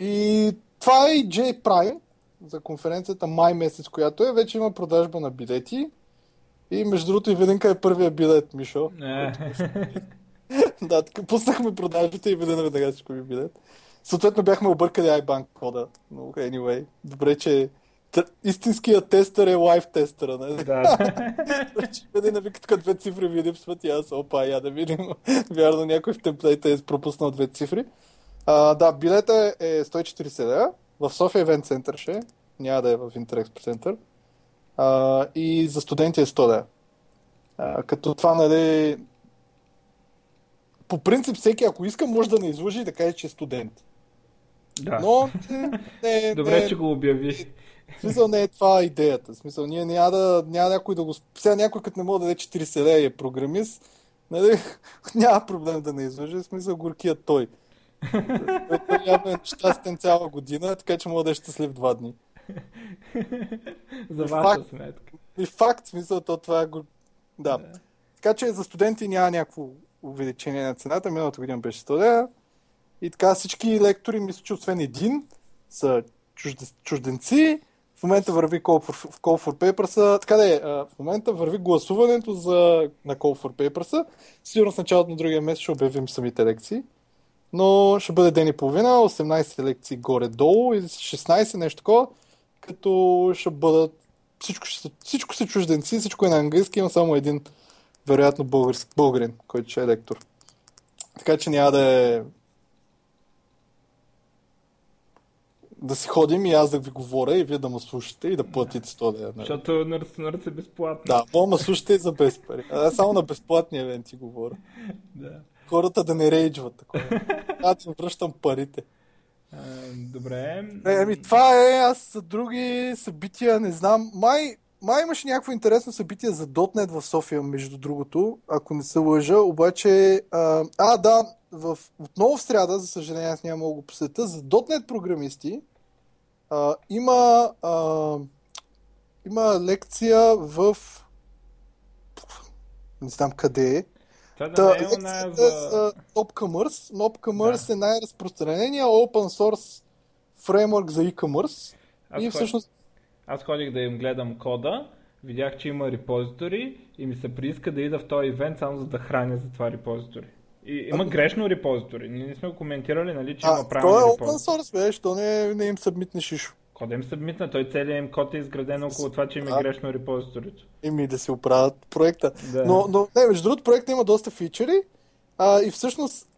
и това е J Prime, за конференцията май месец, която е, вече има продажба на билети. И между другото и Виденка е първия билет, Мишо. Да, така пуснахме продажбите и Виден веднага си купи билет. Съответно бяхме объркали iBank кода. Но anyway, добре, че истинският тестър е лайф тестъра, не? Да. Виден вика тук две цифри ви липсват и аз, опа, я да видим. Вярно, някой в темплейта е пропуснал две цифри. А, да, билета е 140 лева. В София Event Center ще е. Няма да е в Интерекспо Center. А, и за студенти е 100 да а, Като това, нали... По принцип, всеки, ако иска, може да не излъжи и да каже, че е студент.
Да.
Но не,
Добре,
не,
че го обяви.
В смисъл не е това идеята. В смисъл, ние няма, да, няма някой да го... Сега някой, като не може да даде 40 лея е програмист, нали, няма проблем да не излъжи. В смисъл, горкият той. Явно е щастен цяла година, така че мога да е щастлив два дни.
За ваша сметка.
И факт, смисъл, то това е... Да.
Да.
Така че за студенти няма някакво увеличение на цената. Миналата година беше 100 лева. И така всички лектори, мисля, че освен един, са чужде, чужденци. В момента върви Call for, в Call for Papers. Така да е, в момента върви гласуването за, на Call for Papers. Сигурно в началото на другия месец ще обявим самите лекции. Но ще бъде ден и половина, 18 лекции горе-долу или 16 нещо такова, като ще бъдат всичко, всичко са чужденци, всичко е на английски, има само един вероятно българин, който ще е лектор. Така че няма да е да си ходим и аз да ви говоря и вие да ме слушате и да платите 100 лева. нали?
Защото Nerds to Nerds е безплатно.
Да, мога ме слушате и за без пари. А само на безплатни евенти говоря.
Да.
Хората да не рейджват такова. Аз им връщам парите.
А, добре.
Е, ами това е, аз за други събития не знам. Май, май имаше някакво интересно събитие за .NET в София, между другото, ако не се лъжа, обаче... А, а да, в, отново в сряда, за съжаление аз няма мога го посетя, за .NET програмисти а, има, а, има лекция в... Не знам къде е.
Това да
Та,
не е
лекцията е
за...
за NopCommerce. NopCommerce е най-разпространения open source фреймворк за e-commerce.
Аз,
И всъщност,
Аз ходих да им гледам кода, видях, че има репозитори и ми се прииска да ида в този ивент само за да храня за това репозитори. И има грешно репозитори. Ние не сме го коментирали, нали, че
а,
има
то
правилни
е open
репозитори.
source, бе, що не, не им събмитнеш ишу.
Кода им събмитна, той целият им код е изграден около това, че им е
А.
грешно репозиторито.
Ими да си оправят проекта.
Да.
Но, но, не, между другото, проекта има доста фичери а, и всъщност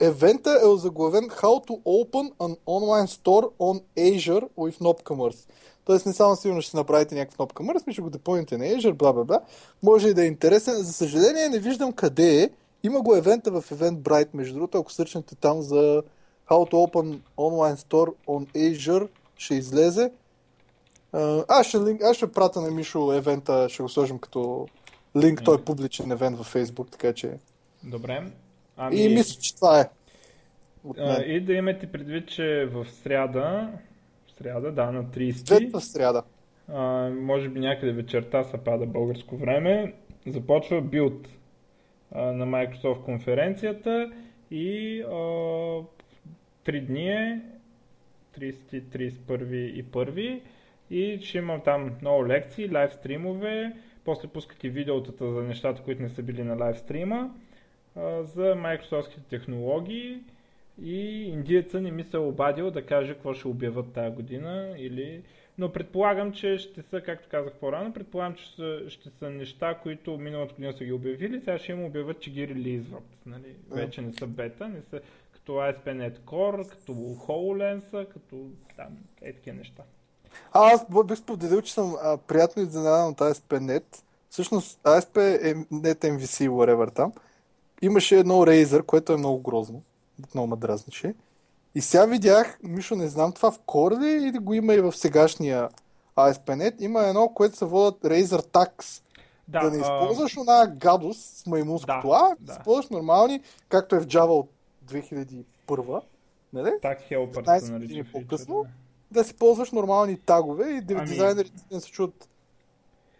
евента е озаглавен How to open an online store on Azure with NopCommerce. Тоест не само сигурно ще направите някакъв NopCommerce, ми ще го депойнете на Azure, бла бла бла. Може и да е интересен. За съжаление не виждам къде е. Има го евента в Eventbrite, между другото, ако сърчнете там за How to open online store on Azure, ще излезе. Аз ще, линк, аз ще пратя на Мишо евента, ще го сложим като линк, той е публичен евент във Facebook, така че...
Добре. Ами,
И мисля, че това е.
А, и да имате предвид, че в сряда, в сряда, да, на 30,
След в сряда.
а, може би някъде вечерта съпада българско време, започва билд на Microsoft конференцията и 3 дни е 30, 31 и 1 и ще имам там много лекции, лайв стримове, после пускат и видеотата за нещата, които не са били на лайв стрима, за Microsoft технологии. И индиеца не ми се е обадил да каже какво ще обяват тази година или... Но предполагам, че ще са, както казах по-рано, предполагам, че са, ще са неща, които миналата година са ги обявили, сега ще им обявят, че ги релизват. Нали? Вече не са бета, не са като ASP.NET Core, като HoloLens, като там, е такива неща.
А, аз бих споделил, че съм а, приятно изненадан от ASP.NET. Всъщност ASP е MVC, whatever там. Имаше едно Razer, което е много грозно. Много ме дразнеше. И сега видях, Мишо, не знам това в Core ли или го има и в сегашния ASP.NET. Има едно, което се водят Razer Tax.
Да,
Да не
а,
използваш она гадост с маймунското
Да,
А,
да.
използваш нормални, както е в Java от 2001, нали?
Так Helper
15
се нарича
по-късно. Да си ползваш нормални тагове и
Ами-
дизайнерите не се чуят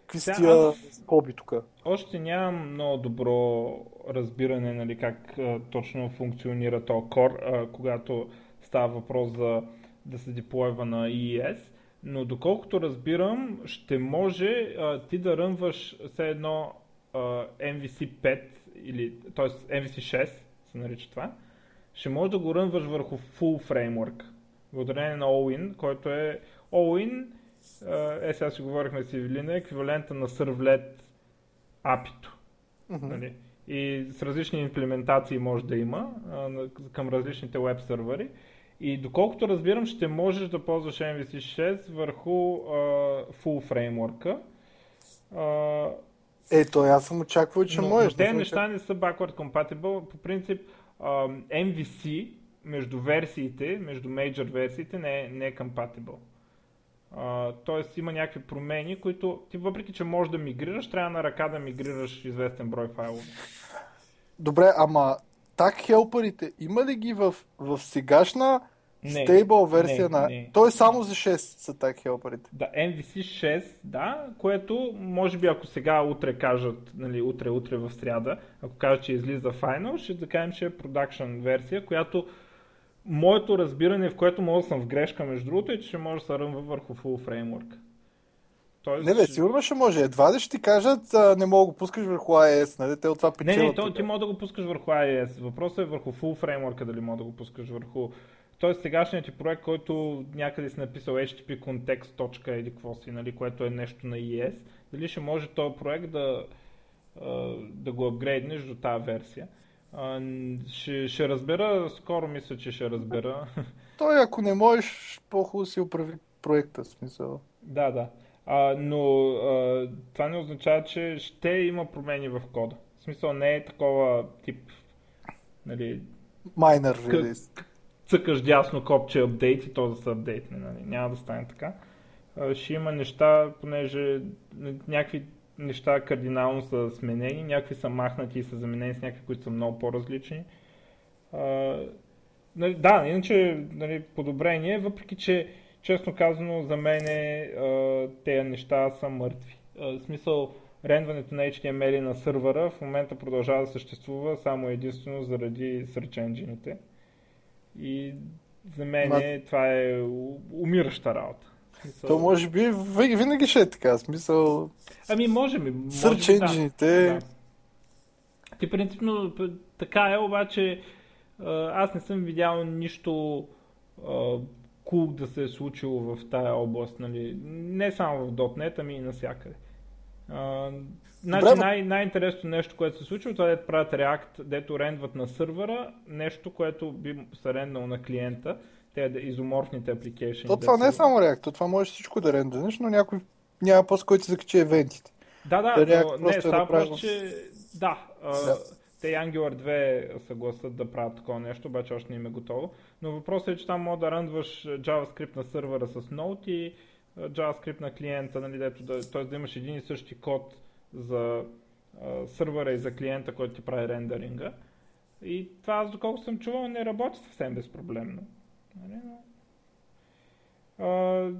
какви са тия хоби тук.
Още нямам много добро разбиране нали, как а, точно функционира то Core, а, когато става въпрос за да се деплойва на EES, но доколкото разбирам, ще може а, ти да рънваш все едно а, MVC 5 или т.е. MVC 6 се нарича това, ще можеш да го рънваш върху full framework, благодарение на All-in, който е All-in, а, е сега си говорихме с Евелина, е еквивалента на Servlet апито.
Мгм.
Нали? И с различни имплементации може да има а, към различните веб сървъри. И доколкото разбирам, ще можеш да ползваш MVC6 върху а, full фреймворка. А,
Ето, аз съм очаквал, че
но,
можеш.
но те неща не са backward compatible. По принцип, а, MVC между версиите, между major версиите не е, не е compatible. А, тоест има някакви промени, които ти въпреки, че можеш да мигрираш, трябва на ръка да мигрираш известен брой файлове.
Добре, ама так хелпърите, има ли ги в, в сегашна
Не,
стейбъл версия
не,
на...
не.
Той е само за 6 са так хелперите.
Да, MVC 6, да, което може би ако сега утре кажат, нали, утре, утре в сряда, ако кажат, че излиза Final, ще да кажем, че е production версия, която моето разбиране, в което мога да съм в грешка между другото, е, че ще може да се ръмва върху full framework. Тоест,
Не бе, сигурно ще може. Едва ли ще ти кажат, а, не мога да го пускаш върху iOS, нали? Те от това
Не,
печелят.
не, то,
тук.
ти може да го пускаш върху iOS. Въпросът е върху full framework дали може да го пускаш върху... Тоест сегашният ти проект, който някъде си написал HTTP контекст точка или какво си, нали, което е нещо на ES, дали ще може този проект да, да го апгрейднеш до тази версия. Ще, ще разбера, скоро мисля, че ще разбера.
Той, ако не можеш, по-хубаво си оправи проекта, смисъл.
да, да. А, но а, това не означава, че ще има промени в кода. В смисъл не е такова тип нали,
Майнер релиз.
цъкаш дясно копче апдейт и то да се апдейтне. Нали? Няма да стане така. А, Ще има неща, понеже някакви неща кардинално са сменени, някакви са махнати и са заменени с някакви, които са много по-различни. А, нали, да, иначе нали, подобрение, въпреки че, честно казано, за мен тези неща са мъртви. В смисъл, рендването на HTML на сървъра в момента продължава да съществува само единствено заради search engine и за мен
Ма-
това е умираща работа. Смисъл-
То може би ви- винаги ще е така, смисъл.
Ами може би.
Search
би, да. Ти принципно така е, обаче аз не съм видял нищо кул да се е случило в тая област, нали? Не само в .NET, ами и навсякъде. А, значи
Добре,
най- най-интересното нещо, което се случва, това е да правят React, дето рендват на сървъра, нещо, което би се ренднало на клиента, те да изоморфните апликейшни.
То това не е само React, то това може всичко да рендернеш, но някой няма пост, който закачи евентите.
Да, да, но не,
е
става
направил-
просто, че да, а,
Да.
Те и Angular 2 се гласат да правят такова нещо, обаче още не им е готово. Но въпросът е, че там може да ръндваш JavaScript на сървъра с Node и JavaScript на клиента, нали, дето да, т.е. да имаш един и същи код за а, сървъра и за клиента, който ти прави рендеринга. И това, аз доколко съм чувал, не работи съвсем безпроблемно. Нали, но, а,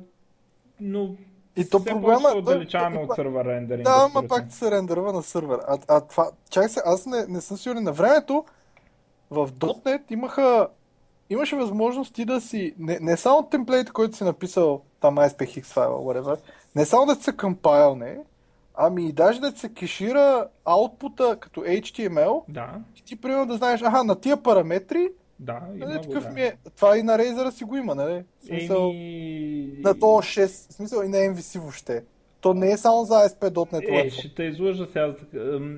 но
И то
все
проблема... той-
отдалечаваме от сървър рендеринга.
Да, ама пак се рендерва на сървър. А, а това, чакай се, аз не, не съм сигурен. На времето в .NET имаха, имаше възможност ти да си, не, не само темплейт, който си написал там ASPX файла, whatever, не само да се компайлне, ами и даже да се кешира аутпута като HTML
Да,
и ти примерно да знаеш, аха, на тия параметри,
да,
нали,
много,
такъв
да.
ми е, това и на Razer си го има, нали? В смисъл,
Еми...
на то 6, в смисъл и на MVC въобще. То не е само за ASP.NET
Е,
Web.
ще те излъжа сега.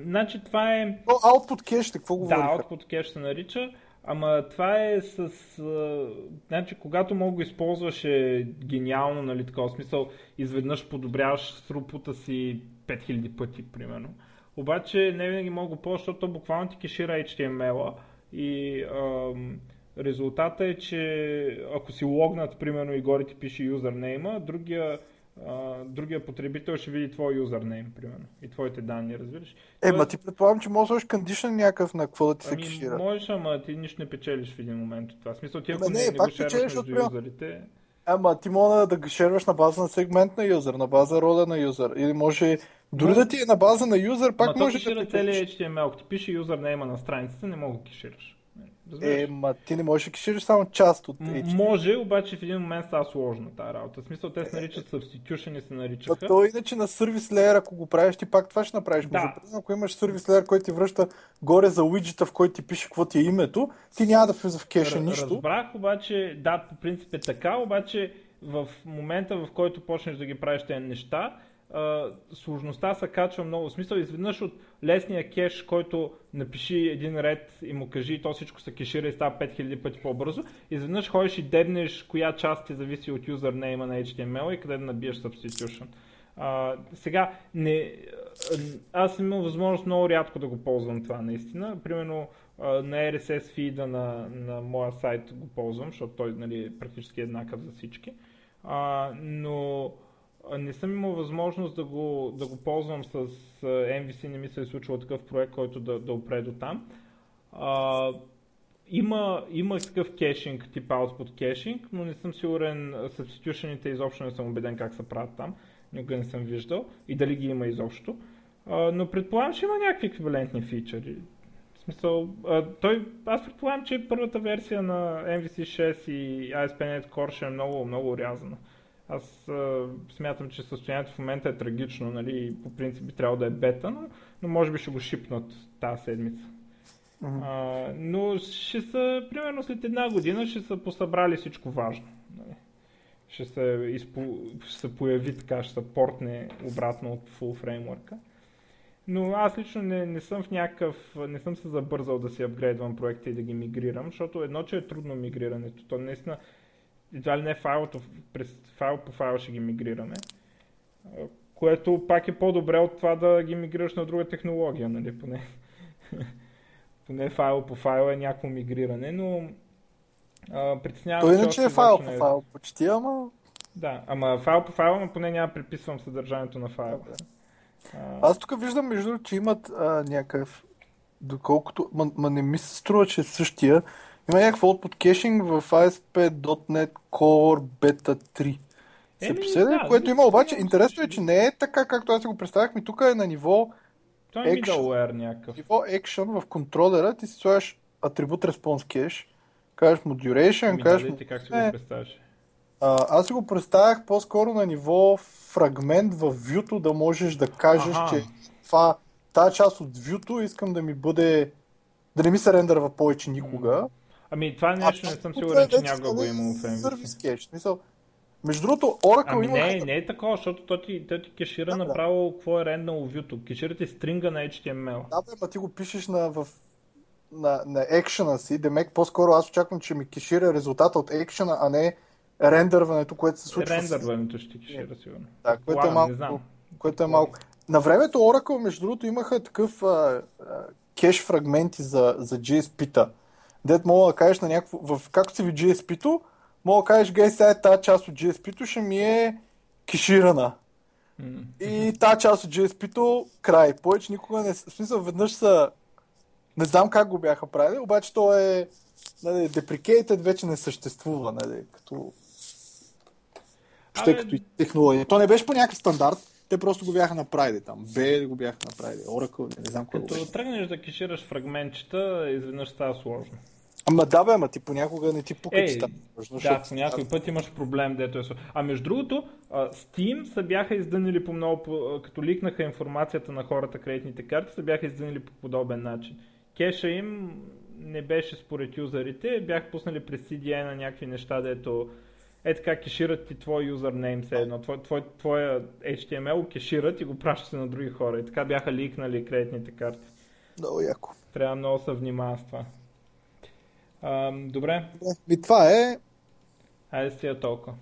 Значи това е...
Но output cache, какво
Да,
говориха?
Output Cache се нарича, ама това е с... А, значи, когато мога го използваш е гениално, нали, такова смисъл, изведнъж подобряваш срупута си 5000 пъти, примерно. Обаче не винаги мога го ползваш, защото то буквално ти кешира HTML-а и ам, резултата е, че ако си логнат, примерно, и горе ти пише юзернейма, другия, а, другия потребител ще види твой юзернейм, примерно, и твоите данни, разбираш.
Е, ма ти предполагам, че можеш да сложиш някакъв на какво да ти се
Ами,
кешира.
можеш, ама ти нищо не печелиш в един момент от това. В смисъл, ти ако не,
не,
не,
пак
го
печелиш,
между
примерно-
юзерите,
Ама ти може да го шерваш на база на сегмент на юзър, на база роля на юзър. Или може, дори да ти е на база на юзър,
ма
пак
то
може да те
целият HTML. Ако ти пише юзернейма на страницата, не мога да кешираш. Разбираш?
Е, ма ти не можеш да кешираш само част от HTML.
Може, обаче в един момент става сложно тази работа. В смисъл, те се наричат substitution и се
Ма
наричаха.
то иначе на сервис леер, ако го правиш, ти пак това ще направиш.
Да.
Другото, ако имаш сервис леер, който ти връща горе за уиджета, в който ти пише какво ти е името, ти няма да влиза в кеша
Р-
нищо.
Разбрах, обаче, да, по принцип е така, обаче в момента, в който почнеш да ги правиш тези неща, сложността се качва много. В смисъл, изведнъж от лесния кеш, който напиши един ред и му кажи, и то всичко се кешира и става 5000 пъти по-бързо, изведнъж ходиш и дебнеш коя част ти зависи от юзернейма на HTML и къде да набиеш substitution. А, сега, не, аз имал възможност много рядко да го ползвам това наистина. Примерно на RSS фида на, на моя сайт го ползвам, защото той нали, е практически еднакъв за всички. А, но не съм имал възможност да го, да го ползвам с MVC, не ми се е случвал такъв проект, който да, да опре до там. А, има, има такъв кешинг, тип output кешинг, но не съм сигурен, substitution изобщо не съм убеден как се правят там. Никога не съм виждал и дали ги има изобщо. А, но предполагам, че има някакви еквивалентни фичъри. В смисъл, а, той, аз предполагам, че първата версия на MVC6 и ASP.NET Core ще е много, много урязана. Аз а, смятам, че състоянието в момента е трагично, нали, и по принцип би трябвало да е бета, но, но може би ще го шипнат тази седмица. Mm-hmm. А, но ще са, примерно след една година, ще са посъбрали всичко важно. Нали. Ще се, изпо, ще се появи така, ще се портне обратно от full фреймворка. Но аз лично не, не съм в някакъв, не съм се забързал да си апгрейдвам проекта и да ги мигрирам, защото едно, че е трудно мигрирането. То наистина, едва ли не файлото, през файл по файл ще ги мигрираме. Което пак е по-добре от това да ги мигрираш на друга технология, нали, поне. поне файл по файл е някакво мигриране, но а, притеснявам
То иначе е файл по файл, почти, ама...
Да, ама файл по файл, ама поне няма приписвам съдържанието на файла. Да.
Аз тук виждам, между другото, че имат а, някакъв, доколкото, ма, ма не ми се струва, че е същия, има някакъв output кешинг в ASP.NET Core Beta 3. Се Еми, да, което има, обаче интересно е, че не е така, както аз го представях, ми тук е на ниво
той е middleware някакъв.
Ниво action в контролера ти си слагаш атрибут response cache, кажеш му duration, ами, кажеш
му... как си го представяш?
А, аз си го представях по-скоро на ниво фрагмент в view да можеш да кажеш, ага. че това, тази част от view искам да ми бъде, да не ми се рендърва повече никога.
Ами това нещо а, не съм сигурен, че някога го е имало в MVC.
Кеш, смисъл. Между другото, Oracle
ами
има...
Не, не е такова, защото той ти, той ти кешира да, направо да. какво е ренднало view Кешира ти стринга на HTML.
Да, бе, ма ти го пишеш на, в, на, на екшена си, демек по-скоро аз очаквам, че ми кешира резултата от екшена, а не рендърването, което се случва.
Рендърването ще кешира, сигурно.
Да, което е малко. Което е малко. На времето Oracle, между другото, имаха такъв а, а, кеш фрагменти за, за GSP-та. Дет мога да кажеш на някакво, в както си ви GSP-то, мога да кажеш, гей, сега е тази част от GSP-то ще ми е кеширана. Mm. И тази част от GSP-то край. Повече никога не... В смисъл, веднъж са... Не знам как го бяха правили, обаче то е... Нали, deprecated вече не съществува, нали, като Абе... като и технология. То не беше по някакъв стандарт, те просто го бяха направили там. B го бяха направили, Oracle, не знам какво.
Като тръгнеш да кешираш фрагментчета, изведнъж става сложно.
Ама да бе, ама ти понякога не ти пука, че
става сложно. Да, по някой път имаш проблем, дето е. А между другото, Steam се бяха издънили по много, като ликнаха информацията на хората, кредитните карти, се бяха издънили по подобен начин. Кеша им не беше според юзерите, бях пуснали през CDN на някакви неща, дето е така кешират ти твой юзернейм, все едно, твой, твой, твоя HTML кешират и го пращат на други хора. И така бяха ликнали кредитните карти.
Много яко.
Трябва много се внимава с това. А, добре.
И това е...
Айде си толкова.